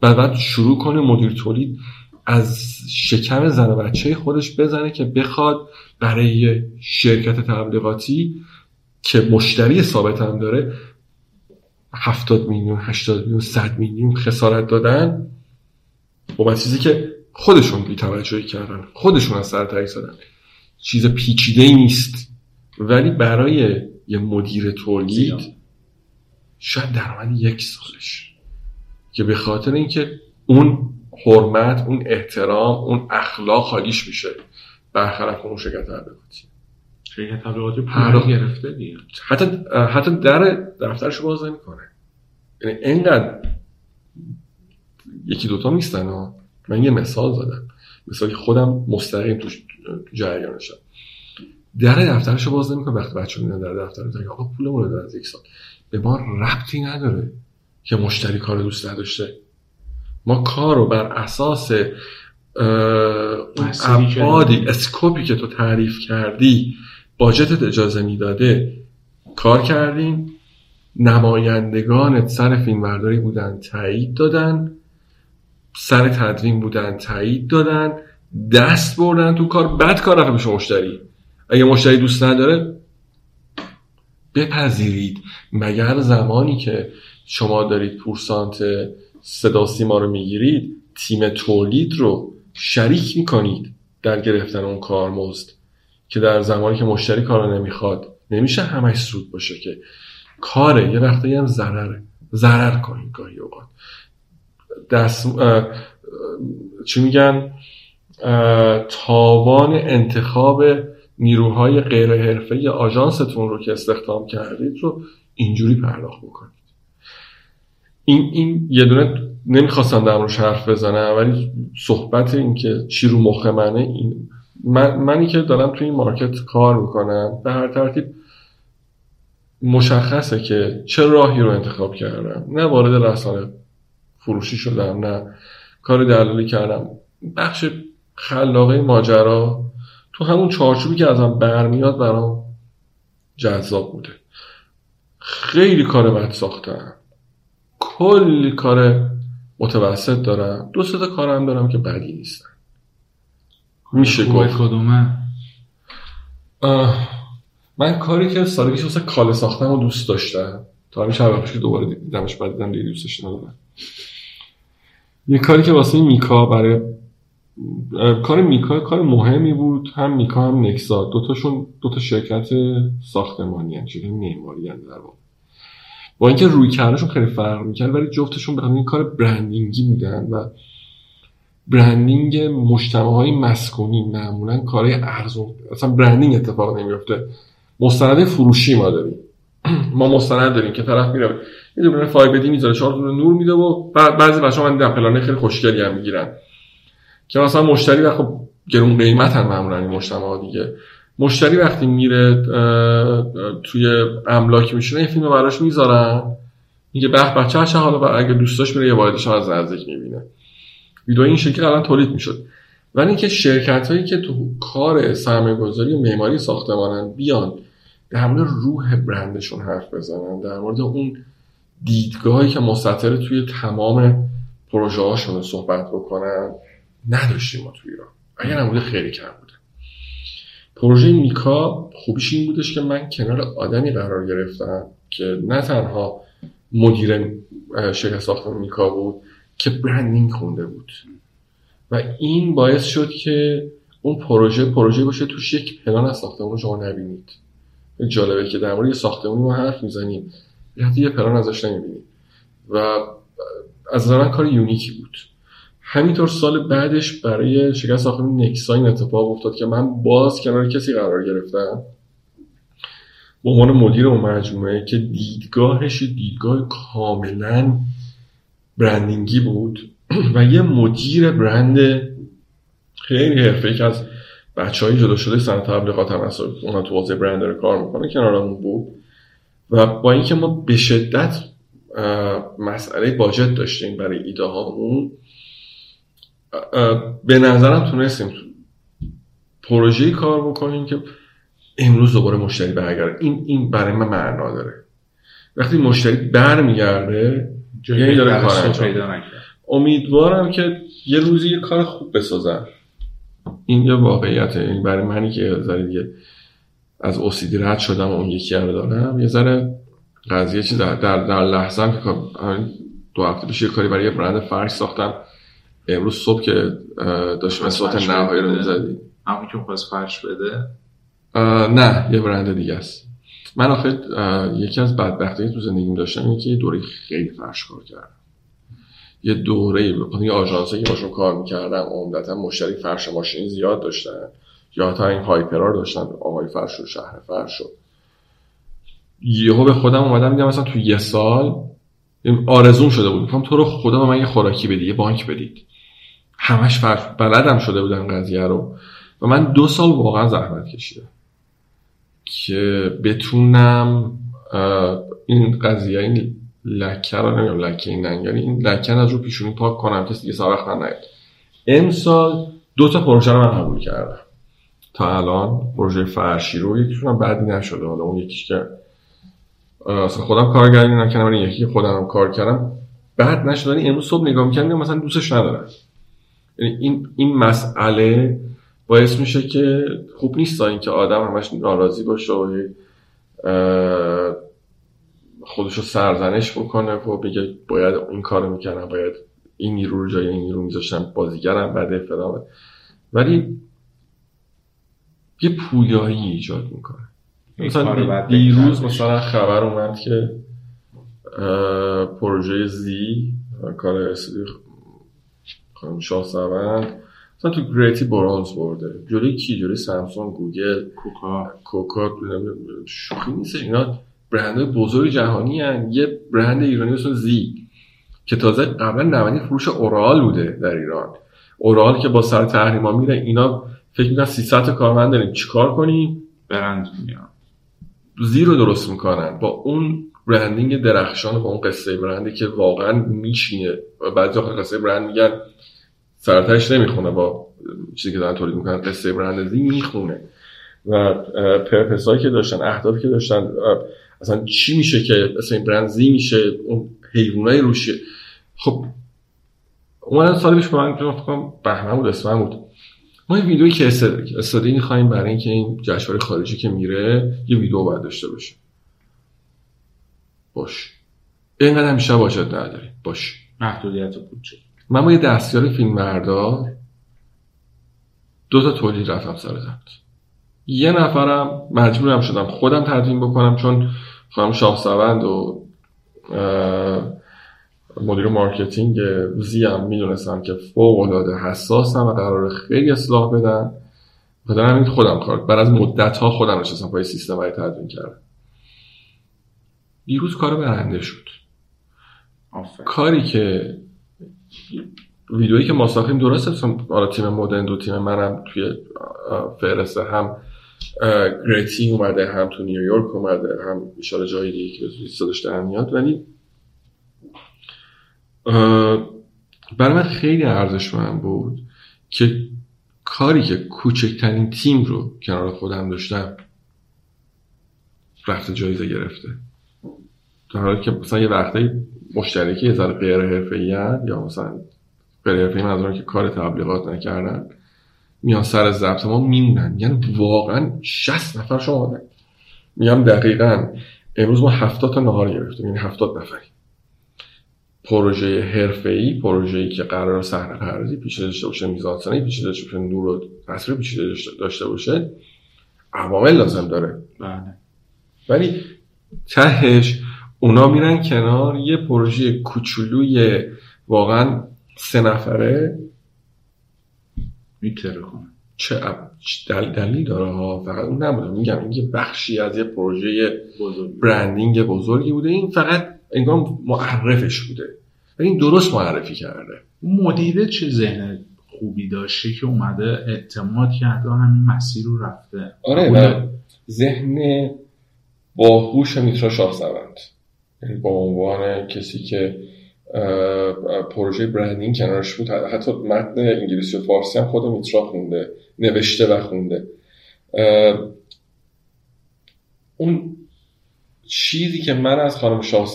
بعد بعد شروع کنه مدیر تولید از شکم زن و بچه خودش بزنه که بخواد برای شرکت تبلیغاتی که مشتری ثابت هم داره 70 میلیون 80 میلیون 100 میلیون خسارت دادن. با چیزی که خودشون بی توجهی کردن. خودشون از سر تایی زدن چیز پیچیده ای نیست. ولی برای یه مدیر تولید شاید درآمد یک سالش. که به خاطر اینکه اون حرمت اون احترام اون اخلاق خالیش میشه. برخلاف اون شرکت تبلیغاتی. شرکت تبلیغاتی پول گرفته دیگه. حتی حتی در دفترش باز نمی‌کنه. یعنی اینقدر یکی دوتا نیستن ها من یه مثال زدم. مثالی خودم مستقیم تو جریانشم در دفترشو باز نمی‌کنه وقتی بچه میدن در دفتر. میگه آقا پول رو از یک سال. به ما ربطی نداره که مشتری کار دوست نداشته. ما کار رو بر اساس ابعادی اسکوپی که تو تعریف کردی باجتت اجازه می‌داده کار کردیم. نمایندگان سر فیلمبرداری بودن تایید دادن. سر تدوین بودن تایید دادن دست بردن تو کار. بد کار بشه مشتری. اگه مشتری دوست نداره بپذیرید. مگر زمانی که شما دارید پورسانت صدا سیما رو می‌گیرید تیم تولید رو شریک می‌کنید در گرفتن اون کارمزد که در زمانی که مشتری کار نمی‌خواد نمیشه همش سود باشه که کاره. یه وقتی هم ضرره ضرر کنید گاهی اوقات. دست چی میگن؟ تاوان انتخاب نیروهای غیر حرفه آژانستون رو که استخدام کردید رو اینجوری پرداخت بکنید. این این یه دونه نمی‌خواستم در روش حرف بزنم ولی صحبت این که چی رو مخ منه این من منی که دارم توی این مارکت کار می‌کنم به هر ترتیب مشخصه که چه راهی رو انتخاب کردم. نه وارد رسانه فروشی شدم نه کار دلالی کردم. بخش خلاقه ماجرا تو همون چارچوبی که ازم برمیاد برام جذاب بوده. خیلی کار بد ساختم. کلی کار متوسط دارم. دو تا کارم دارم که بدی نیستن. میشه گفت. کدومه؟ من کاری که سال پیش واسه کاله ساختم و دوست داشتم. تا همین شب که دوباره دیدمش بعد دیدم دیگه دوستش ندارم. یه کاری که واسه میکا برای کار میکا کار مهمی بود. هم میکا هم نکسا. دوتاشون دوتا شرکت ساختمانی هن شرکت معماری در واقع. با اینکه روی کردشون خیلی فرق می‌کرد ولی جفتشون به این کار برندینگی بودن و برندینگ مجتمع های مسکونی معمولا کارهای ارزون اصلا برندینگ اتفاق نمیفته مستند فروشی ما داریم. ما مستند داریم که طرف میره یه دونه فایبدی می‌ذاره چهار دونه نور میده و بعضی بچه‌ها من پلانه خیلی خوشگلی هم می‌گیرن. که مثلا مشتری و خب گرون قیمت هم معمولا این مجتمع دیگه. مشتری وقتی میره توی املاک میشونه این فیلم براش می‌ذارن. میگه به بچه چه حالا اگه دوستاش میره یه واردش از نزدیک می‌بینه. ویدیو این شکل الان تولید می‌شد. ولی اینکه شرکت هایی که تو کار سرمایه گذاری و معماری ساختمانن بیان در مورد روح برندشون حرف بزنن در مورد اون دیدگاهی که مستطر توی تمام پروژه هاشون صحبت بکنن نداشتیم ما توی ایران. اگر نموده خیلی کم بوده. پروژه میکا خوبیش این بودش که من کنار آدمی قرار گرفتم که نه تنها مدیر شرکت ساختمان میکا بود که برندینگ خونده بود. و این باعث شد که اون پروژه پروژه باشه توش یک پلان از ساختمون شما نبینید. جالبه که در مورد یه ساختمونی ما حرف می‌زنیم. یه پلان ازش نمی‌بینید و از من کار یونیکی بود. همینطور سال بعدش برای شرکت ساختمون نکساین اتفاق افتاد که من باز کنار کسی قرار گرفتم. به عنوان مدیر اون مجموعه که دیدگاهش دیدگاه کاملا برندینگی بود و یه مدیر برند خیلی حرفه که از بچه های جدا شده سن تبلیغات هم اونا تو حوزه برند کار می‌کنه کنارمون بود. و با اینکه ما به شدت مسئله باجت داشتیم برای ایده هامون به نظرم تونستیم پروژه کار بکنیم که امروز دوباره مشتری برگرده. این این برای من معنا داره. وقتی مشتری برمیگرده یعنی داره کار امیدوارم که یه روزی یه کار خوب بسازم این یه واقعیته. این برای منی که یه دیگه از اوسیدی رد شدم و اون یکی رو دارم یه ذره قضیه چیز در, در, در لحظه که دو هفته پیش یه کاری برای یه برند فرش ساختم. امروز صبح که داشتیم صوت نهایی رو می‌زدی همون که خواست فرش بده؟ نه یه برند دیگه است. من آخه یکی از بدبختی تو زندگیم داشتم اینه که یه دوره خیلی فرش کار کردم. یه دوره یه آژانسی که باشون کار می‌کردم عمدتا مشتری فرش ماشین زیاد داشتن. یا تا این هایپرار داشتن. آقای فرش و شهر فرش شد یهو به خودم اومدم میگم مثلا تو یه سال آرزوم شده بود. میگم تو رو خدا به من یه خوراکی بدی یه بانک بدید. همش فرش بلدم شده بودم قضیه رو. و من دو سال واقعا زحمت کشیدم که بتونم این قضیه این لکه رو نمیم لکه این ننگری این لکه از رو پیشونی پاک کنم کسی دیگه سابق من نیاد امسال دو تا پروژه رو من قبول کردم. تا الان پروژه فرشی رو یکیشون هم بعدی نشده. حالا اون یکیش که اصلا خودم کارگردانی نکردم ولی یکی خودم هم کار کردم. بعد نشد امروز صبح نگاه می‌کردم مثلا دوستش ندارم یعنی این این مسئله باعث میشه که خوب نیست اینکه آدم همش ناراضی باشه و خودشو سرزنش بکنه. و بگه باید این کارو می‌کنم باید این نیرو رو جای این نیرو میذاشتم بازیگرم بده فلان. ولی یه پویایی ایجاد می‌کنه. مثلا دیروز مثلا خبر اومد که پروژه زی کار اصلی خانم شاه سوند مثلا تو گریتی برانز برده. جلوی کی؟ جلوی سامسونگ گوگل کوکا. کوکا شوخی نیست اینا. برند بزرگ جهانی هن. یه برند ایرانی مثل زی که تازه قبلا نمانی فروش اورال بوده در ایران. اورال که با سر تحریما میره اینا فکر می‌کنن 300 تا کارمند داریم. چیکار کنیم؟ برند میان زی رو درست می‌کنن. با اون برندینگ درخشان با اون قصه برندی که واقعا میشینه. بعضی وقت قصه برند میگن سرتش نمی‌خونه با چیزی که دارن تولید می‌کنن. قصه برند زی می‌خونه. و پرپسایی که داشتن اهدافی که داشتن اصلا چی میشه که اصلا این برند زی میشه؟ اون حیوانای روشه خب اومدن سال پیش با من فکر بهمن بود اسفند بود. ما یه ویدیویی که استادی می‌خوایم برای اینکه این جشنواره خارجی که میره یه ویدیو باید داشته باشه. باش. اینقدر همیشه واجد نداری باش. محدودیت بودجه من با یه دستیار فیلم بردار دو تا تولید رفتم سر یه نفرم مجبورم شدم خودم تدوین بکنم چون خواهم شاه و مدیر مارکتینگ زی هم می‌دونستم که فوق العاده حساسم و قرار خیلی اصلاح بدن. و همین خودم کار بعد از مدت ها خودم نشستم پای سیستم های تدوین کردم. دیروز کار برنده شد. کاری که ویدئویی که ما ساختیم درست حالا تیم مدرن دو تیم منم توی فهرست هم گریتی اومده هم تو نیویورک اومده هم اشاره جایی دیگه که صداش در میاد. ولی برای من خیلی ارزشمند بود که کاری که کوچکترین تیم رو کنار خودم داشتم رفته جایزه گرفته. در حالی که مثلا یه وقتی مشترکی یه ذره غیر حرفه‌ای یا مثلا غیر حرفه‌ای منظورم که کار تبلیغات نکردن میان سر ضبط ما میمونن. یعنی واقعا 60 نفر شما میگم دقیقا. امروز ما 70 تا نهار گرفتیم یعنی 70 نفری پروژه حرفه‌ای پروژه‌ای که قرار صحنه پردازی پیچیده داشته باشه میزانسنی پیچیده داشته باشه نور و تصویر پیچیده داشته باشه عوامل لازم داره. بله. ولی تهش اونا میرن کنار یه پروژه کوچولوی واقعا سه نفره. میتره کنه. چه دل دلیل داره ها؟ فقط اون نبوده. میگم این یه بخشی از یه پروژه برندینگ بزرگی بوده. این فقط انگار معرفش بوده. ولی این درست معرفی کرده. مدیره چه ذهن خوبی داشته که اومده اعتماد کرده همین مسیر رو رفته؟ آره و ذهن باهوش میترا شاه سوند یعنی با عنوان کسی که پروژه برندینگ کنارش بود. حتی متن انگلیسی و فارسی هم خود میترا خونده نوشته و خونده. اون چیزی که من از خانم شاه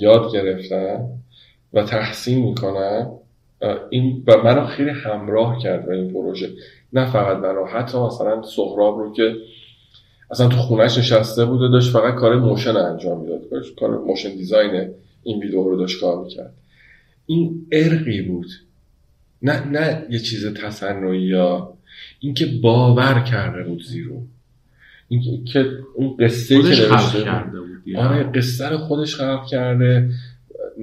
یاد گرفتم و تحسین می‌کنم این و منو خیلی همراه کرد به این پروژه. نه فقط منو حتی مثلا سهراب رو که اصلا تو خونهش نشسته بود و داشت فقط کار motion انجام می‌داد کار motion design این ویدیو رو داشت کار می‌کرد. این عرقی بود. نه نه یه چیز تصنعی یا اینکه باور کرده بود زیرو. این که اون قصه که نوشته کرده بود آره قصه رو خودش خلق کرده.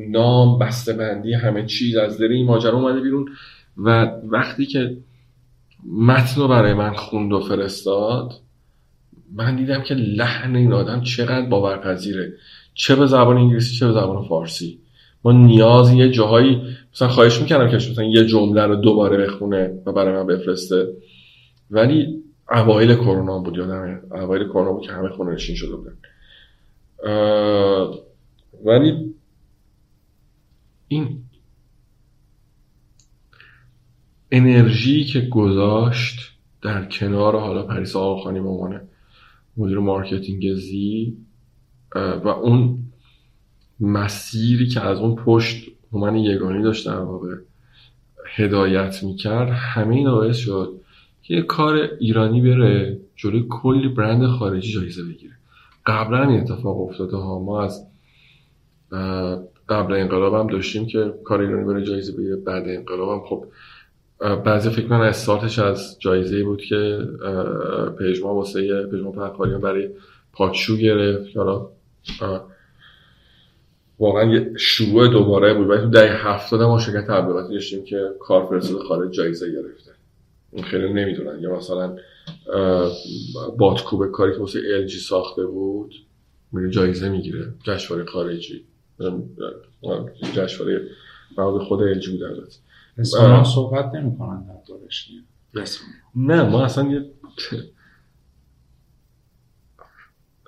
نام بسته بندی همه چیز از دل این ماجرا اومده بیرون. و وقتی که متن رو برای من خوند و فرستاد من دیدم که لحن این آدم چقدر باورپذیره. چه به زبان انگلیسی چه به زبان فارسی. ما نیاز یه جاهایی مثلا خواهش می‌کردم که مثلا یه جمله رو دوباره بخونه و برای من بفرسته. ولی اوایل کرونا بود یادم اوایل کرونا بود که همه خونه نشین شده بودن. ولی این انرژی که گذاشت در کنار حالا پریسا آقاخانی به عنوان مدیر marketing زی و اون مسیری که از اون پشت من یگانی داشت در واقع هدایت می‌کرد همه این باعث شد که یه کار ایرانی بره جلوی کلی برند خارجی جایزه بگیره. قبلا این اتفاق افتاده ها. ما از قبل انقلاب هم داشتیم که کار ایرانی بره جایزه بگیره بعد انقلاب هم. خب بعضی فکر کنم استارتش از جایزه بود که پژما واسه پژما پرخاریان برای پاچشو گرفت. حالا واقعا یه شروع دوباره بود. ولی تو دهه هفتاد ما شرکت تبلیغاتی داشتیم که کار فرستاد خارج جایزه گرفته. خیلی نمی‌دونن. یا مثلا باتکوب کاری که واسه ال جی ساخته بود میره جایزه می‌گیره جشنواره خارجی. جشنواره مواد خود ال جی بود البته. رسانه صحبت نمی‌کنن در نه ما اصلا یه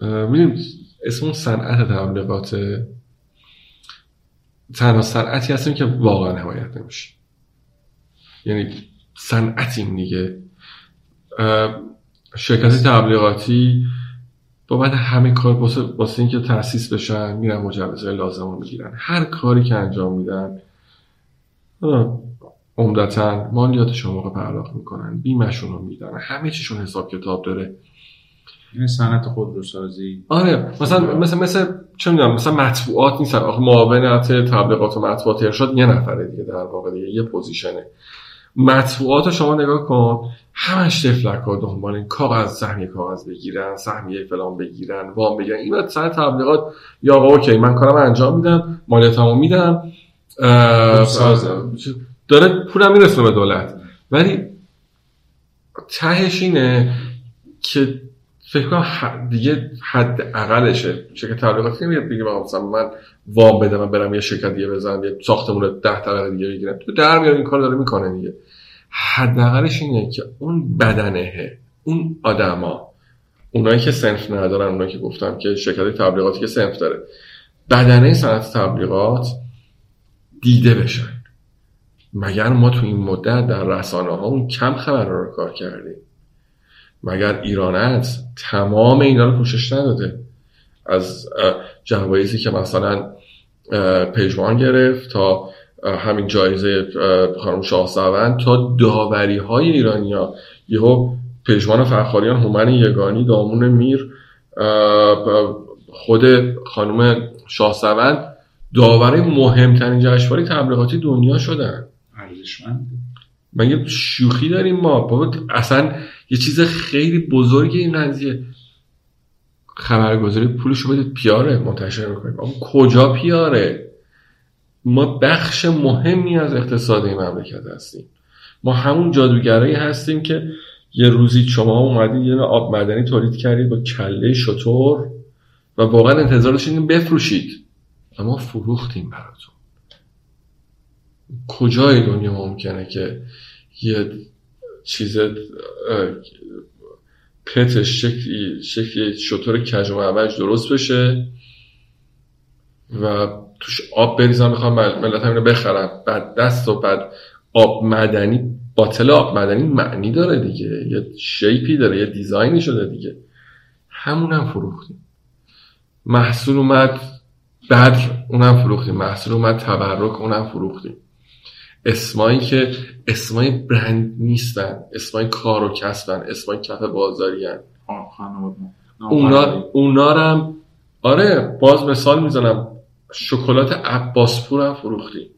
می‌دونیم اسم اون صنعت تبلیغات تنها صنعتی هستیم که واقعا حمایت نمیشه. یعنی صنعتیم دیگه. شرکتی تبلیغاتی با بعد همه کار واسه اینکه تاسیس بشن میرن مجوزهای لازم رو می‌گیرن. هر کاری که انجام میدن عمدتا مالیاتشون موقع پرداخت می‌کنن بیمشون رو میدن همه چیشون حساب کتاب داره. این صنعت خودروسازی. آره مثلا مثلا مثلا چه می‌دونم مثلا مطبوعات نیست آخه معاونت تبلیغات و مطبوعات ارشاد یه نفره دیگه در واقع دیگه یه پوزیشنه. مطبوعات رو شما نگاه کن همش تفلک ها دنبال این کاغذ سهمیه کاغذ بگیرن سهمیه فلان بگیرن وام بگیرن. این سر تبلیغات یا آقا اوکی من کارم انجام میدم مالیاتمو میدم. داره پولم میرسونه به دولت. ولی تهش اینه که فکر کنم دیگه حد اقلشه. شرکت تبلیغاتی نمیاد بگه مثلا من وام بدم من برم یه شرکت دیگه بزنم یه ساختمون ده طبقه دیگه بگیرم. تو در میاد این کار داره می‌کنه دیگه. حداقلش اینه که اون بدنه اون آدما اونایی که سنف ندارن اونایی که گفتم که شرکت تبلیغاتی که سنف داره بدنه صنعت تبلیغات دیده بشن. مگر ما تو این مدت در رسانه ها اون کم خبر رو کار کردیم؟ مگر ایرانت تمام اینا رو پوشش نداده. از جوایزی که مثلا پژمان گرفت تا همین جایزه خانم شاه تا داوری های ایرانیا یهو پژمان و فرخاریان هومن یگانی دامون میر خود خانم شاه سوند داوری مهمترین جشنواره تبلیغاتی دنیا شدن. من یه شوخی داریم ما؟ بابا اصلا یه چیز خیلی بزرگی این قضیه. خبرگزاری پولشو بدید پیاره منتشر می‌کنیم. اما کجا پیاره؟ ما بخش مهمی از اقتصاد این مملکت هستیم. ما همون جادوگرایی هستیم که یه روزی شما اومدید یه آب مدنی تولید کردید با کله شطور و واقعا انتظار داشتید بفروشید. اما فروختیم براتون. کجای دنیا ممکنه که یه چیز پتش شکلی شکلی شطور کج و درست بشه و توش آب بریزم می‌خوام ملت همینو بخرم. بعد دست و بعد آب مدنی باطل آب مدنی معنی داره دیگه. یه شیپی داره یه دیزاینی شده دیگه. همونم فروختیم. محصول اومد بعد اونم فروختیم. محصول اومد تبرک اونم فروختیم. اسمایی که اسمای برند نیستن اسمای کار و کسبن اسمای کف بازاری هن. اونا, اونا هم آره باز مثال می‌زنم. شکلات عباسپور هم فروختیم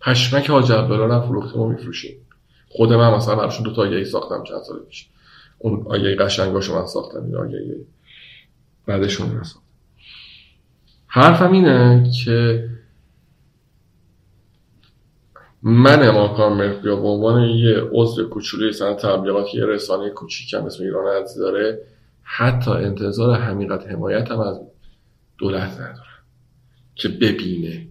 پشمک حاج عبدالله هم فروختیم و میفروشیم. خود من مثلا براشون دو تا آگهی ساختم چند سال پیش. اون آگهی قشنگاشو من ساختم این آگهی بعدشون رساختم حرفم اینه که من ماکان مرفیا به عنوان یه عضو کوچولوی سن تبلیغات یه رسانه کوچیکم اسم ایران عزیز داره حتی انتظار حمیقت حمایت هم از دولت ندارم که ببینه.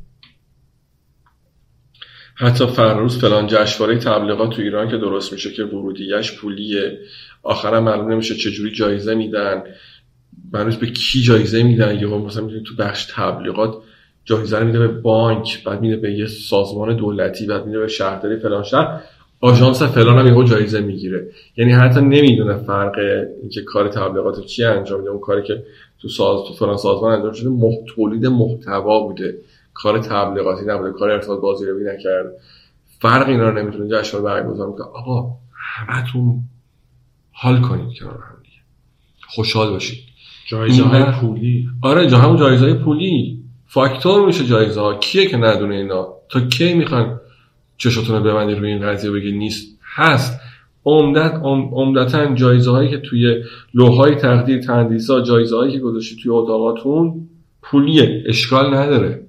حتی فرروز فلان جشنواره تبلیغات تو ایران که درست میشه که ورودیش پولیه آخرم معلوم نمیشه چجوری جایزه میدن. من به کی جایزه میدن؟ یا مثلا تو بخش تبلیغات جایزه رو میده به بانک بعد میده به یه سازمان دولتی بعد میده به شهرداری فلان شهر. آژانس فلان هم یهو جایزه می‌گیره. یعنی حتی نمی‌دونه فرق اینکه کار تبلیغات چی انجام میده. اون کاری که تو ساز تو فلان سازمان انجام شده تولید محتوا بوده. کار تبلیغاتی نبوده. کار ارتباط بازی رو نکرده. فرق اینا رو نمی‌تونه جشن برگزار می‌کنه آقا همتون حال کنید کنار هم دیگه. خوشحال باشید. جایزه های پولی. آره جا همون جایزه های پولی. فاکتور میشه جایزه ها. کیه که ندونه اینا؟ تا کی می‌خوان چشاتون رو ببندی روی این قضیه بگی نیست؟ هست. عمدت عمدتا جایزه هایی که توی لوهای تقدیر تندیسا جایزه هایی که گذاشتی توی اتاقاتون پولیه. اشکال نداره.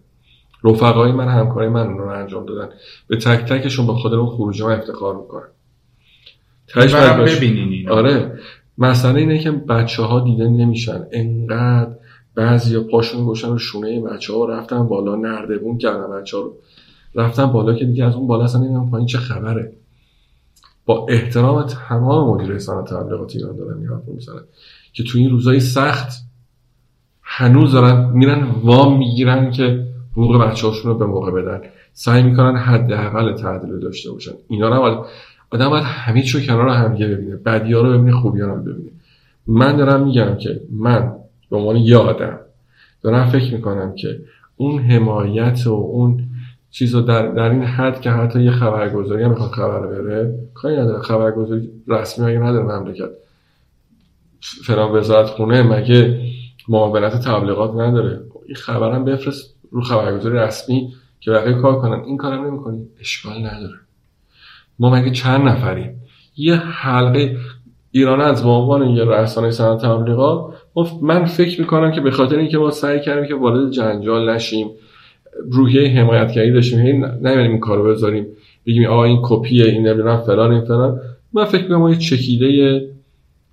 رفقای من همکاری من رو انجام دادن. به تک تکشون با خود اون خروجه من افتخار می‌کنن. تش ببینین آره. مسئله اینه که بچه ها دیده نمیشن. انقدر بعضی ها پاشون گوشن رو شونه بچه ها رفتن بالا نردبون کردن بچه ها رو. رفتن بالا که دیگه از اون بالا اصلا نمی‌دونم پایین چه خبره. با احترام تمام مدیر رسانه تبلیغات ایران دارن این می‌زنن که تو این روزای سخت هنوز دارن میرن وام می‌گیرن که حقوق بچه رو به موقع بدن. سعی می‌کنن حداقل تعدیل داشته باشن. اینا رو آدم باید همه چیو کنار هم ببینه. بدی ها رو ببینه خوبی ها رو ببینه. من دارم میگم که من به عنوان یه آدم. دارم فکر می‌کنم که اون حمایت و اون چیز رو در, در این حد که حتی یه خبرگزاری هم می‌خواد خبر بره کاری نداره خبرگزاری رسمی مگه نداره مملکت. فلان وزارت خونه مگه معاونت تبلیغات نداره؟ این خبرم بفرست رو خبرگزاری رسمی که بقیه کار کنن. این کارم نمی‌کنیم اشکال نداره. ما مگه چند نفریم؟ یه حلقه ایران از به عنوان یه رسانه صنعت تبلیغات من فکر می‌کنم که به خاطر اینکه ما سعی کردیم که وارد جنجال نشیم روحیه حمایتگری داشتیم هی نمی‌دونیم این کارو بذاریم بگیم آقا این کپیه این نمی‌دونم فلان این فلان. من فکر می‌کنم ما یه چکیده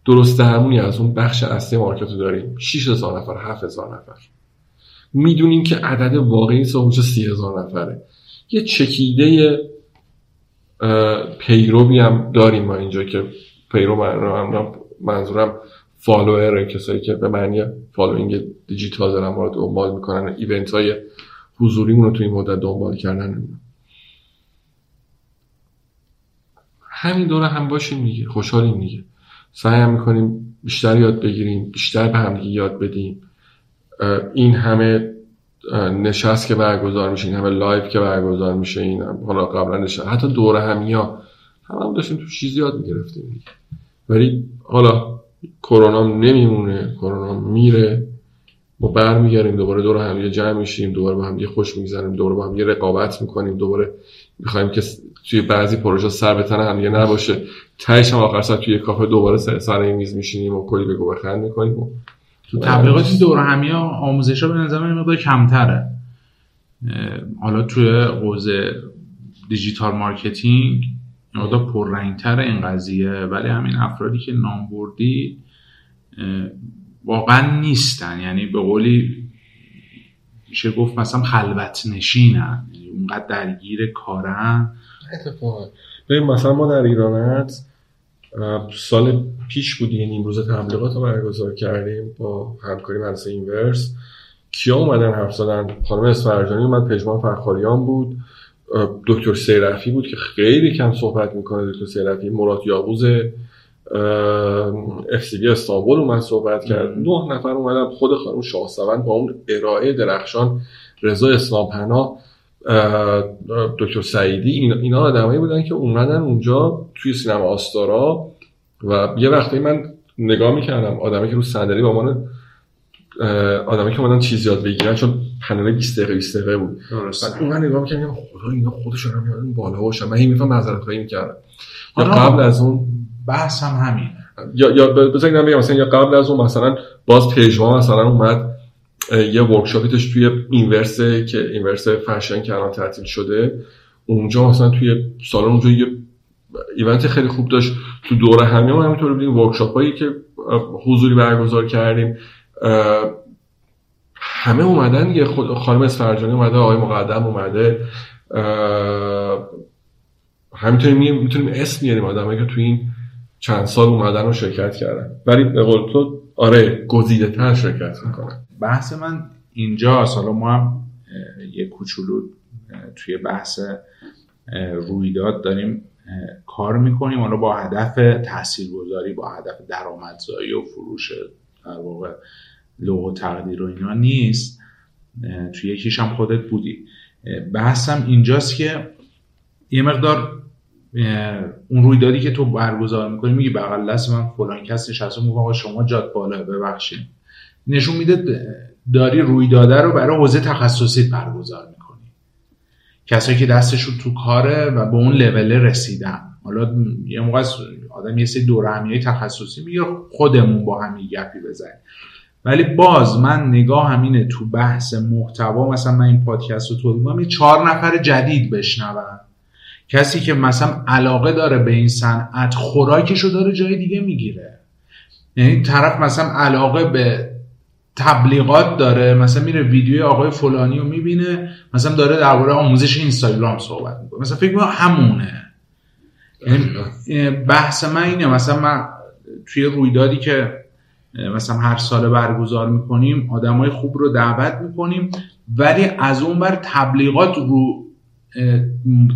درست درمونی از اون بخش اصلی مارکت رو داریم. 6000 نفر 7000 نفر. می‌دونیم که عدد واقعی سهوش 30000 نفره. یه چکیده پیروی هم داریم ما اینجا که پیرو من منظورم follower کسایی که به معنی following digital دارن ما رو دنبال می‌کنن event های حضوریمون رو تو این مدت دنبال کردن. همین دور هم باشیم دیگه خوشحالیم دیگه. سعی هم می‌کنیم بیشتر یاد بگیریم بیشتر به هم یاد بدیم. این همه نشست که برگزار میشه این همه live که برگزار میشه این هم حالا قبلا نشست حتی دورهمیا هم هم داشتیم تو چیزی یاد می‌گرفتیم ولی حالا کرونا نمیمونه کرونا میره. ما برمیگردیم دوباره دور هم یه جمع میشیم دوباره با هم یه خوش میگذریم دوباره با هم یه رقابت می‌کنیم دوباره می‌خوایم که توی بعضی پروژه سر به تن هم نباشه. تهش هم آخر سر توی کافه دوباره سر, سر میز میشینیم و کلی بگو بخند می‌کنیم. و تو تبلیغات دور همی ها آموزش به نظر من مقدار کمتره. حالا توی حوزه digital marketing مقدار پررنگتر این قضیه ولی همین افرادی که نام بردی واقعا نیستن. یعنی به قولی میشه گفت مثلا خلوت نشینن یعنی اونقدر درگیر کارن. اتفاقا. ببین مثلا ما در ایرانت سال پیش بود یه روز تبلیغات رو برگزار کردیم با همکاری مدرسه اینورس. کیا اومدن حرف زدن؟ خانم اسفرجانی اومد پژمان فرخاریان بود. دکتر سیرفی بود که خیلی کم صحبت می‌کنه. دکتر سیرفی مراد یاووز اف سی استانبول اومد صحبت کرد. نه نفر اومدن خود خانم شاهسوند با اون ارائه درخشان رضا اسلام پناه دکتر سعیدی اینا آدمایی بودن که اومدن اونجا توی سینما آستارا و یه وقتی من نگاه می‌کردم آدمی که رو صندلی با من آدمی که اومدن چیز یاد بگیرن چون پنل 20 دقیقه 20 دقیقه بود. بعد اون من نگاه می‌کردم خدا اینا خودشون هم میادن بالا باشن من هی میفهم معذرت خواهی می‌کردم. یا قبل از اون بحث هم همین. یا یا بزنید بگم مثلا یا قبل از اون مثلا باز پژوا مثلا اومد یه ورکشاپی توش توی اینورس که اینورس فشن که الان تعطیل شده. اونجا مثلا توی سالن اونجا یه ایونت خیلی خوب داشت. تو دوره همه ما همینطور بودیم ورکشاپ هایی که حضوری برگزار کردیم. همه اومدن یه خود خانم اسفرجانی اومده آقای مقدم اومده. همینطوری می‌تونیم اسم میاریم آدمایی که تو این چند سال اومدن و شرکت کردن. ولی به قول تو آره گزیده تر شرکت می‌کنن. بحث من اینجا حالا ما هم یه کوچولو توی بحث رویداد داریم کار می‌کنیم. حالا با هدف تاثیرگذاری با هدف درآمدزایی و فروش در واقع لوگو تقدیر و اینا نیست. توی یکیش هم خودت بودی. بحثم اینجاست که یه مقدار اون رویدادی که تو برگزار می‌کنی میگی بغل دست من فلان کسی نشسته میگه شما جات بالا ببخشید. نشون میده داری رویداده رو برای حوزه تخصصی برگزار می‌کنی. کسایی که دستشون تو کاره و به اون لول رسیدن. حالا یه موقع آدم یه سری دوره همیه تخصصی میگه خودمون با هم گپی بزنیم. ولی باز من نگاه همینه تو بحث محتوا مثلا من این پادکست رو تولید می‌کنم چهار نفر جدید بشنون. کسی که مثلا علاقه داره به این صنعت خوراکش رو داره جای دیگه می‌گیره. یعنی طرف مثلا علاقه به تبلیغات داره مثلا میره ویدیوی آقای فلانی رو می‌بینه مثلا داره درباره آموزش اینستاگرام صحبت می‌کنه. مثلا فکر می‌کنم همونه. یعنی بحث من اینه مثلا من توی رویدادی که مثلا هر سال برگزار می‌کنیم آدمای خوب رو دعوت می‌کنیم ولی از اون بر تبلیغات رو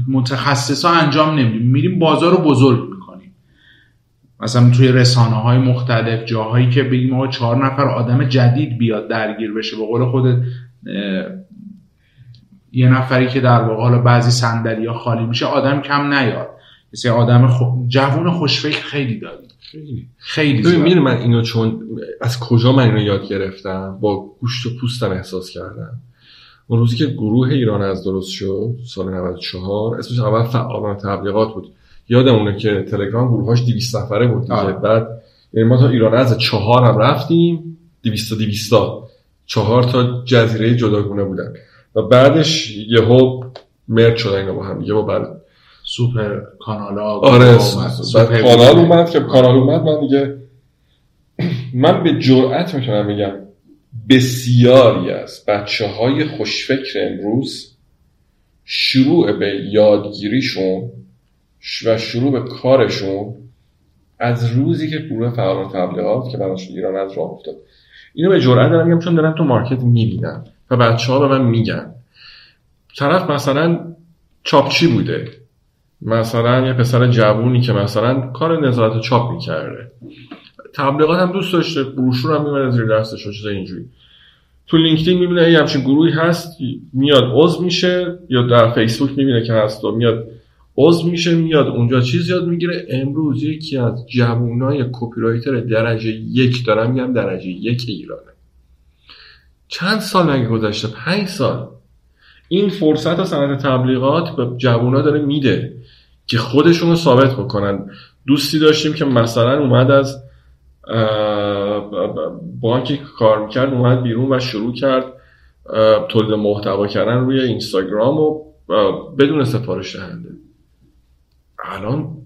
متخصصا انجام نمیدیم. میریم بازار رو بزرگ می‌کنیم. مثلا توی رسانه های مختلف جاهایی که بگیم آقا چهار نفر آدم جدید بیاد درگیر بشه به قول خود یه نفری که در واقع حالا بعضی صندلی ها خالی میشه آدم کم نیاد. مثل آدم خو... جوون خوشفکر خیلی داریم. خیلی خیلی میره من اینو چون از کجا من اینو یاد گرفتم؟ با گوشت و پوستم احساس کردم. اون روزی که گروه ایران از درست شد سال 94 اسمش اول فعالان تبلیغات بود. یادمونه که تلگرام گروهاش 200 نفره بود دیگه. آره. بعد یعنی ما تا ایران از چهار هم رفتیم 200 200 چهار تا جزیره جداگونه بودن. و بعدش یهو مرد شدن اینا با هم یه بعد سوپر کانال ها آره بعد کانال اومد. که کانال اومد من دیگه من به جرئت می‌تونم بگم بسیاری از بچه های خوشفکر امروز شروع به یادگیریشون و شروع به کارشون از روزی که گروه فعالان تبلیغات که براشون ایران از راه افتاد. اینو به جرئت دارم میگم چون دارم تو مارکت می‌بینم و بچه ها به من میگن. طرف مثلا چاپچی بوده. مثلا یه پسر جوونی که مثلا کار نظارت چاپ می‌کرده. تبلیغات هم دوست داشته بروشور هم می‌بره زیر دستش و چیزای اینجوری. تو لینکدین می‌بینه یه همچین گروهی هست میاد عضو میشه یا در فیسبوک می‌بینه که هست و میاد عضو میشه میاد اونجا چیز یاد می‌گیره. امروز یکی از جوانای کپی رایتر درجه یک دارم میگم درجه یک ایرانه. چند سال نگه گذشته؟ پنج سال. این فرصت و صنعت تبلیغات به جوونا داره میده. که خودشون رو ثابت بکنن. دوستی داشتیم که مثلا اومد از بانکی کار می‌کرد اومد بیرون و شروع کرد تولید محتوا کردن روی اینستاگرام و بدون سفارش دهنده. الان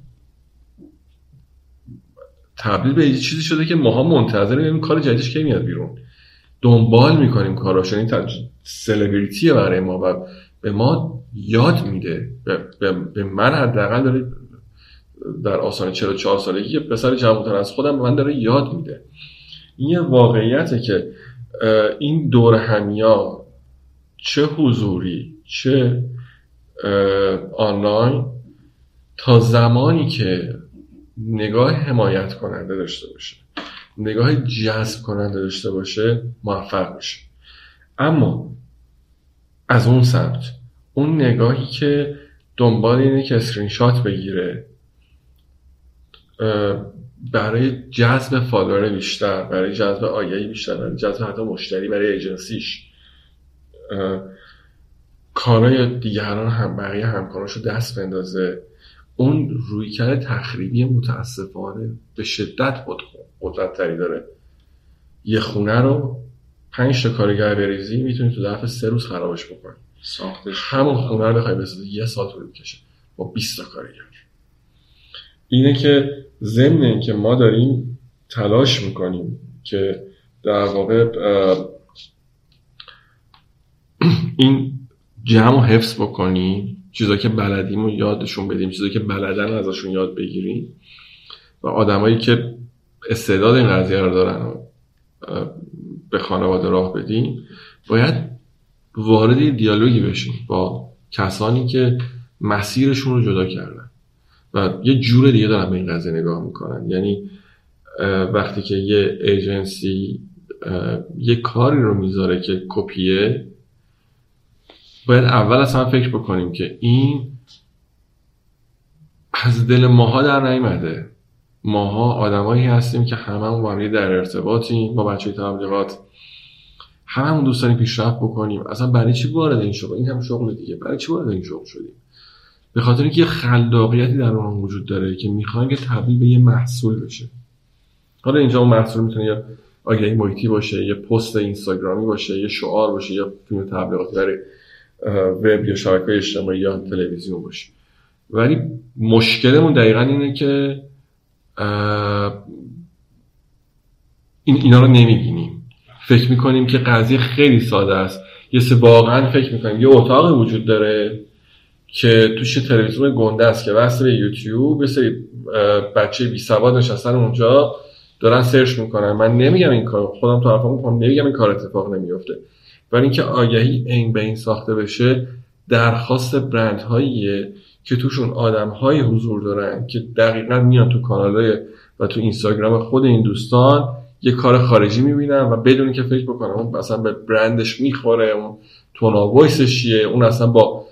تبدیل به چیزی شده که ماها منتظریم این کار جدیدش که میاد بیرون. دنبال می‌کنیم کاراش این سلبریتیه برای ما و به ما یاد میده. به, من حداقل داره در آسان 44 سالگی که پسر جوانتر از خودم من داره یاد میده. این یه واقعیته که این دور همیا چه حضوری چه آنلاین تا زمانی که نگاه حمایت کننده داشته باشه نگاه جذب کننده داشته باشه موفق میشه. اما از اون سمت اون نگاهی که دنبال اینه که اسکرین شات بگیره برای جذب follower بیشتر برای جذب آگهی بیشتر برای جذب حتی مشتری برای ایجنسیش کارهای دیگران هم بقیه همکاراشو دست بندازه. اون رویکرد تخریبی متاسفانه به شدت قدرت تری داره. یه خونه رو پنج تا کارگر بریزی می‌تونی تو ظرف سه روز خرابش بکنی. ساختش. همون خونه رو بخوای بسازی یه سال طول می‌کشه. با 20 تا کارگر اینه که ضمن که ما داریم تلاش می‌کنیم که در واقع [CLEARS THROAT] این جمع و حفظ بکنیم چیزا که بلدیم و یادشون بدیم چیزا که بلدن ازشون یاد بگیریم. و آدمایی که استعداد این قضیه رو دارن به خانواده راه بدیم باید وارد دیالوگی بشیم با کسانی که مسیرشون رو جدا کردن. و یه جور دیگه دارن به این قضیه نگاه می‌کنن. یعنی وقتی که یه ایجنسی یه کاری رو می‌ذاره که کپیه باید اول اصلا فکر بکنیم که این از دل ماها در نیمده ماها آدمایی هستیم که با هم در ارتباطیم با بچه تبلیغات. هممون دوست داریم پیشرفت بکنیم. اصلا برای چی وارد این شغل؟ این هم شغل دیگه. برای چی وارد این شغل شدیم؟ به خاطر اینکه خلاقیتی در اون وجود داره که می‌خوایم که تبدیل به یه محصول بشه. حالا اینجا اون محصول می‌تونه یه آگهی محیطی باشه یه پست اینستاگرامی باشه یه شعار باشه یا فیلم تبلیغاتی برای وب یا شبکه اجتماعی یا تلویزیون باشه. ولی مشکلمون دقیقا اینه که این اینا رو نمی‌بینیم. فکر می‌کنیم که قضیه خیلی ساده است. یه سه واقعا فکر می‌کنیم. یه اتاق وجود داره که توش تلویزیون گنده است که وصل به یوتیوب. یه سری بچه بی سواد نشستن اونجا دارن سرچ می‌کنن. من نمیگم این کار خودم تو حرفم می‌کنم نمیگم این کار اتفاق نمیفته ولی اینکه آگهی این به این ساخته بشه درخواست برند هاییه که توشون آدم های حضور دارن که دقیقا میان تو کانال و تو اینستاگرام خود این دوستان یه کار خارجی می‌بینن و بدون که فکر بکنم اون اصلا به برندش می‌خوره اون تونا چیه اون اصلا با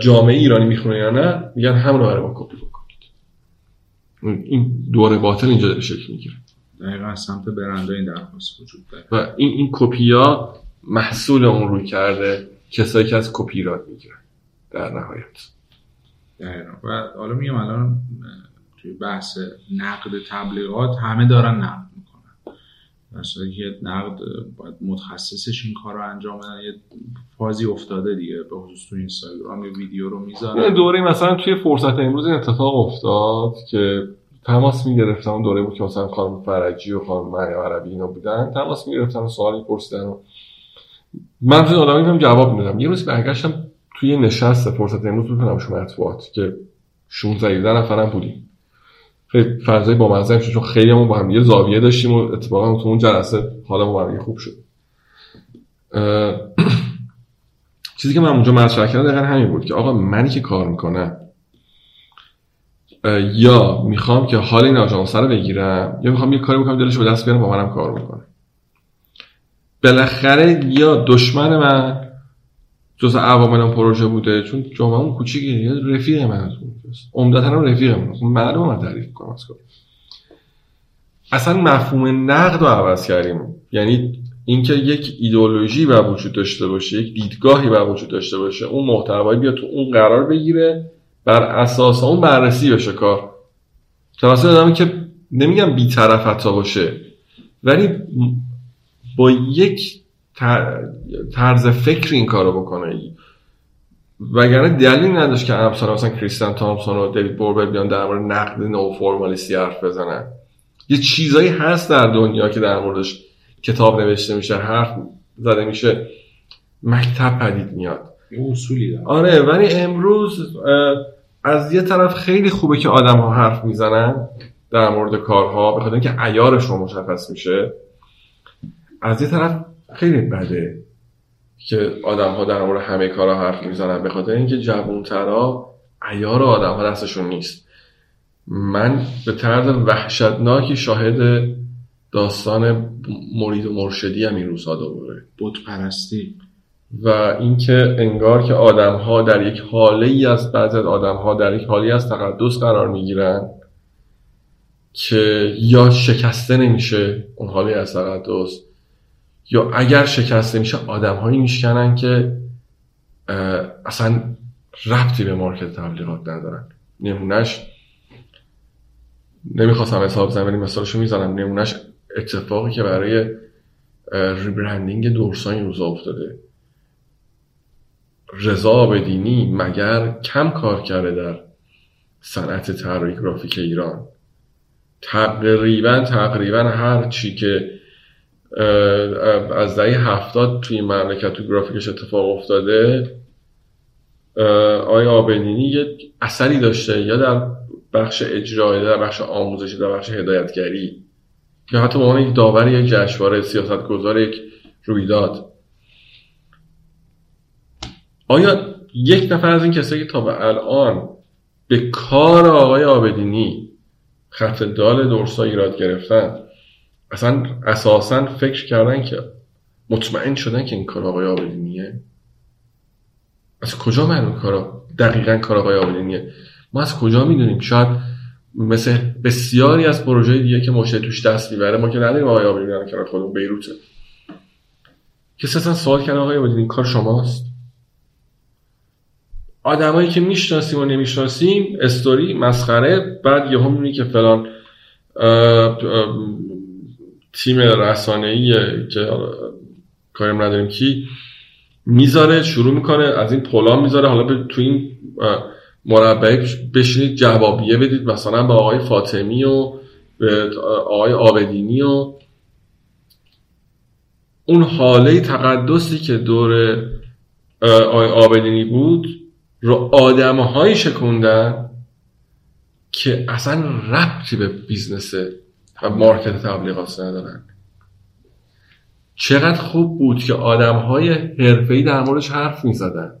جامعه ایرانی می‌خونه یا نه میگن همون رو ما کپی بکنید. این دوره باطل اینجا داره شکل می‌گیره. دقیقا سمت برنده این درخواست وجود داره. و این این کپی ها محصول اون روی کرده کسایی که از کپی را می‌گیرن در نهایت. دقیقا. و حالا میگم الان توی بحث نقد تبلیغات همه دارن نقد مثلا که نقد باید متخصصش این کار رو انجام بدن. یه فازی افتاده دیگه به خصوص تو اینستاگرام یه ویدیو رو می‌ذارن. دوره مثلا توی فرصت امروز این اتفاق افتاد که تماس می‌گرفتن اون دوره بود که مثلا خانم فرجی و خانم مریم عربی اینا بودن. تماس می‌گرفتن و سوالی پرسیدن و من تو آدمی جواب میدم یه روز برگشتم توی نشست فرصت امروز بودم شما مطبوعات که 16 17 نفرم بودیم. خیلی فضای با مزه چون خیلی همون با هم یه زاویه داشتیم و اتفاقا تو اون جلسه حالا با هم خوب شد. [CLEARS THROAT] چیزی که من اونجا مطرح کردم دقیقا همین بود که آقا منی که کار می‌کنم یا می‌خوام که حال این آژانس رو بگیرم یا می‌خوام یه کاری بکنم دلش به دست بیارم با منم کار می‌کنه. بالاخره یا دشمن من جز عوامل پروژه بوده چون جامعه کوچیکه یا رفیق من. عمدتا هم رفیق من خب معلومه من تعریف کنم از اصلا مفهوم نقد رو عوض کردیم. یعنی اینکه یک ایدئولوژی و وجود داشته باشه یک دیدگاهی و وجود داشته باشه اون محتوایی بیا تو اون قرار بگیره بر اساس اون بررسی بشه کار. توسط آدمی که نمیگم بیطرف حتی باشه ولی با یک طرز فکر این کارو بکنه. وگرنه دلیل نداشت که امثال مثلا کریستیان تامسون و دیوید بوربر بیان در مورد نقد نو فرمالیستی حرف بزنن. یه چیزایی هست در دنیا که در موردش کتاب نوشته میشه حرف زده میشه. مکتب پدید میاد. اصولی داره. آره ولی امروز از یه طرف خیلی خوبه که آدم ها حرف می‌زنن در مورد کارها به خاطر اینکه عیارشون مشخص میشه. از یه طرف خیلی بده. که آدم ها در مورد همه کارا حرف می‌زنن. به خاطر اینکه جوانترا عیار آدم ها دستشون نیست. من به طرز وحشتناکی شاهد داستان مرید و مرشدی هم این روزها دوره بود پرستی. و اینکه انگار که آدم ها در یک حاله ای از بعضی از آدم ها در یک حالی از تقدس قرار می‌گیرن که یا شکسته نمیشه اون حالی از تقدس یا اگر شکسته میشه آدم هایی میشکنن که اصلا ربطی به مارکت تبلیغات ندارن. نمونهش نمی‌خواستم حساب بزنم ولی مثالشو می‌زنم. نمونهش اتفاقی که برای ریبرندینگ دورسا این روزا افتاده. رضا آبدینی مگر کم کار کرده در صنعت طراحی گرافیک ایران؟ تقریبا تقریبا هر چی که از دهه هفتاد توی مملکت تو گرافیکش اتفاق افتاده آیا آبدینی یه اثری داشته یا در بخش اجرایی در بخش آموزشی در بخش هدایتگری یا حتی به عنوان یک داور یک جشنواره سیاست گذار یک رویداد. آیا یک نفر از این کسایی که تا به الان به کار آقای آبدینی خط دال دورسا ایراد گرفتن اصلا اساسا فکر کردن که مطمئن شدن که این کار آقای آبدینیه؟ از کجا معلوم کارا دقیقا کار آقای آبدینیه؟ ما از کجا می‌دونیم؟ شاید مثل بسیاری از پروژه دیگه که مشتری توش دست می‌بره ما که نداریم آقای آبدینی کنار خودمون بیروته. کسی اصلا سوال کرد آقای آبدینی کار شماست؟ آدمایی که می‌شناسیم و نمی‌شناسیم استوری مسخره بعد یهو می‌بینی که فلان تیم رسانه‌ای که کاریم نداریم کی می‌ذاره شروع می‌کنه از این پولا می‌ذاره. حالا تو این مربع بشینید جوابیه بدید مثلا به آقای فاطمی و به آقای آبدینی و اون حاله تقدسی که دور آقای آبدینی بود رو آدمهایی شکوندن که اصلا ربطی به business و market تبلیغات ندارن. چقدر خوب بود که آدم های حرفه‌ای در موردش حرف می زدن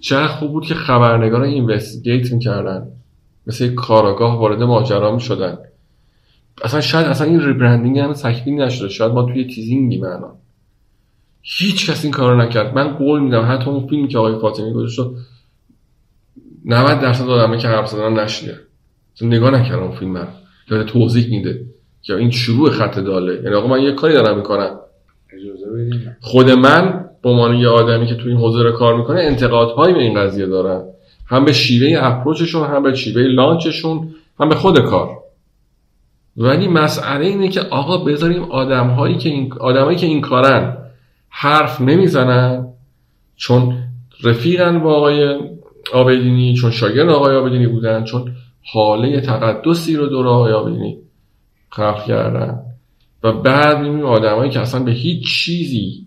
چقدر خوب بود که خبرنگار investigate می‌کردن. مثل کاراگاه وارد ماجرا می شدن اصلا شاید اصلا این rebranding هم تکمیل نشده. شاید ما توی teasing ایم اما هیچ کس این کارو نکرد. من قول میدم حتی اون فیلمی که آقای فاطمی گذاشت 90 درصد آدمه که حرف زدن نشیده نگاه نکردم اون فیلم رو. داره توضیح میده که این شروع خط داله. یعنی آقا من یه کاری دارم می‌کنم. خود من به عنوان یه آدمی که توی این حوزه کار می‌کنه انتقادهایی به این قضیه دارم. هم به شیوه اپروچشون هم به شیوه لانچشون هم به خود کار. ولی مسئله اینه که آقا بذاریم آدمهایی که این آدمایی که این کارن حرف نمی‌زنن چون رفیقن با آقای آبدینی چون شاگرد آقای آبدینی بودن چون حاله تقدسی رو دور آقای آبدینی خلق کردن. و بعد می‌بینیم آدمایی که اصلا به هیچ چیزی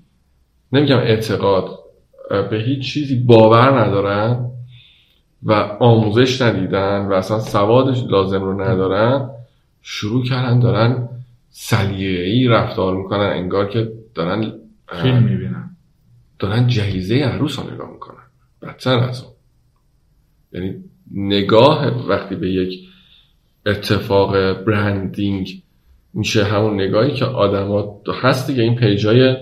نمیگم اعتقاد به هیچ چیزی باور ندارن و آموزش ندیدن و اصلا سوادش لازم رو ندارن شروع کردن دارن ای رفتار می‌کنن انگار که دارن فیلم می‌بینن. دارن جهیزه عروس رو نگاه می‌کنن. بدتر از اون. یعنی نگاه وقتی به یک اتفاق برندینگ میشه همون نگاهی که آدما هست دیگه. این پیجای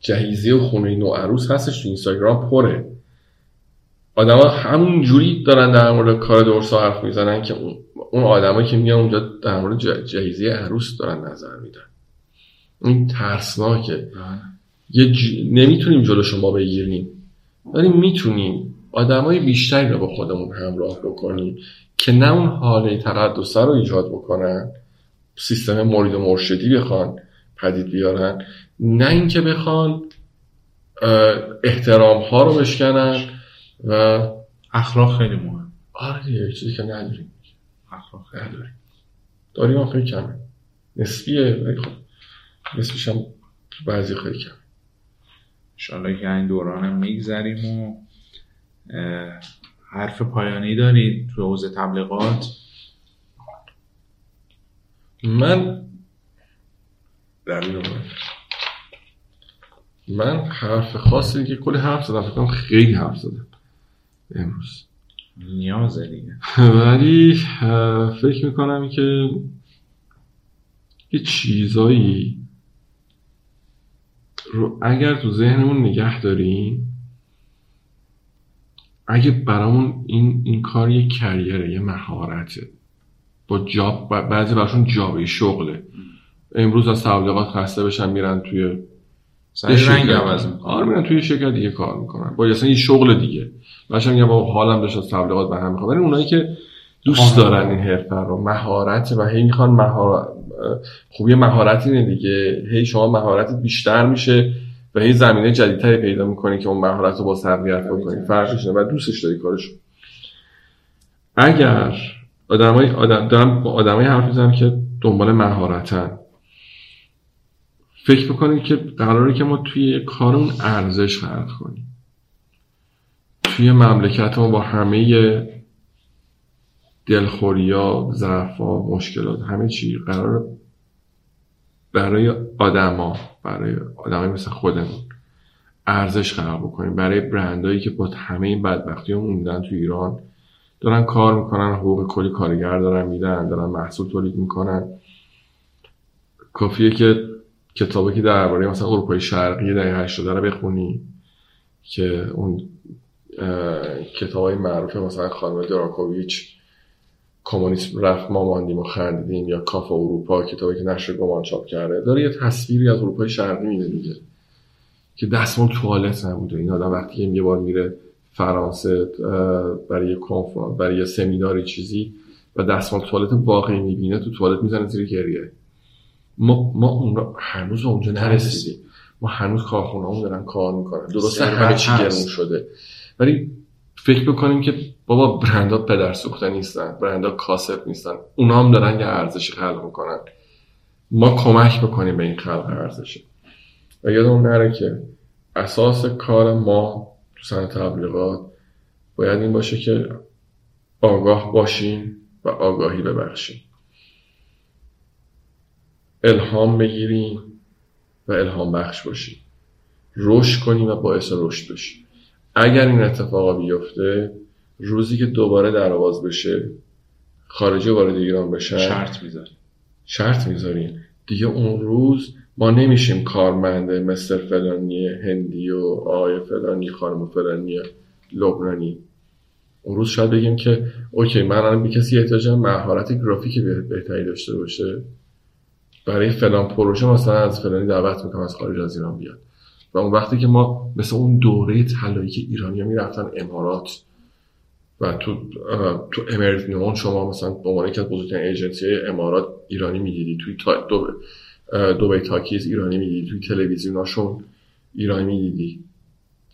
جهیزی و خونه نو عروس هستش تو اینستاگرام پره. آدما همون جوری دارن در مورد کار دورسا حرف می‌زنن که اون آدمایی که میان اونجا در مورد جهیزی عروس دارن نظر میدن. این ترسناکه. بله. یه ج... نمی‌تونیم جلو شما بگیریم. ولی می‌تونیم. آدمای بیشتری رو با خودمون همراه بکنیم که نه اون حاله تقدس رو ایجاد بکنن سیستم مورد مرشدی بخوان پدید بیارن نه اینکه بخوان احترام ها رو بشکنن و اخلاق خیلی مهم آره یه چیزی که نداریم. اخلاق نداریم. داریم خیلی کمه. نسبیه ولی خب نسبیش هم بعضی خیلی کم انشالله که این دوران میگذریم و حرف پایانی دارید تو حوزه تبلیغات؟ من من حرف خاصی که کلی حرف زدم فکر خیلی حرف زدم امروز. نیازه دیگه [LAUGHS] ولی فکر می‌کنم که یه چیزایی رو اگر تو ذهنمون نگه داریم اگه برامون این, این کار یه کریره یه مهارته. با جاب بعضی براشون جابه شغله. امروز از تبلیغات خسته بشن میرن توی رنگ عوض آره میرن توی شرکت دیگه کار می‌کنن. با اصلا یه شغل دیگه. بچه‌ها میگن با حالم داشت از تبلیغات به هم می‌خواد. ولی اونایی که دوست دارن این حرفه رو مهارت و هی می‌خوان مهارت خب یه مهارت اینه دیگه. هی شما مهارت بیشتر میشه. و هی زمینه جدیدتری پیدا می‌کنی که اون مهارت رو با تقویت بکنی. فرقش و دوستش داری کارش. اگر آدمای آدم دارم با آدمای حرف می‌زنم که دنبال مهارتن. فکر بکنید که قراره که ما توی کارمون ارزش خلق کنیم. توی مملکت ما با همه دلخوریا ضعفا مشکلات همه چی قرار برای آدما برای آدمای مثل خودمون ارزش خلق بکنیم. برای برندهایی که با همه این بدبختی هم موندن تو ایران دارن کار می‌کنن حقوق کلی کارگر دارن میدن دارن محصول تولید می‌کنن. کافیه که کتابی که درباره مثلا اروپای شرقی در 80 رو بخونی که اون کتاب های معروف مثلا خانم دراکوویچ کمونیسم رفت ما ماندیم و خندیدیم یا کاف اروپا کتابی که نشر گمان چاپ کرده. داره یه تصویری از اروپای شرقی میده دیگه که دستمال توالت نبوده. این آدم وقتی یه بار میره فرانسه برای کنفرانس برای یه سمیناری چیزی و دستمال توالت واقعی می‌بینه تو توالت می‌زنه زیر گریه. ما ما اون هنوز اونجا نرسیدیم. ما هنوز کارخونه دارن کار می‌کنن. درسته همه چی گرون شده. ولی فکر بکنیم که بابا برندا پدر سوخته نیستن برندا کاسب نیستن. اونا هم دارن یه ارزشی خلق می‌کنن. ما کمک بکنیم به این خلق ارزشی و یادمون نره که اساس کار ما تو سن تبلیغات باید این باشه که آگاه باشیم و آگاهی ببخشیم. الهام بگیریم و الهام بخش باشیم. رشد کنیم و باعث رشد بشیم. اگر این اتفاقا بیفته روزی که دوباره در آواز بشه خارجی وارد ایران بشن شرط می‌ذاریم شرط می‌ذاریم دیگه اون روز ما نمیشیم کارمنده مثل فلانی هندی و آقای فلانی خانم فلانی لبنانی. اون روز شاید بگیم که اوکی من الان به کسی احتیاجم مهارت گرافیک بهتری داشته باشه. برای فلان پروژه مثلا از فلانی دعوت می‌کنم از خارج از ایران بیاد. و اون وقتی که ما مثل اون دوره طلایی که ایرانی می‌رفتن امارات و تو تو امریت نون شما مثلا به عنوان یکی از بزرگترین ایجنسی امارات ایرانی می‌دیدی توی تا دو دوبی تاکیز ایرانی می‌دیدی توی تلویزیوناشون ایرانی می‌دیدی.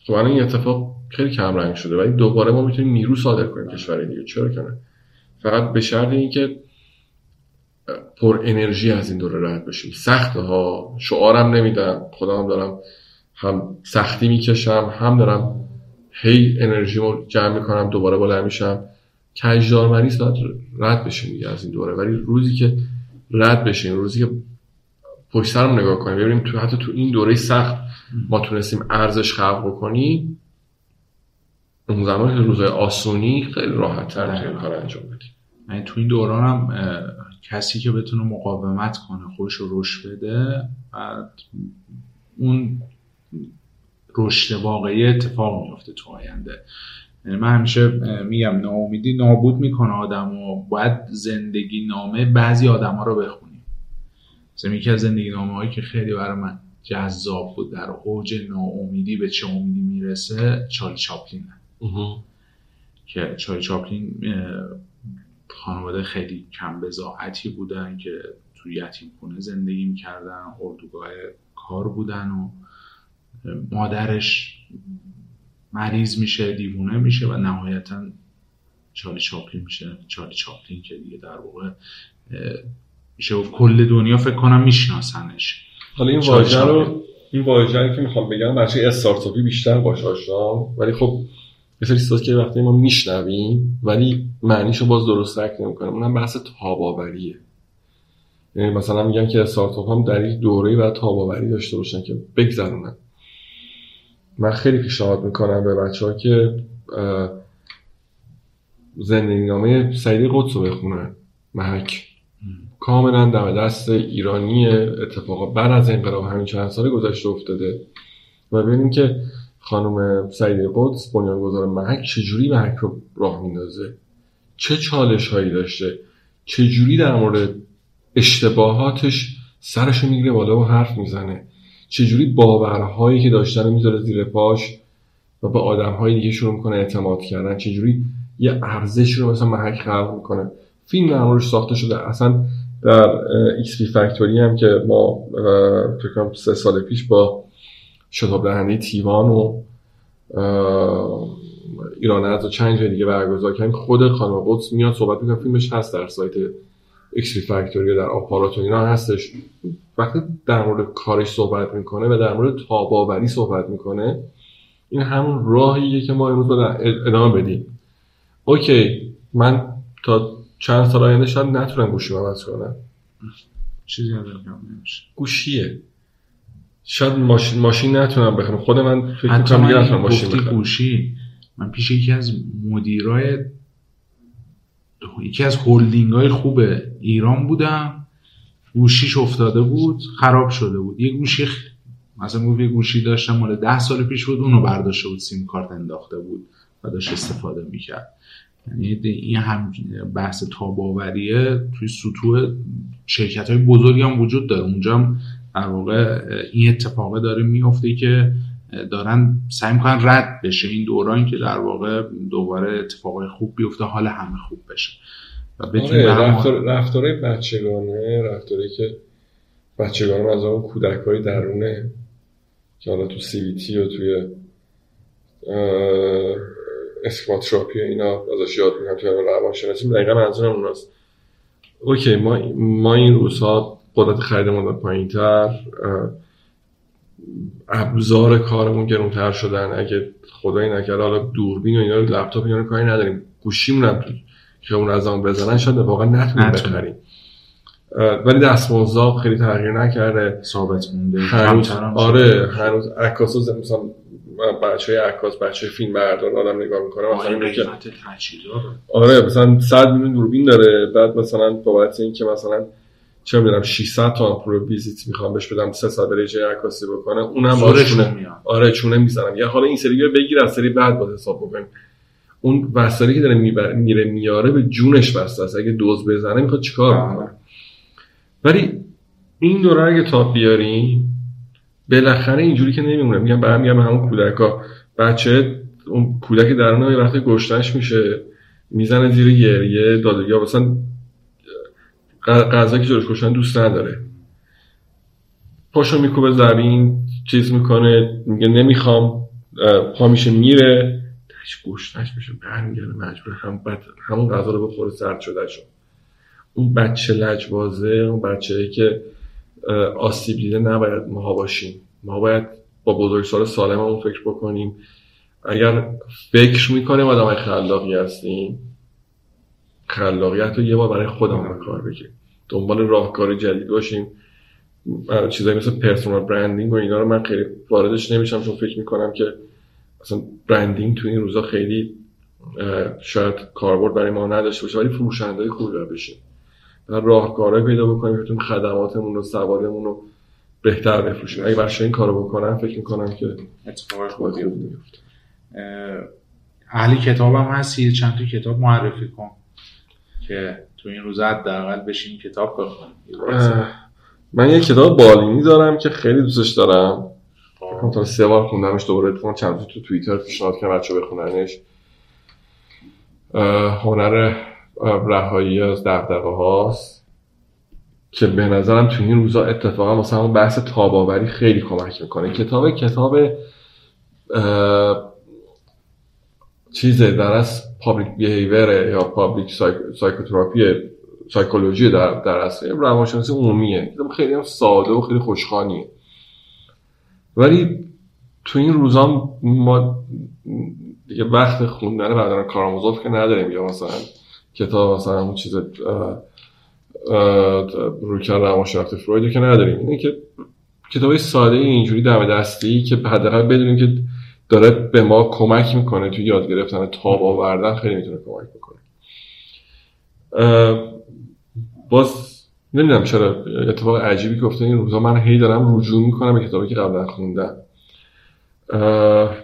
خب این اتفاق خیلی کم رنگ شده ولی دوباره ما می‌تونیم نیرو صادر کنیم کشور دیگه. چرا کنه فقط به شرط اینکه پر انرژی از این دوره رد بشیم. سخته ها شعارم نمیدم خودم دارم هم سختی می‌کشم هم دارم هی انرژی رو جمع می‌کنم دوباره بالا میشم. کجدار مریض باید رد بشیم دیگه از این دوره. ولی روزی که رد بشیم روزی که پشت سرم نگاه کنیم ببینیم تو حتی تو این دوره سخت ما تونستیم ارزش خلق بکنیم اون زمان که روزای آسونی خیلی راحت تر این کار انجام بدیم. من تو این دوران هم کسی که بتونه مقاومت کنه خوش رو رشد بده بعد اون رشد واقعی اتفاق میفته تو آینده. یعنی من همیشه میگم ناامیدی نابود می‌کنه آدم و باید زندگی نامه بعضی آدم ها رو بخونیم مثلا یکی از زندگی نامه هایی که خیلی برای من جذاب بود در اوج ناامیدی به چه امیدی می‌رسه چارلی چاپلین که چارلی چاپلین خانواده خیلی کم بزاعتی بودن که توی یتیم خونه زندگی می‌کردن اردوگاه کار بودن و مادرش مریض میشه دیوونه میشه و نهایتا چالی چاپلین میشه. چالی چاپلین که دیگه در واقع میشه و کل دنیا فکر کنم میشناسنش. حالا این واژه رو این واژه که می‌خوام بگم بچه استارتاپی بیشتر باش آشنا. ولی خب یه سری که وقتی ما میشنویم ولی معنیشو باز درست رک نمی‌کنه اونم بحث تاباوریه. یعنی مثلا میگن که استارتاپ هم در یک دوره و تاباوری داشته باشن که بگذرونن. من خیلی پیشنهاد می‌کنم به بچه ها که زندگی نامه سعید قدس رو بخونن محک. کاملا در دست ایرانی اتفاقا بعد از انقلاب همین چند سال گذشته افتاده. و ببینیم که خانم سعید قدس بنیانگذار محک چجوری محک رو راه میندازه؟ چه چالش هایی داشته؟ چجوری در مورد اشتباهاتش سرشو می‌گیره بالا و حرف می‌زنه؟ چجوری باورهایی که داشتن می‌ذاره زیر پاش و به آدمهای دیگه شروع می‌کنه اعتماد کردن؟ چجوری یه ارزش رو مثلا محک خلق می‌کنه؟ فیلم موردش ساخته شده. اصلا در XP Factory هم که ما فکر سه سال پیش با شتاب دهنده تیوان و ایران از چند جای دیگه برگزار کردیم. خود خانم قدس میاد صحبت می‌کنه. فیلمش هست در سایت XP Factory در آپارات و اینا هستش. وقتی در مورد کارش صحبت می‌کنه و در مورد تاباوری صحبت می‌کنه این همون راهیه که ما امروز باید ادامه بدیم. اوکی من تا چند سال آینده شاید نتونم گوشی عوض کنم. چیزی گوشیه. شاید ماشین ماشین نتونم بخرم. خود من فکر کنم نتونم ماشین بخرم. گوشی. من پیش یکی از مدیرای یکی از هلدینگ های خوب ایران بودم. گوشیش افتاده بود خراب شده بود. یه گوشی مثلا گفت یه گوشی داشتم مال ده سال پیش بود اونو برداشته بود سیم کارت انداخته بود و داشت استفاده می‌کرد. یعنی این هم بحث تاباوریه. توی سطوح شرکت های بزرگی هم وجود داره. اونجا هم در واقع این اتفاقه داره میفته که دارن سعی می‌کنن رد بشه. این دوران که در واقع دوباره اتفاقای خوب بیفته حال همه خوب بشه. و آره رفتار رفتارهای بچگانه رفتاری که بچگانه از اون کودک های درونه که حالا تو سی و توی اسکماتراپی اینا ازش یاد می‌کنم توی روانشناسی دقیقا منظورم اوناست اوکی ما, ما این روزها قدرت خریدمون پایین تر ابزار کارمون گرونتر شدن. اگه خدایی نکرده حالا دوربین و اینا لپتاپ اینا کاری نداریم. گوشیمون هم که اون از آن بزنن شاید واقعا نتونیم بخریم. ولی دستمزد خیلی تغییر نکرده. ثابت مونده. هنوز آره هنوز عکاسا مثلا بچه های عکاس بچه فیلم بردار آدم نگاه می‌کنه مثلا که آره مثلا 100 میلیون دوربین داره. بعد مثلا بابت این که مثلا چه می‌دونم 600 تا آمپول ویزیت می‌خوام بهش بدم 3 سال بره جای عکاسی بکنه اونم باشونه آره چونه می‌زنم. یا حالا این سری رو بگیر از سری بعد با حساب بکنیم اون وسایلی که داره میره میاره به جونش بسته است. اگه دوز بزنه می‌خواد چیکار بله. بکنه؟ ولی این دوره اگه تاپ بیاریم بالاخره اینجوری که نمیمونه. میگم برمیگم همون کودکا. بچه اون کودک درون وقتی گشتنش میشه می‌زنه زیر گریه داده یا مثلا غذا که جلوش کشتن دوست نداره. پاشو میکوبه زمین چیز می‌کنه میگه نمی‌خوام پا میشه میره. هیچ گشتنش میشه برمیگرده مجبور هم بد همون غذا رو بخوره سرد شده شد اون بچه لجبازه اون بچه که آسیب دیده نباید ماها باشیم. ما باید با بزرگسال سالممون فکر بکنیم. اگر فکر می‌کنیم آدم خلاقی هستیم خلاقیت رو یه بار برای خودمون کار بگیریم دنبال راهکار جدید باشیم. چیزایی مثل پرسونال برندینگ و اینا رو من خیلی واردش نمیشم چون فکر می‌کنم که اصلا برندینگ تو این روزا خیلی شاید کاربرد برای ما نداشته باشه ولی فروشنده خوبی بشیم. راهکارهایی پیدا بکنیم که خدماتمون و سوادمون رو بهتر بفروشیم. اگه بچه این کارو بکنم فکر می‌کنم که اتفاق خوبی میفته اهلی کتابم هستی؟ چند تا کتاب معرفی کن. که تو این روزا حداقل بشین کتاب بخونیم. من یه کتاب بالینی دارم که خیلی دوستش دارم. خب. تا سه بار خوندمش دوباره اتفاقا چند تو توییتر پیشنهاد کردم بچه بخوننش. هنر رهایی از دغدغه هاست که به نظرم تو این روزا اتفاقا مثلا بحث تاب‌آوری خیلی کمک می‌کنه. کتاب کتاب چیزه در از public behavior ه یا public psychotherapy psychology در در اصل روانشناسی عمومیه. خیلی هم ساده و خیلی خوشخوانیه. ولی تو این روزا ما دیگه وقت خوندن بعدن کارآموزات که نداریم. یا مثلا کتاب مثلا اون چیز رویکرد روانشناخت فروید که نداریم. اینه که کتاب ساده اینجوری دم دستی که حداقل بدونیم که داره به ما کمک می‌کنه توی یاد گرفتن تاب آوردن خیلی می‌تونه کمک بکنه. باز نمی‌دونم چرا اتفاق عجیبی افتاد این روزا من هی دارم رجوع می‌کنم به کتابی که قبلا خوندم.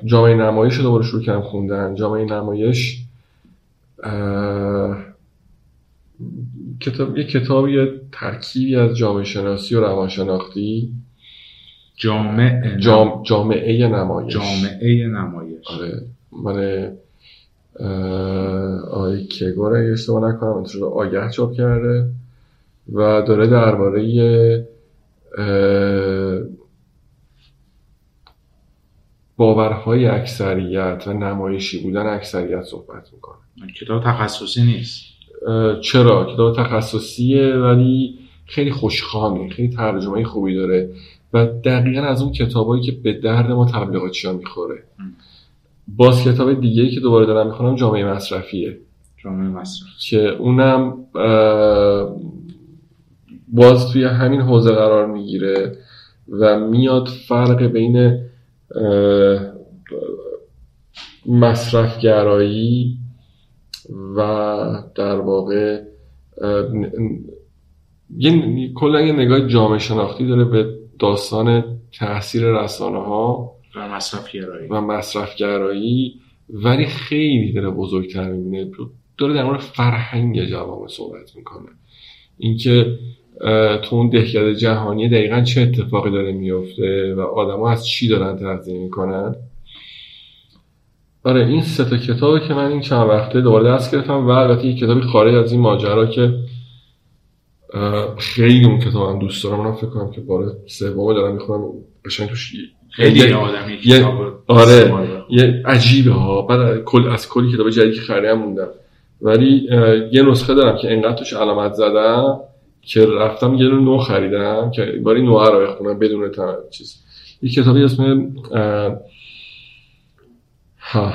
جامعه نمایش رو دوباره شروع کردم خوندن. جامعه نمایش کتاب یه کتابی ترکیبی از جامعه شناسی و روانشناختی. جامعه جام... جامعه نمایش. جامعه نمایش. آره. من آی کگور اگه اشتباه نکنم انتشار آگه چاپ کرده و داره درباره باورهای اکثریت و نمایشی بودن اکثریت صحبت می‌کنه. کتاب تخصصی نیست. چرا؟ کتاب تخصصیه ولی خیلی خوشخانه خیلی ترجمه خوبی داره. و دقیقا از اون کتابایی که به درد ما تبلیغاتی ها می‌خوره. باز کتاب دیگه که دوباره دارم می‌خونم جامعه مصرفیه. جامعه مصرف که اونم باز توی همین حوزه قرار می‌گیره و میاد فرق بین مصرفگرایی و در واقع یه کلا یه نگاه جامعه شناختی داره به داستان تاثیر رسانه ها و مصرفگرایی و مصرفگرایی ولی خیلی داره بزرگتر می‌بینه. داره در مورد فرهنگ جوامع صحبت می‌کنه. اینکه تو اون دهکده جهانی دقیقا چه اتفاقی داره میفته و آدما از چی دارن تغذیه می‌کنن. آره این سه تا کتابه که من این چند وقته دوباره دست گرفتم و البته یک کتابی خارج از این ماجرا که خیلی اون کتاب هم دوست دارم. من فکر کنم که بار سوم دارم می‌خونم قشنگ توش خیلی آدمی آره یه عجیبه ها. بعد کل از کلی کتاب جدیدی که خریدم موندم. ولی یه نسخه دارم که انقدر توش علامت زدم که رفتم یه نو خریدم که باری نوع رو بخونم بدون چیز. یه کتابی اسم ها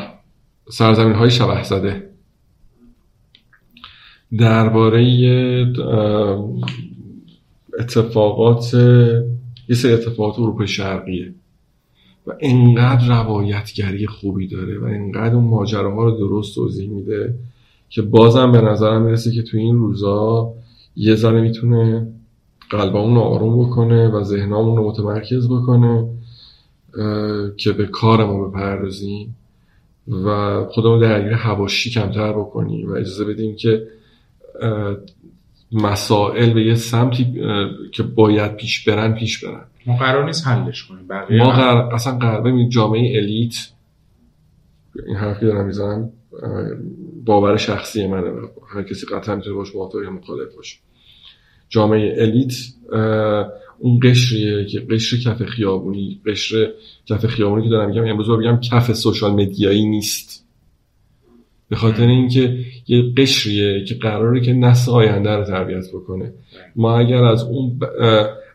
سرزمین های شبه زده. درباره اتفاقات یه سری اتفاقات اروپای شرقیه و انقدر روایتگری خوبی داره و انقدر اون ماجراها رو درست توضیح میده که بازم به نظرم می‌رسه که تو این روزا یه ذره می‌تونه قلبمون رو آروم بکنه و ذهنمون رو متمرکز بکنه که به کار ما بپردازیم و خودمون درگیر هواشی کمتر بکنیم و اجازه بدیم که مسائل به یه سمتی که باید پیش برن پیش برن. ما قرار نیست حلش کنیم. ما قرار اصلا قرار جامعه الیت این حرفی دارم می‌زنم باور شخصی منه. هر کسی قطعا می‌تونه باش موافق یا مخالف باشه. جامعه الیت اون قشریه که قشر کف خیابونی قشر کف خیابونی که دارم میگم امروز بگم کف سوشال مدیایی نیست. به خاطر اینکه یه قشریه که قراره که نسل آینده رو تربیت بکنه. ما اگر از اون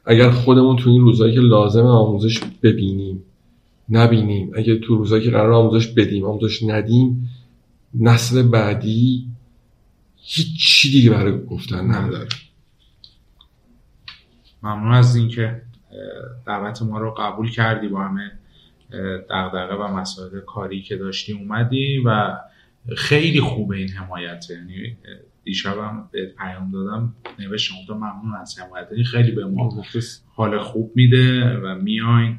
اگر خودمون تو این روزایی که لازم آموزش ببینیم نبینیم اگر تو روزایی که قرار آموزش بدیم آموزش ندیم نسل بعدی هیچ چی دیگه برای گفتن نداره. ممنون از اینکه دعوت ما رو قبول کردی با همه دغدغه و مسائل کاری که داشتی اومدی و خیلی خوبه این حمایت. یعنی دیشبم به پیام دادم. نوشتم تو ممنون از حمایت خیلی به ما حال خوب میده و میاین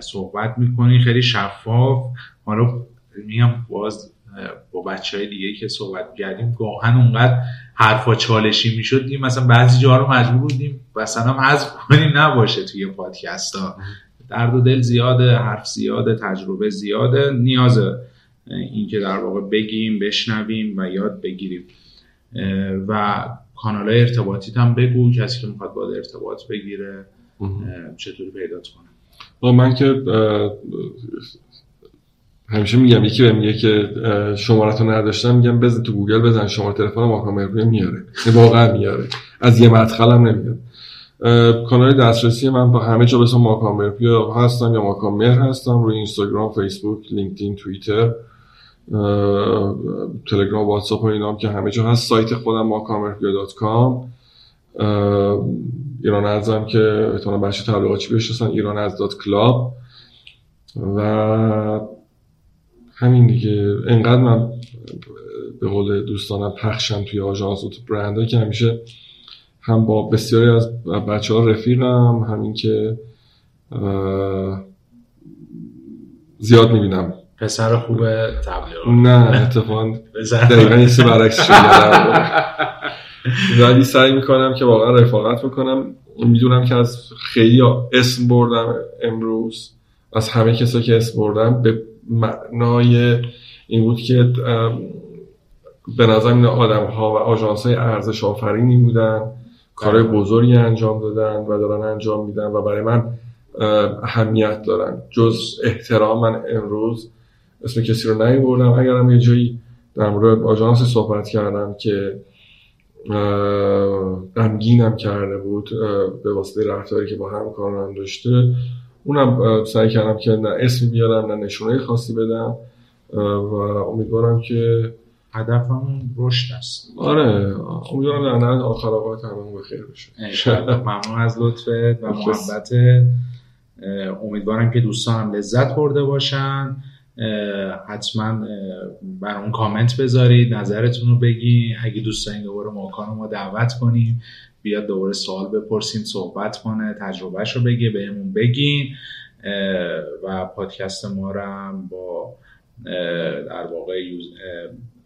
صحبت می‌کنی. خیلی شفاف. حالا میگم باز با بچه های دیگه که صحبت کردیم گاهن اونقدر حرفا چالشی می‌شد. دیم مثلا بعضی جا رو مجبور بودیم. مثلا حذف کنیم نباشه توی پادکست ها درد و دل زیاده حرف زیاده تجربه زیاده. نیاز اینکه در واقع بگیم بشنویم و یاد بگیریم. و کانال های ارتباطیت هم بگو کسی که می‌خواد باید ارتباط بگیره چطوری پیدات کنه. من که همیشه میگم یکی به میگه که شمارتو نداشتم میگم بزن تو گوگل بزن شماره تلفن ماکان مهرپویا میاره. واقعا میاره. از یه مدخل هم نمیاد. کانال دسترسی من با همه جا ماکان مهرپویا هستم یا ماکان مهر هستم. روی اینستاگرام فیسبوک لینکدین توییتر. تلگرام واتساپ و اینام که همه جا هست. سایت خودم ماکامرپیا.com ایران ازم که احتمالا بچه تبلیغاتی بشناسن ایران از دات کلاب و همین دیگه. انقدر من به قول دوستانم پخشم توی آژانس و تو برندهایی که همیشه هم با بسیاری از بچه ها رفیقم همین که زیاد می‌بینم. پسر خوب تبلیغات. نه اتفاقا دقیقا یه سی برعکس [LAUGHS] ولی سعی می‌کنم که واقعا رفاقت بکنم. می‌دونم که از خیلی اسم بردم امروز. از همه کسایی که اسم بردم به معنای این بود که به نظر این آدم ها و آژانس های ارزش آفرینی بودن کارهای بزرگی انجام دادن و دارن انجام میدن و برای من اهمیت دارن. جز احترام من امروز اسم کسی رو نیوردم اگرم یه جایی در مورد آژانس صحبت کردم که غمگینم کرده بود به واسطه رفتاری که با هم کارم داشته اونم سعی کردم که نه اسمی بیارم نه نشونه خاصی بدم و امیدوارم که هدفمون رشد است. آره امیدوارم در نهایت آخر اوقات همون بخیر بشه. ممنون از لطفت و محبت. امیدوارم که دوستانم لذت برده باشن. حتما برامون کامنت بذارید نظرتون رو بگین. اگه دوست دارین دوباره ماکان ما دعوت کنیم بیاد دوباره سوال بپرسیم صحبت کنه تجربهش رو بگه بهمون بگین. و پادکست ما رو هم با در واقع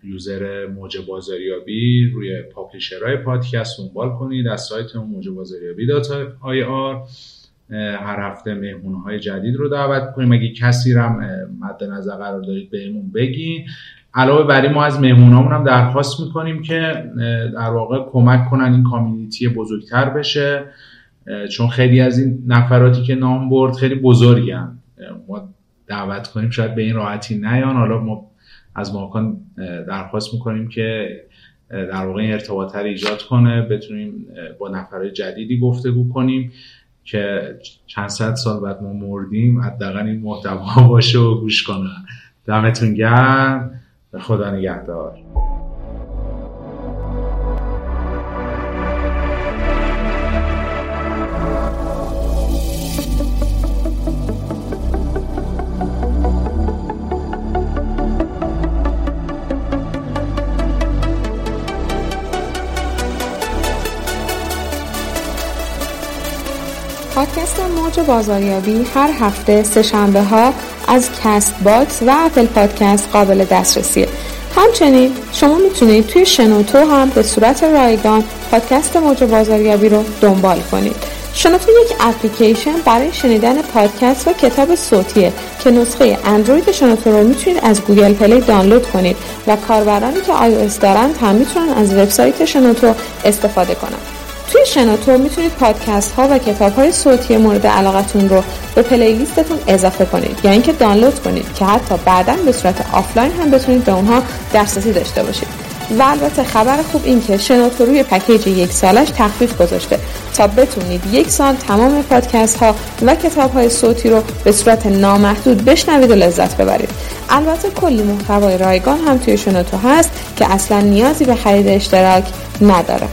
user موج بازاریابی روی publisher های پادکست دنبال کنید. از سایت موج بازاریابی dot آی آر. هر هفته مهمون های جدید رو دعوت کنیم. اگه کسی رو مد نظر قرار دارید بهمون بگین. علاوه بر ما از مهمونامون هم درخواست می‌کنیم که در واقع کمک کنن این کامیونیتی بزرگتر بشه. چون خیلی از این نفراتی که نام برد خیلی بزرگن ما دعوت کنیم شاید به این راحتی نیان. حالا ما از ماکان درخواست می‌کنیم که در واقع این ارتباط ایجاد کنه. بتونیم با نفرهای جدیدی گفتگو کنیم. که چند صد سال بعد ما مردیم حداقل این محتوا باشه و گوش کنن دمتون گرم. خدا نگهدار. پادکست موج بازاریابی هر هفته سه شنبه ها از کست باکس و اپل پادکست قابل دسترسیه همچنین شما می‌تونید توی شنوتو هم به صورت رایگان پادکست موج بازاریابی رو دنبال کنید شنوتو یک اپلیکیشن برای شنیدن پادکست و کتاب صوتیه که نسخه اندروید شنوتو رو می‌تونید از گوگل پلی دانلود کنید و کاربرانی که آی دارن هم می‌تونن از وبسایت شنوتو استفاده کنند. توی شنوتو می‌تونید پادکست ها و کتاب های صوتی مورد علاقتون رو به playlist تون اضافه کنید یا اینکه دانلود کنید که حتی بعدا به صورت آفلاین هم بتونید به اونها دسترسی داشته باشید. و البته خبر خوب این که شنوتو روی پکیج یک سالش تخفیف گذاشته تا بتونید یک سال تمام پادکست ها و کتاب های صوتی رو به صورت نامحدود بشنوید و لذت ببرید. البته کلی محتوای رایگان هم توی شنوتو هست که اصلا نیازی به خرید اشتراک نداره.